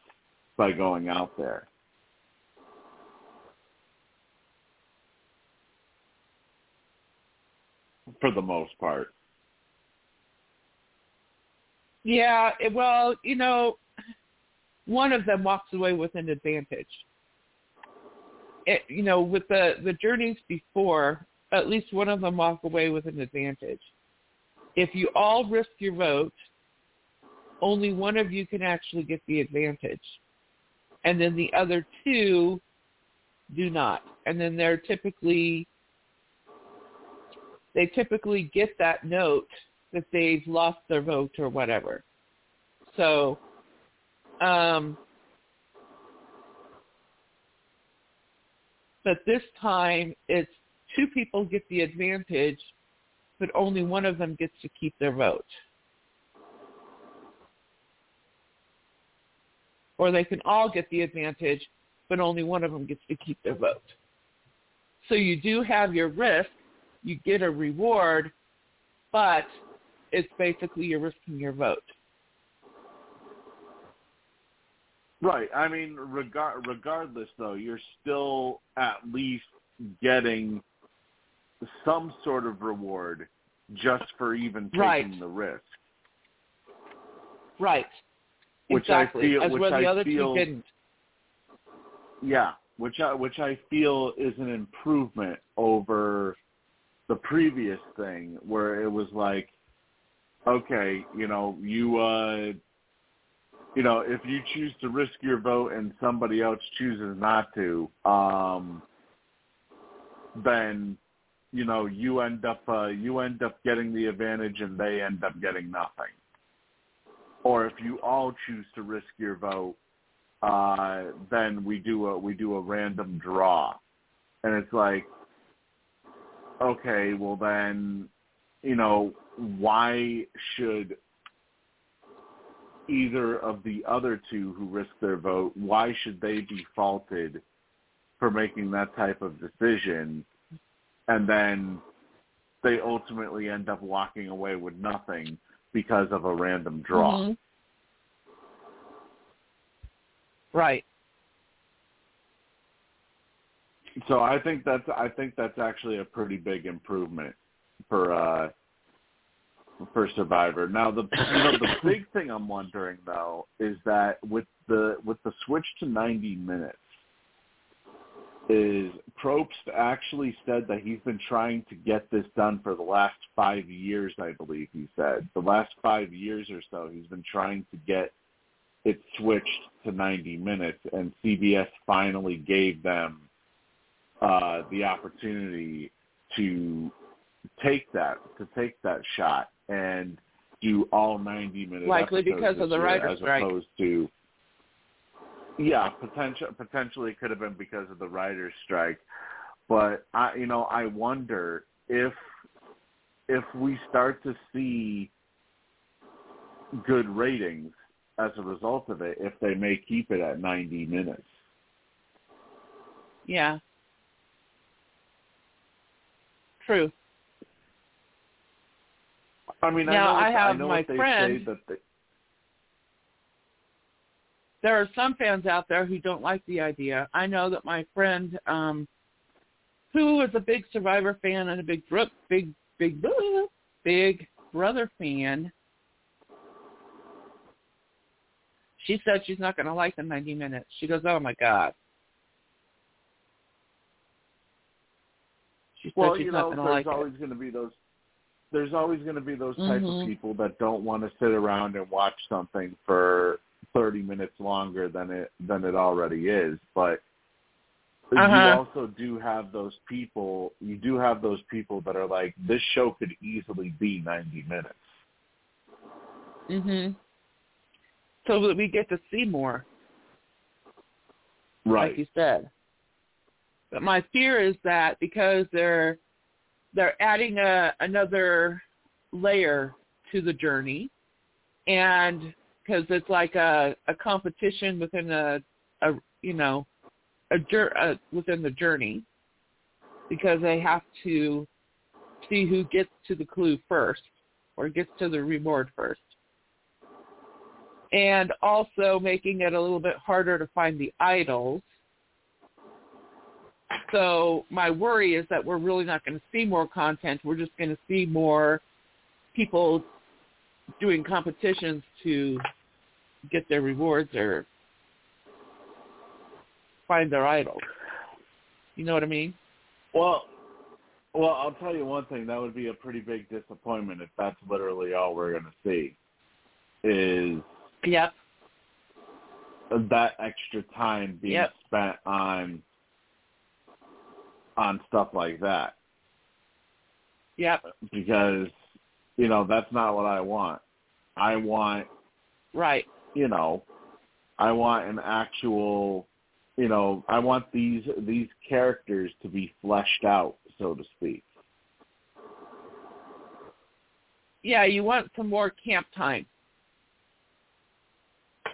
by going out there. For the most part. Yeah, well, you know, one of them walks away with an advantage. It, you know, with the the journeys before, at least one of them walk away with an advantage. If you all risk your vote, only one of you can actually get the advantage. And then the other two do not. And then they're typically they typically get that note that they've lost their vote or whatever. So um but this time it's two people get the advantage, but only one of them gets to keep their vote. Or they can all get the advantage, but only one of them gets to keep their vote. So you do have your risk, you get a reward, but it's basically you're risking your vote. Right. I mean, regard regardless, though, you're still at least getting some sort of reward just for even taking Right. the risk. Right. Which exactly. I feel, As which where the I other feel, two didn't. Yeah, which I which I feel is an improvement over the previous thing where it was like, okay, you know, you uh you know, if you choose to risk your vote and somebody else chooses not to, um then you know, you end up uh you end up getting the advantage and they end up getting nothing. Or if you all choose to risk your vote uh, then we do a we do a random draw, and it's like, okay, well then, you know, why should either of the other two who risk their vote, why should they be faulted for making that type of decision, and then they ultimately end up walking away with nothing because of a random draw. Mhm. Right. So I think that's I think that's actually a pretty big improvement for uh for Survivor. Now the you know the big thing I'm wondering though is that with the with the switch to 90 minutes is Probst actually said that he's been trying to get this done for the last 5 years I believe he said. The last 5 years or so he's been trying to get it switched to 90 minutes and CBS finally gave them uh, the opportunity to take that to take that shot and do all 90 minute Likely because of the writer's as opposed to yeah potential potentially could have been because of the writer's strike. But I you know I wonder if if we start to see good ratings as a result of it if they may keep it at 90 minutes. Yeah. True. I mean, Now, I know, I have I my what they friend- say that they, There are some fans out there who don't like the idea. I know that my friend, um, who is a big Survivor fan and a big Brooke, big, big, big brother fan, she said she's not going to like the 90 minutes. She goes, oh my God. Well, she's you not know, going to there's like always going to be those. There's always going to be those type Mhm. of people that don't want to sit around and watch something for 30 minutes longer than it than it already is. But you Uh-huh. also do have those people. You do have those people that are like, this show could easily be 90 minutes. Mhm. So that we get to see more. Right. like you said. But my fear is that because they're they're adding a another layer to the journey, and because it's like a a competition within a a you know a, uh within the journey, because they have to see who gets to the clue first or gets to the reward first. And also making it a little bit harder to find the idols so my worry is that we're really not going to see more content. We're just going to see more people doing competitions to get their rewards or find their idols. You know what I mean? Well, well, I'll tell you one thing. That would be a pretty big disappointment if that's literally all we're going to see. Is Yep. that extra time being Yep. spent on on stuff like that Yep. because you know that's not what I want. I want Right. you know I want an actual you know, I want these these characters to be fleshed out, so to speak. Yeah, you want some more camp time.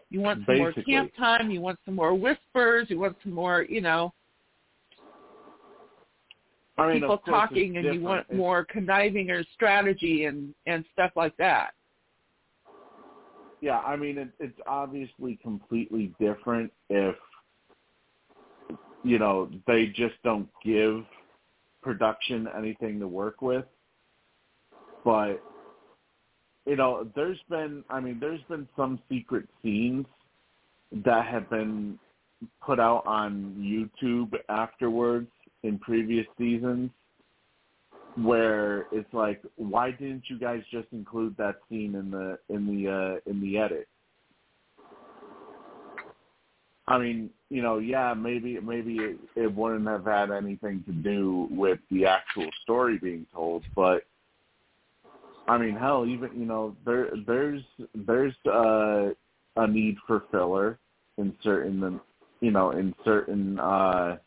You want some Basically. more camp time. You want some more whispers. You want some more, you know, I mean, people of course, it's talking, and you want It's- more conniving or strategy and and stuff like that. Yeah, I mean, it, it's obviously completely different if you know they just don't give production anything to work with. But you know, there's been, I mean, there's been some secret scenes that have been put out on YouTube afterwards in previous seasons where it's like why didn't you guys just include that scene in the in the uh in the edit? I mean you know yeah maybe maybe it, it wouldn't have had anything to do with the actual story being told but i mean hell even you know there there's there's uh a need for filler in certain you know in certain uh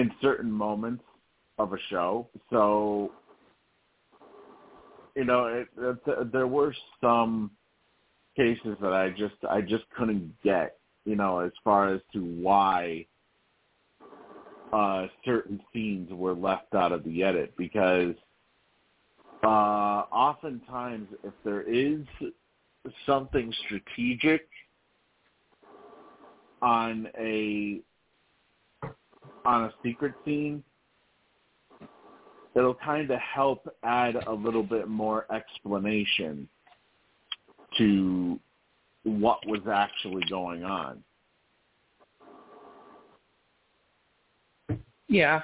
in certain moments of a show. So, you know, it, it, there were some cases that I just I just couldn't get, you know, as far as to why uh, certain scenes were left out of the edit because uh, oftentimes if there is something strategic on a on a secret scene, it'll kind of help add a little bit more explanation to what was actually going on. Yeah.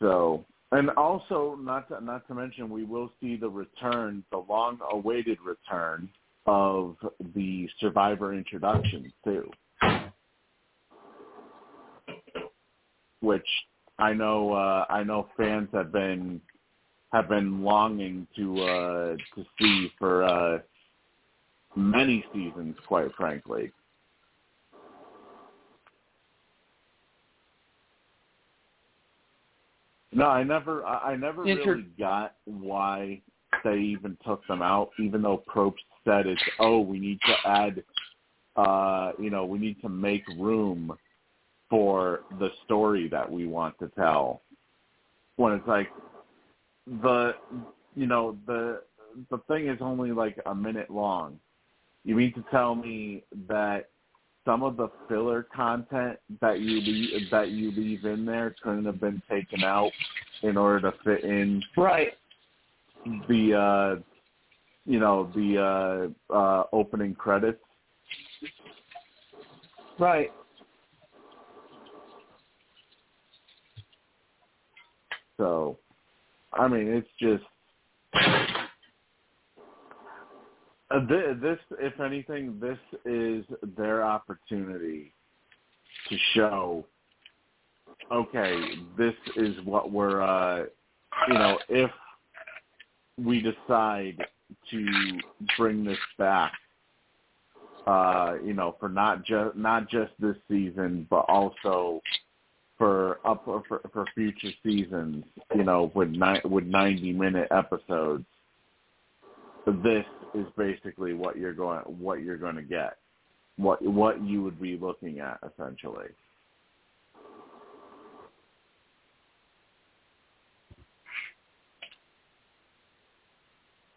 So, and also not to, not to mention, we will see the return, the long-awaited return of the Survivor introduction too, which I know uh, I know fans have been have been longing to uh, to see for uh, many seasons, quite frankly. No, I never I never really got why they even took them out, even though Probst said it's oh, we need to add uh, you know, we need to make room for the story that we want to tell. When it's like the you know, the the thing is only like a minute long. You mean to tell me that some of the filler content that you leave, that you leave in there couldn't have been taken out in order to fit in Right. the uh you know the uh uh opening credits Right. so i mean it's just uh, this if anything this is their opportunity to show okay this is what we're uh you know if we decide to bring this back uh you know for not just not just this season but also for up for, for future seasons you know with ni- with 90 minute episodes. This is basically what you're going what you're going to get what what you would be looking at essentially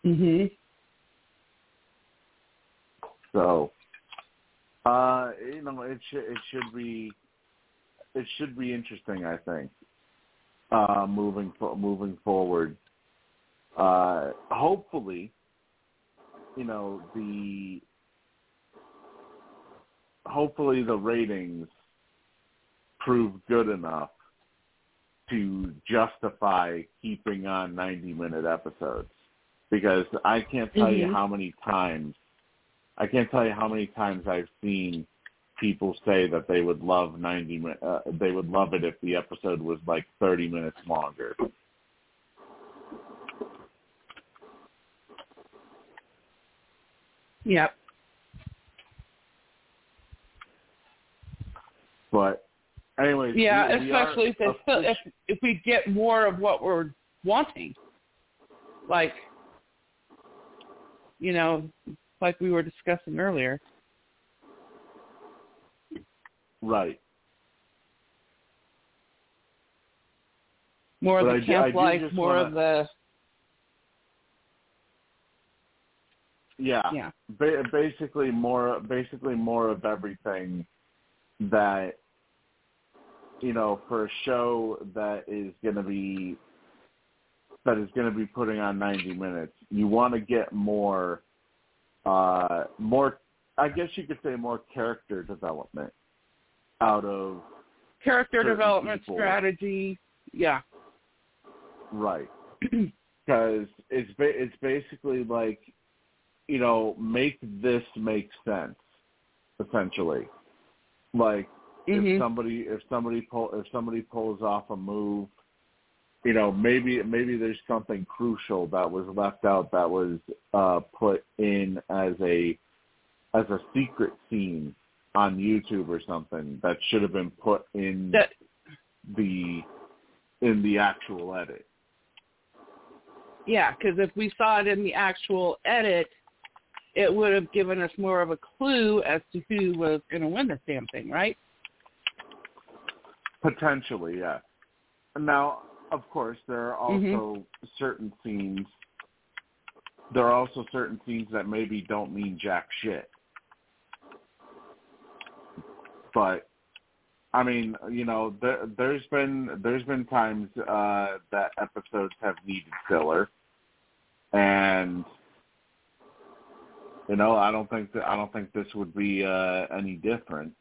Mhm. So, uh, you know, it should it should be it should be interesting. I think uh, moving fo- moving forward. Uh, hopefully, you know the hopefully the ratings prove good enough to justify keeping on 90 minute episodes because I can't tell you Mhm. how many times I can't tell you how many times I've seen people say that they would love 90 mi- uh, they would love it if the episode was like 30 minutes longer. Yep. But anyways, Yeah, we, we especially if, they still, if if we get more of what we're wanting, like you know, like we were discussing earlier. right. More But of I the I camp do life, more wanna- of the Yeah. yeah. Ba- basically more basically more of everything that you know for a show that is going to be that is going to be putting on 90 minutes you want to get more uh more I guess you could say more character development out of Character development people. strategy. Yeah. right because it's ba- it's basically like you know make this make sense essentially like Mhm. if somebody if somebody pull if somebody pulls off a move you know maybe maybe there's something crucial that was left out that was uh put in as a as a secret scene on YouTube or something that should have been put in That the in the actual edit yeah, because if we saw it in the actual edit, it would have given us more of a clue as to who was going to win this damn thing, right? Potentially, yes. Now, of course, there are also Mhm. certain scenes. There are also certain scenes that maybe don't mean jack shit. But I mean, you know, there, there's been there's been times uh, that episodes have needed filler, and you know, I don't think that I don't think this would be uh, any different.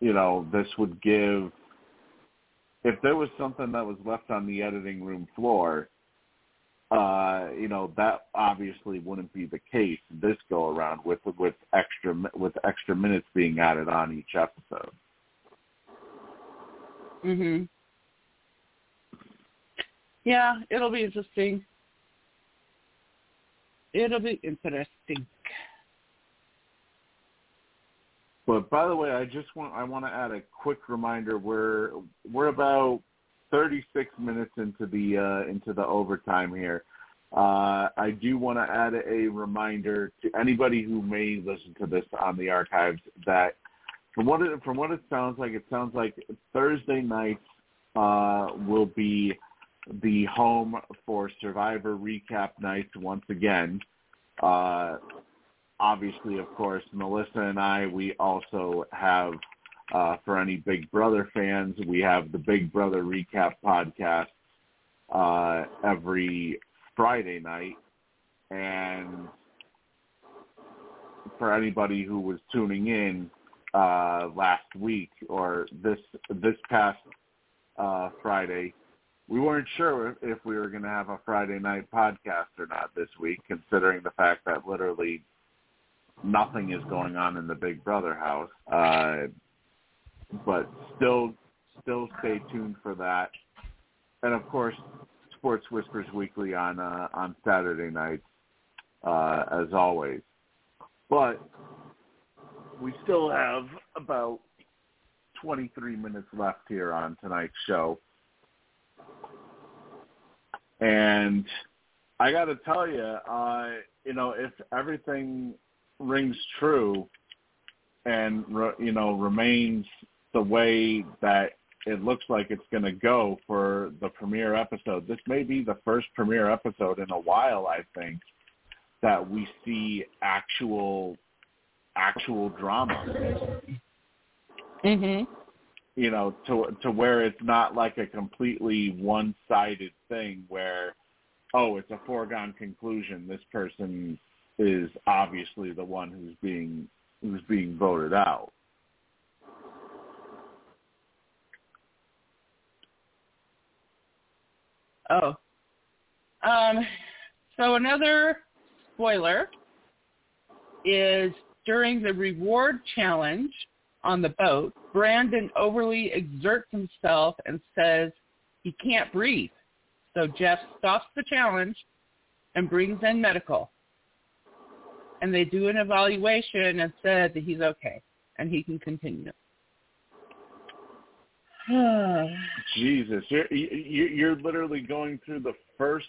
You know, this would give if there was something that was left on the editing room floor, uh, you know, that obviously wouldn't be the case this go around with with extra with extra minutes being added on each episode. Mhm. Yeah, it'll be interesting. It'll be interesting. But by the way, I just want I want to add a quick reminder. We're we're about 36 minutes into the uh, into the overtime here. Uh, I do want to add a reminder to anybody who may listen to this on the archives that from what it, from what it sounds like, it sounds like Thursday nights uh, will be the home for Survivor recap nights once again. Uh, obviously, of course, Melissa and I, we also have, uh, for any Big Brother fans, we have the Big Brother recap podcast uh, every Friday night. And for anybody who was tuning in uh, last week or this this past uh, Friday, we weren't sure if we were going to have a Friday night podcast or not this week, considering the fact that literally nothing is going on in the Big Brother house. Uh, but still, still stay tuned for that. And of course, Sports Whispers Weekly on uh, on Saturday nights, uh, as always. But we still have about 23 minutes left here on tonight's show. And I got to tell you, uh, you know, if everything rings true and, re- you know, remains the way that it looks like it's going to go for the premiere episode, this may be the first premiere episode in a while, I think, that we see actual actual drama Mhm. you know, to to where it's not like a completely one-sided thing where, oh, it's a foregone conclusion. This person is obviously the one who's being who's being voted out. Oh. Um, so another spoiler is during the reward challenge on the boat, Brandon overly exerts himself and says he can't breathe. So Jeff stops the challenge and brings in medical. And they do an evaluation and said that he's okay and he can continue. Jesus, you're you- you're literally going through the first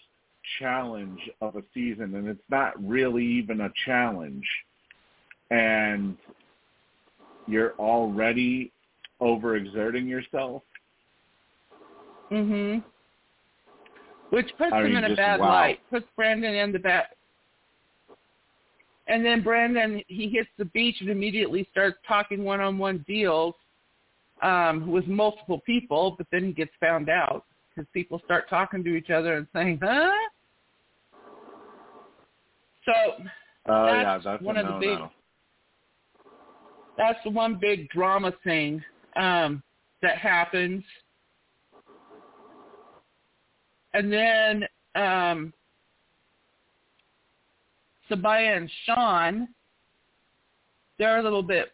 challenge of a season, and it's not really even a challenge, and you're already overexerting yourself. mhm. Which puts I him in a bad wow. light. Puts Brandon in the bad. And then Brandon, he hits the beach and immediately starts talking one-on-one deals um, with multiple people, but then he gets found out because people start talking to each other and saying, "Huh." So Oh That's yeah, that's one of the no-no. big- that's the one big drama thing um, that happens. And then um, Sabiyah and Sean, they're a little bit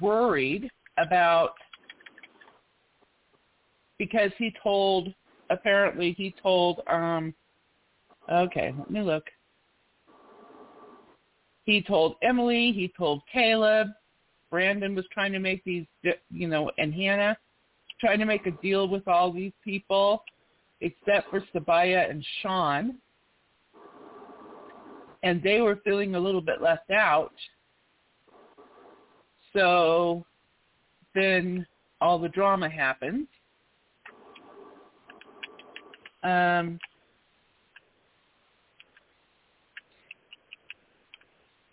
worried about because he told apparently he told um okay let me look he told Emily, he told Kaleb, Brandon was trying to make these, you know, and Hannah trying to make a deal with all these people, except for Sabiyah and Sean. And they were feeling a little bit left out. So then all the drama happens. Um,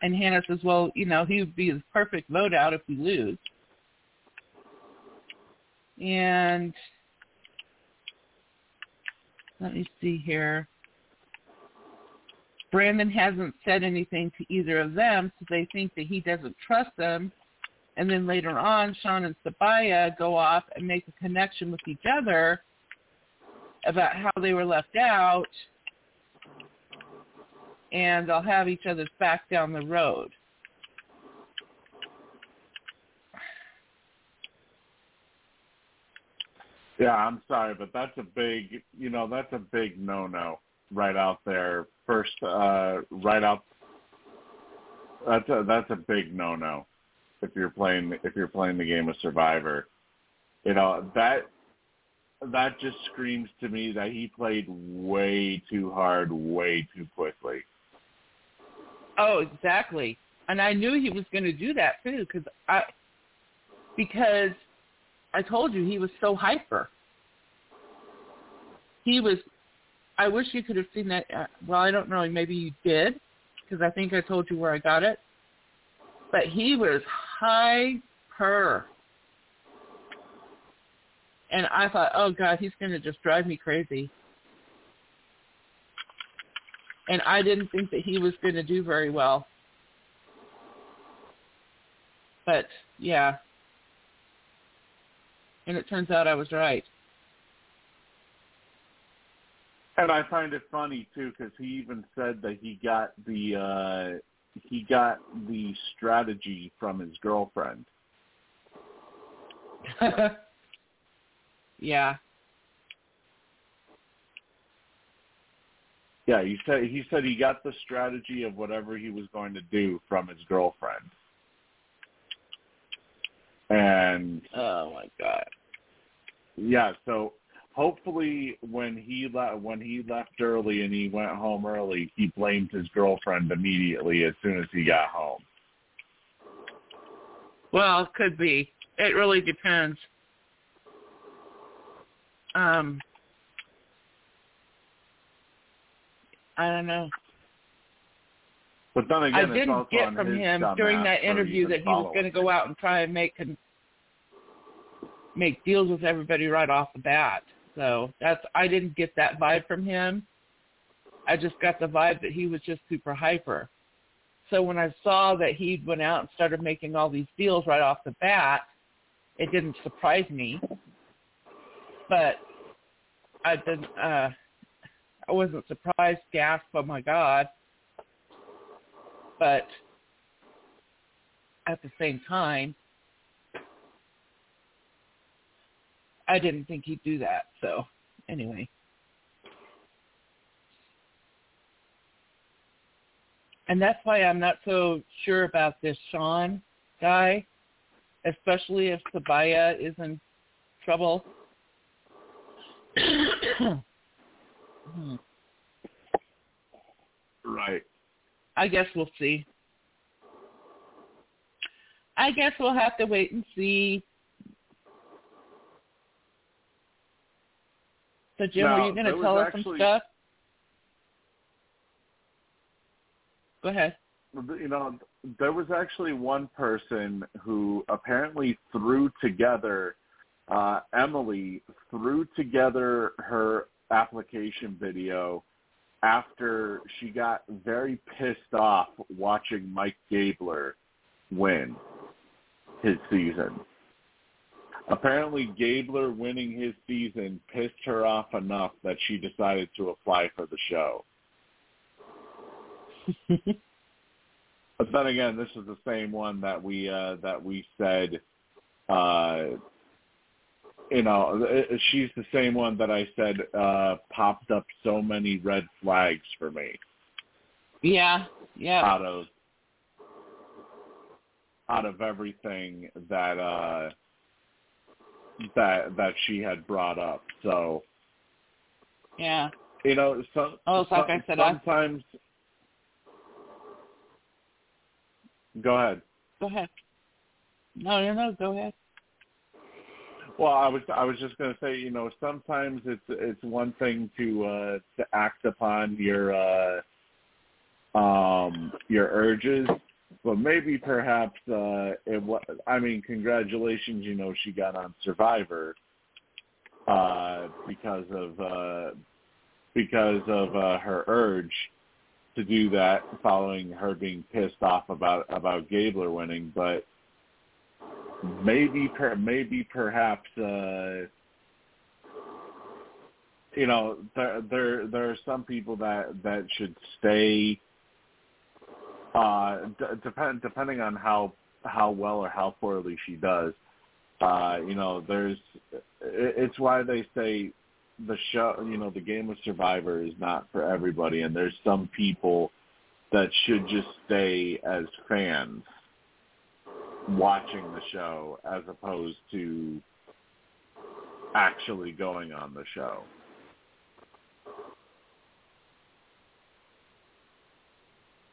And Hannah says, well, you know, he would be the perfect vote out if we lose. And let me see here. Brandon hasn't said anything to either of them, so they think that he doesn't trust them. And then later on, Sean and Sabiyah go off and make a connection with each other about how they were left out and they'll have each other's back down the road. Yeah, I'm sorry, but that's a big, you know, that's a big no-no right out there. First, uh, right out. That's a that's a big no-no if you're playing if you're playing the game of Survivor. You know that that just screams to me that he played way too hard, way too quickly. Oh, exactly. And I knew he was going to do that too, because I because I told you he was so hyper. He was. I wish you could have seen that. Uh, well, I don't know. Maybe you did, because I think I told you where I got it. But he was hyper. And I thought, oh God, he's going to just drive me crazy. And I didn't think that he was going to do very well. But yeah. And it turns out I was right. And I find it funny too because he even said that he got the uh he got the strategy from his girlfriend. yeah. Yeah, he said he said he got the strategy of whatever he was going to do from his girlfriend. And Oh my god. yeah, so hopefully when he left when he left early and he went home early, he blamed his girlfriend immediately as soon as he got home. Well, could be. It really depends. Um I don't know. But then again, I didn't get from him during that interview that he was going to go out and try and make make deals with everybody right off the bat. So that's I didn't get that vibe from him. I just got the vibe that he was just super hyper. So when I saw that he went out and started making all these deals right off the bat, it didn't surprise me. But I didn't. Uh, I wasn't surprised, gasp, oh my god. But at the same time, I didn't think he'd do that. So anyway. and that's why I'm not so sure about this Sean guy, especially if Sabiyah is in trouble. Right. I guess we'll see. I guess we'll have to wait and see. So Jim, Now, were you going to tell us actually- some stuff? Go ahead. you know, there was actually one person who apparently threw together, uh, Emily threw together her application video after she got very pissed off watching Mike Gabler win his season. Apparently, Gabler winning his season pissed her off enough that she decided to apply for the show. But then again, this is the same one that we uh, that we said. Uh, you know, she's the same one that I said uh, popped up so many red flags for me Yeah, yeah. out of out of everything that uh, that that she had brought up. So Yeah. you know, some, Oh, it's like I said, I- sometimes. Go ahead. Go ahead. No, no, no. Go ahead. Well, I was I was just going to say, you know, sometimes it's it's one thing to uh to act upon your uh um your urges, but maybe perhaps uh it was I mean, congratulations, you know, she got on Survivor uh because of uh because of uh her urge to do that following her being pissed off about about Gabler winning, but maybe per, maybe perhaps uh you know there there there are some people that that should stay uh d- depend depending on how how well or how poorly she does uh you know there's it, it's why they say the show you know the game of survivor is not for everybody and there's some people that should just stay as fans watching the show as opposed to actually going on the show.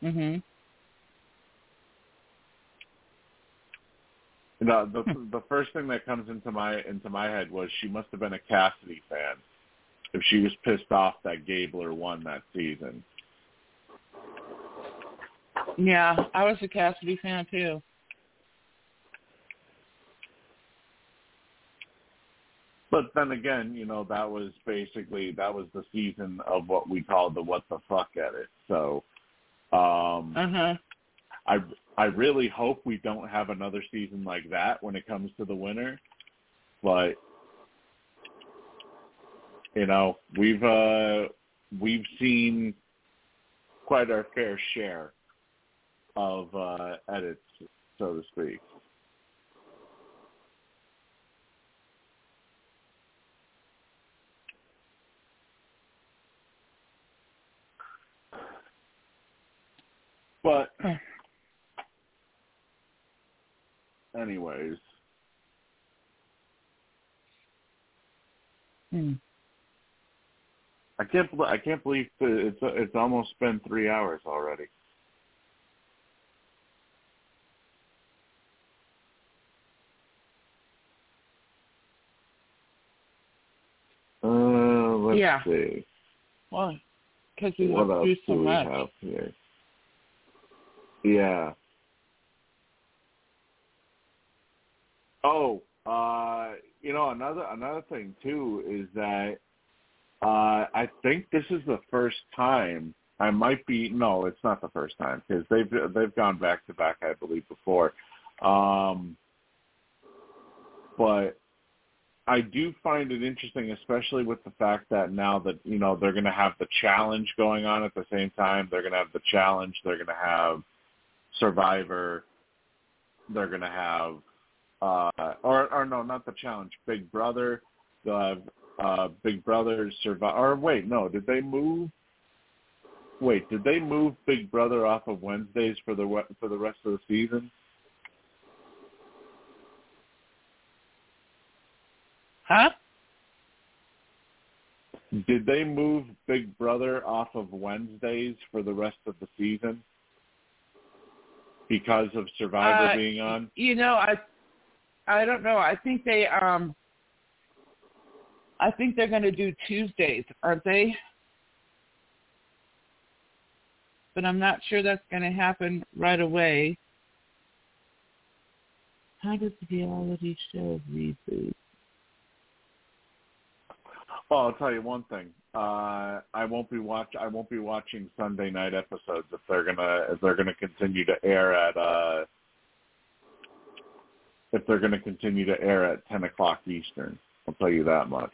Mhm. Know, the the first thing that comes into my into my head was she must have been a Cassidy fan if she was pissed off that Gabler won that season. Yeah, I was a Cassidy fan too. But then again, you know, that was basically that was the season of what we called the what the fuck at it. So um Uh huh. I I really hope we don't have another season like that when it comes to the winner. But you know, we've uh we've seen quite our fair share of uh edits, so to speak. But anyways, Hmm. I can't I can't believe it's it's almost been three hours already. Uh, let's Yeah. see. Well, because we what went through do so much. Yeah. Oh, uh, you know another another thing too is that uh, I think this is the first time. I might be no, it's not the first time because they've they've gone back to back, I believe, before. Um, but I do find it interesting, especially with the fact that now that you know they're going to have the challenge going on at the same time. They're going to have the challenge. They're going to have Survivor. They're going to have, uh, or or no, not the challenge. Big Brother. Have uh, Big Brother Survivor. Or wait, no, did they move? Wait, did they move Big Brother off of Wednesdays for the for the rest of the season? Huh? Did they move Big Brother off of Wednesdays for the rest of the season because of Survivor Uh, being on? You know, I I don't know. I think they um I think they're going to do Tuesdays, aren't they? But I'm not sure that's going to happen right away. How does the reality show reboot? Well, I'll tell you one thing. Uh, I won't be watch. I won't be watching Sunday night episodes if they're gonna if they're gonna continue to air at uh, if they're gonna continue to air at ten o'clock Eastern. I'll tell you that much.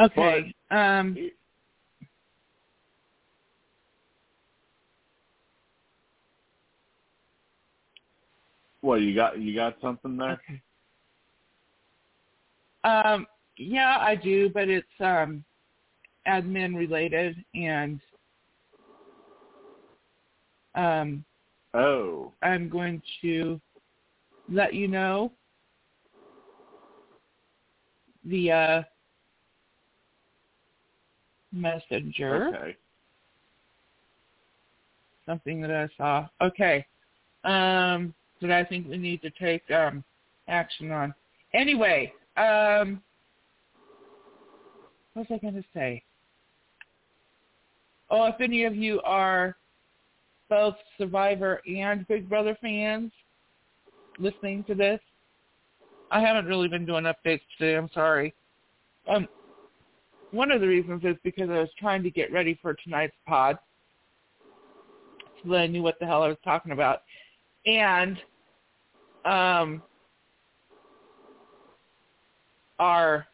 Okay. um Well, you got you got something there? Okay. Um, yeah, I do, but it's um, admin related, and um, Oh, I'm going to let you know via messenger okay. something that I saw. Okay. Um, that I think we need to take um, action on. Anyway, um, what was I going to say? Oh, if any of you are both Survivor and Big Brother fans listening to this, I haven't really been doing updates today. I'm sorry. Um, one of the reasons is because I was trying to get ready for tonight's pod so that I knew what the hell I was talking about. And um, our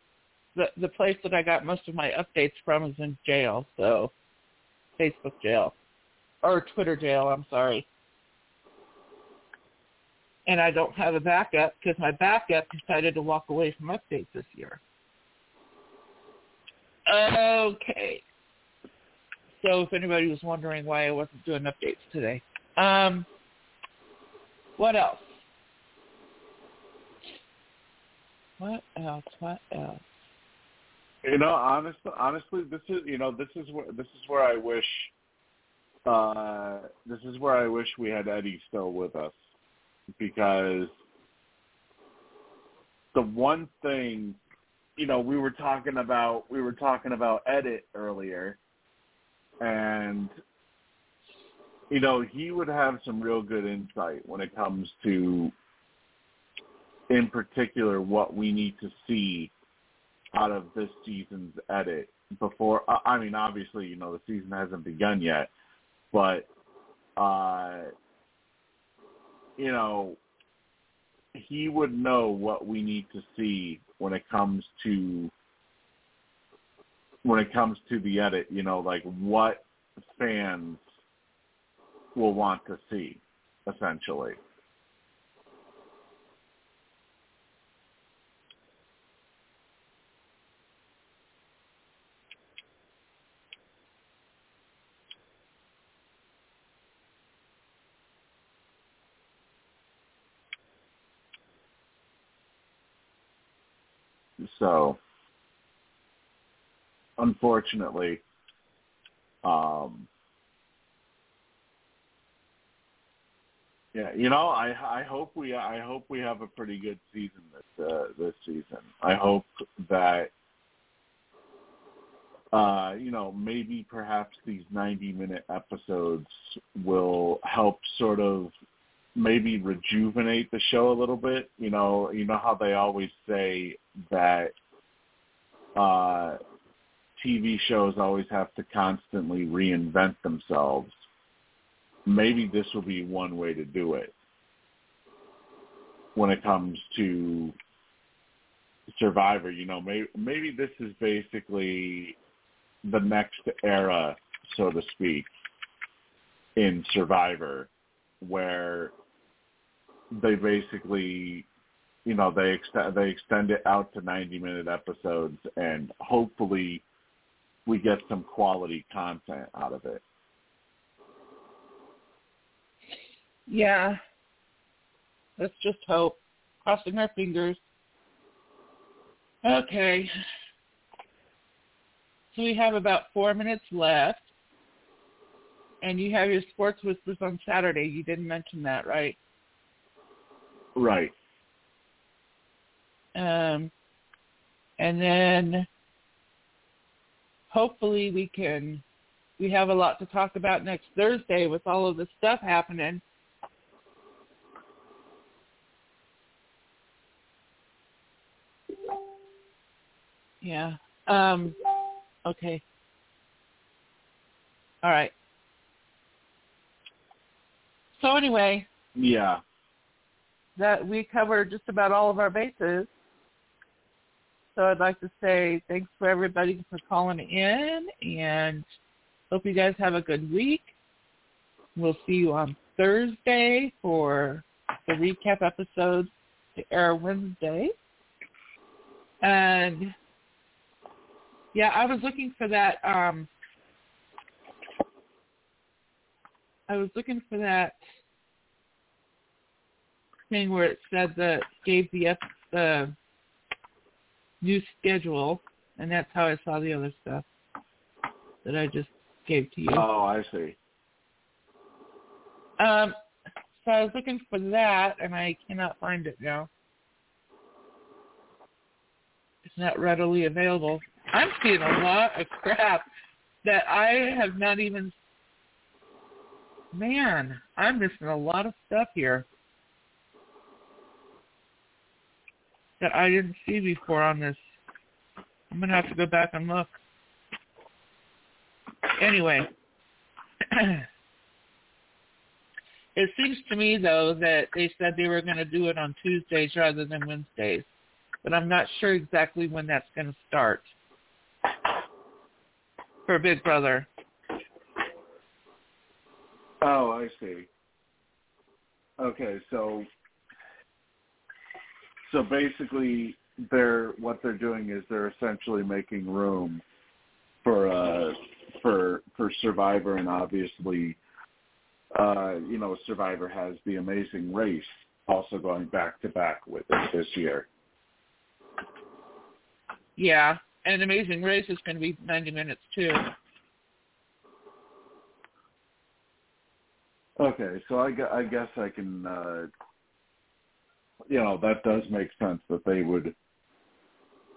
the the place that I got most of my updates from is in jail, so Facebook jail or Twitter jail. I'm sorry. And I don't have a backup because my backup decided to walk away from updates this year. Okay. So if anybody was wondering why I wasn't doing updates today. Um, what else? What else? What else? You know, honestly, honestly, this is you know this is where this is where I wish uh, this is where I wish we had Eddie still with us. Because the one thing you know we were talking about we were talking about edit earlier and you know he would have some real good insight when it comes to in particular what we need to see out of this season's edit before I mean obviously you know the season hasn't begun yet but uh you know he would know what we need to see when it comes to when it comes to the edit you know like what fans will want to see essentially So, unfortunately, um, yeah, you know, I I hope we I hope we have a pretty good season this uh, this season. I hope that uh, you know maybe perhaps these ninety minute episodes will help sort of maybe rejuvenate the show a little bit. You know, you know how they always say that uh, TV shows always have to constantly reinvent themselves. Maybe this will be one way to do it when it comes to Survivor. You know, maybe maybe this is basically the next era, so to speak, in Survivor, where they basically you know they extend they extend it out to 90 minute episodes and hopefully we get some quality content out of it. Yeah. Let's just hope. Crossing our fingers. Okay. So we have about four minutes left. And you have your sports whispers on Saturday. You didn't mention that, right? Right. Um, and then hopefully we can we have a lot to talk about next Thursday with all of the stuff happening. Yeah. Um okay. All right. So anyway, Yeah. That we covered just about all of our bases. So I'd like to say thanks for everybody for calling in and hope you guys have a good week. We'll see you on Thursday for the recap episode to air Wednesday. And yeah, I was looking for that um I was looking for that thing where it said that gave the ep- the new schedule, and that's how I saw the other stuff that I just gave to you. Oh, I see. Um, so I was looking for that, and I cannot find it now. It's not readily available. I'm seeing a lot of crap that I have not even. Man, I'm missing a lot of stuff here that I didn't see before on this. I'm gonna have to go back and look. Anyway, it seems to me though that they said they were going to do it on Tuesdays rather than Wednesdays, but I'm not sure exactly when that's going to start for Big Brother. Oh, I see. Okay, so so basically they're what they're doing is they're essentially making room for uh for for Survivor and obviously uh you know Survivor has the amazing race also going back to back with it this year. Yeah, and Amazing Race is going to be 90 minutes too. Okay, so I, I guess I can, uh, you know, that does make sense that they would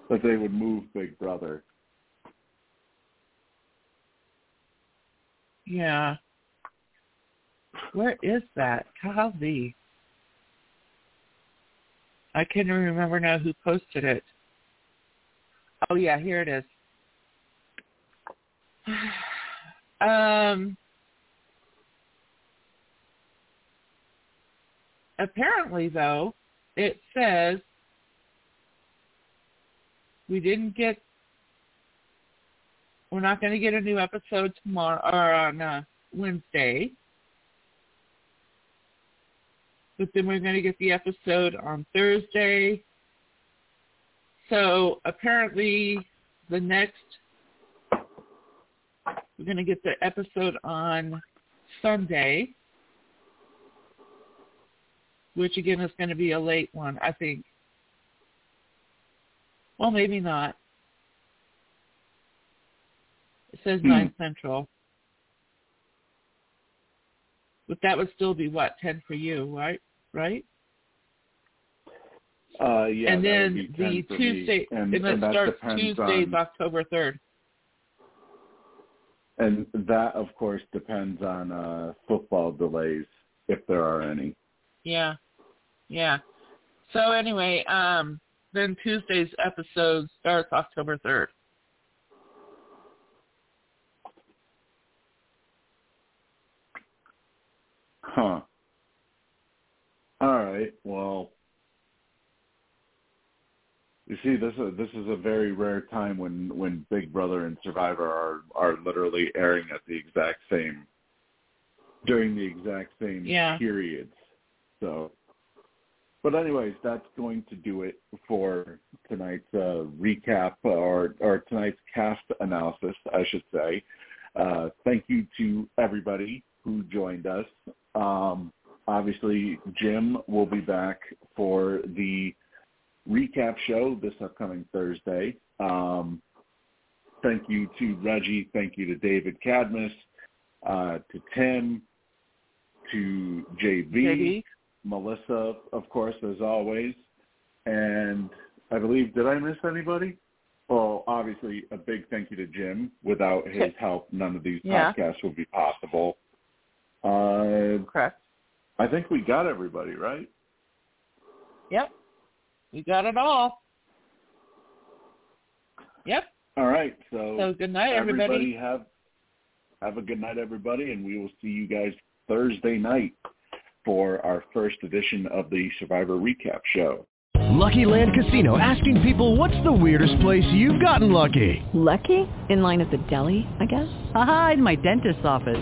that they would move Big Brother. Yeah. Where is that? Golly. I can't remember now who posted it. Oh yeah, here it is. um apparently though, it says we didn't get we're not going to get a new episode tomorrow or on uh, Wednesday. But then we're going to get the episode on Thursday. So apparently the next we're going to get the episode on Sunday, which again is going to be a late one, I think. Well, maybe not. It says Hmm. 9 Central. But that would still be what, 10 for you, right? Right? Uh, yeah, and then would be 10 the. Tuesday, and, and, and it that starts Tuesdays, on, October 3rd. and that of course depends on uh, football delays if there are any. Yeah. Yeah. So anyway, um, then Tuesday's episode starts October 3rd. Huh. All right. Well, you see, this is this is a very rare time when when Big Brother and Survivor are are literally airing at the exact same during the exact same Yeah. periods. So but anyways, that's going to do it for tonight's uh, recap or or tonight's cast analysis, I should say. Uh, thank you to everybody who joined us. Um, obviously, Jim will be back for the recap show this upcoming Thursday. Um, thank you to Reggie. Thank you to David Cadmus, uh, to Tim, to JB, JB. Melissa, of course, as always. And I believe, did I miss anybody? Well, obviously, a big thank you to Jim. Without his help, none of these Yeah. podcasts would be possible. Uh, Correct. I think we got everybody, right? Yep. We got it all. Yep. All right. So, So good night, everybody. have have a good night, everybody, and we will see you guys Thursday night for our first edition of the Survivor Recap Show. Lucky Land Casino asking people what's the weirdest place you've gotten lucky? Lucky? In line at the deli, I guess? Aha, in my dentist's office.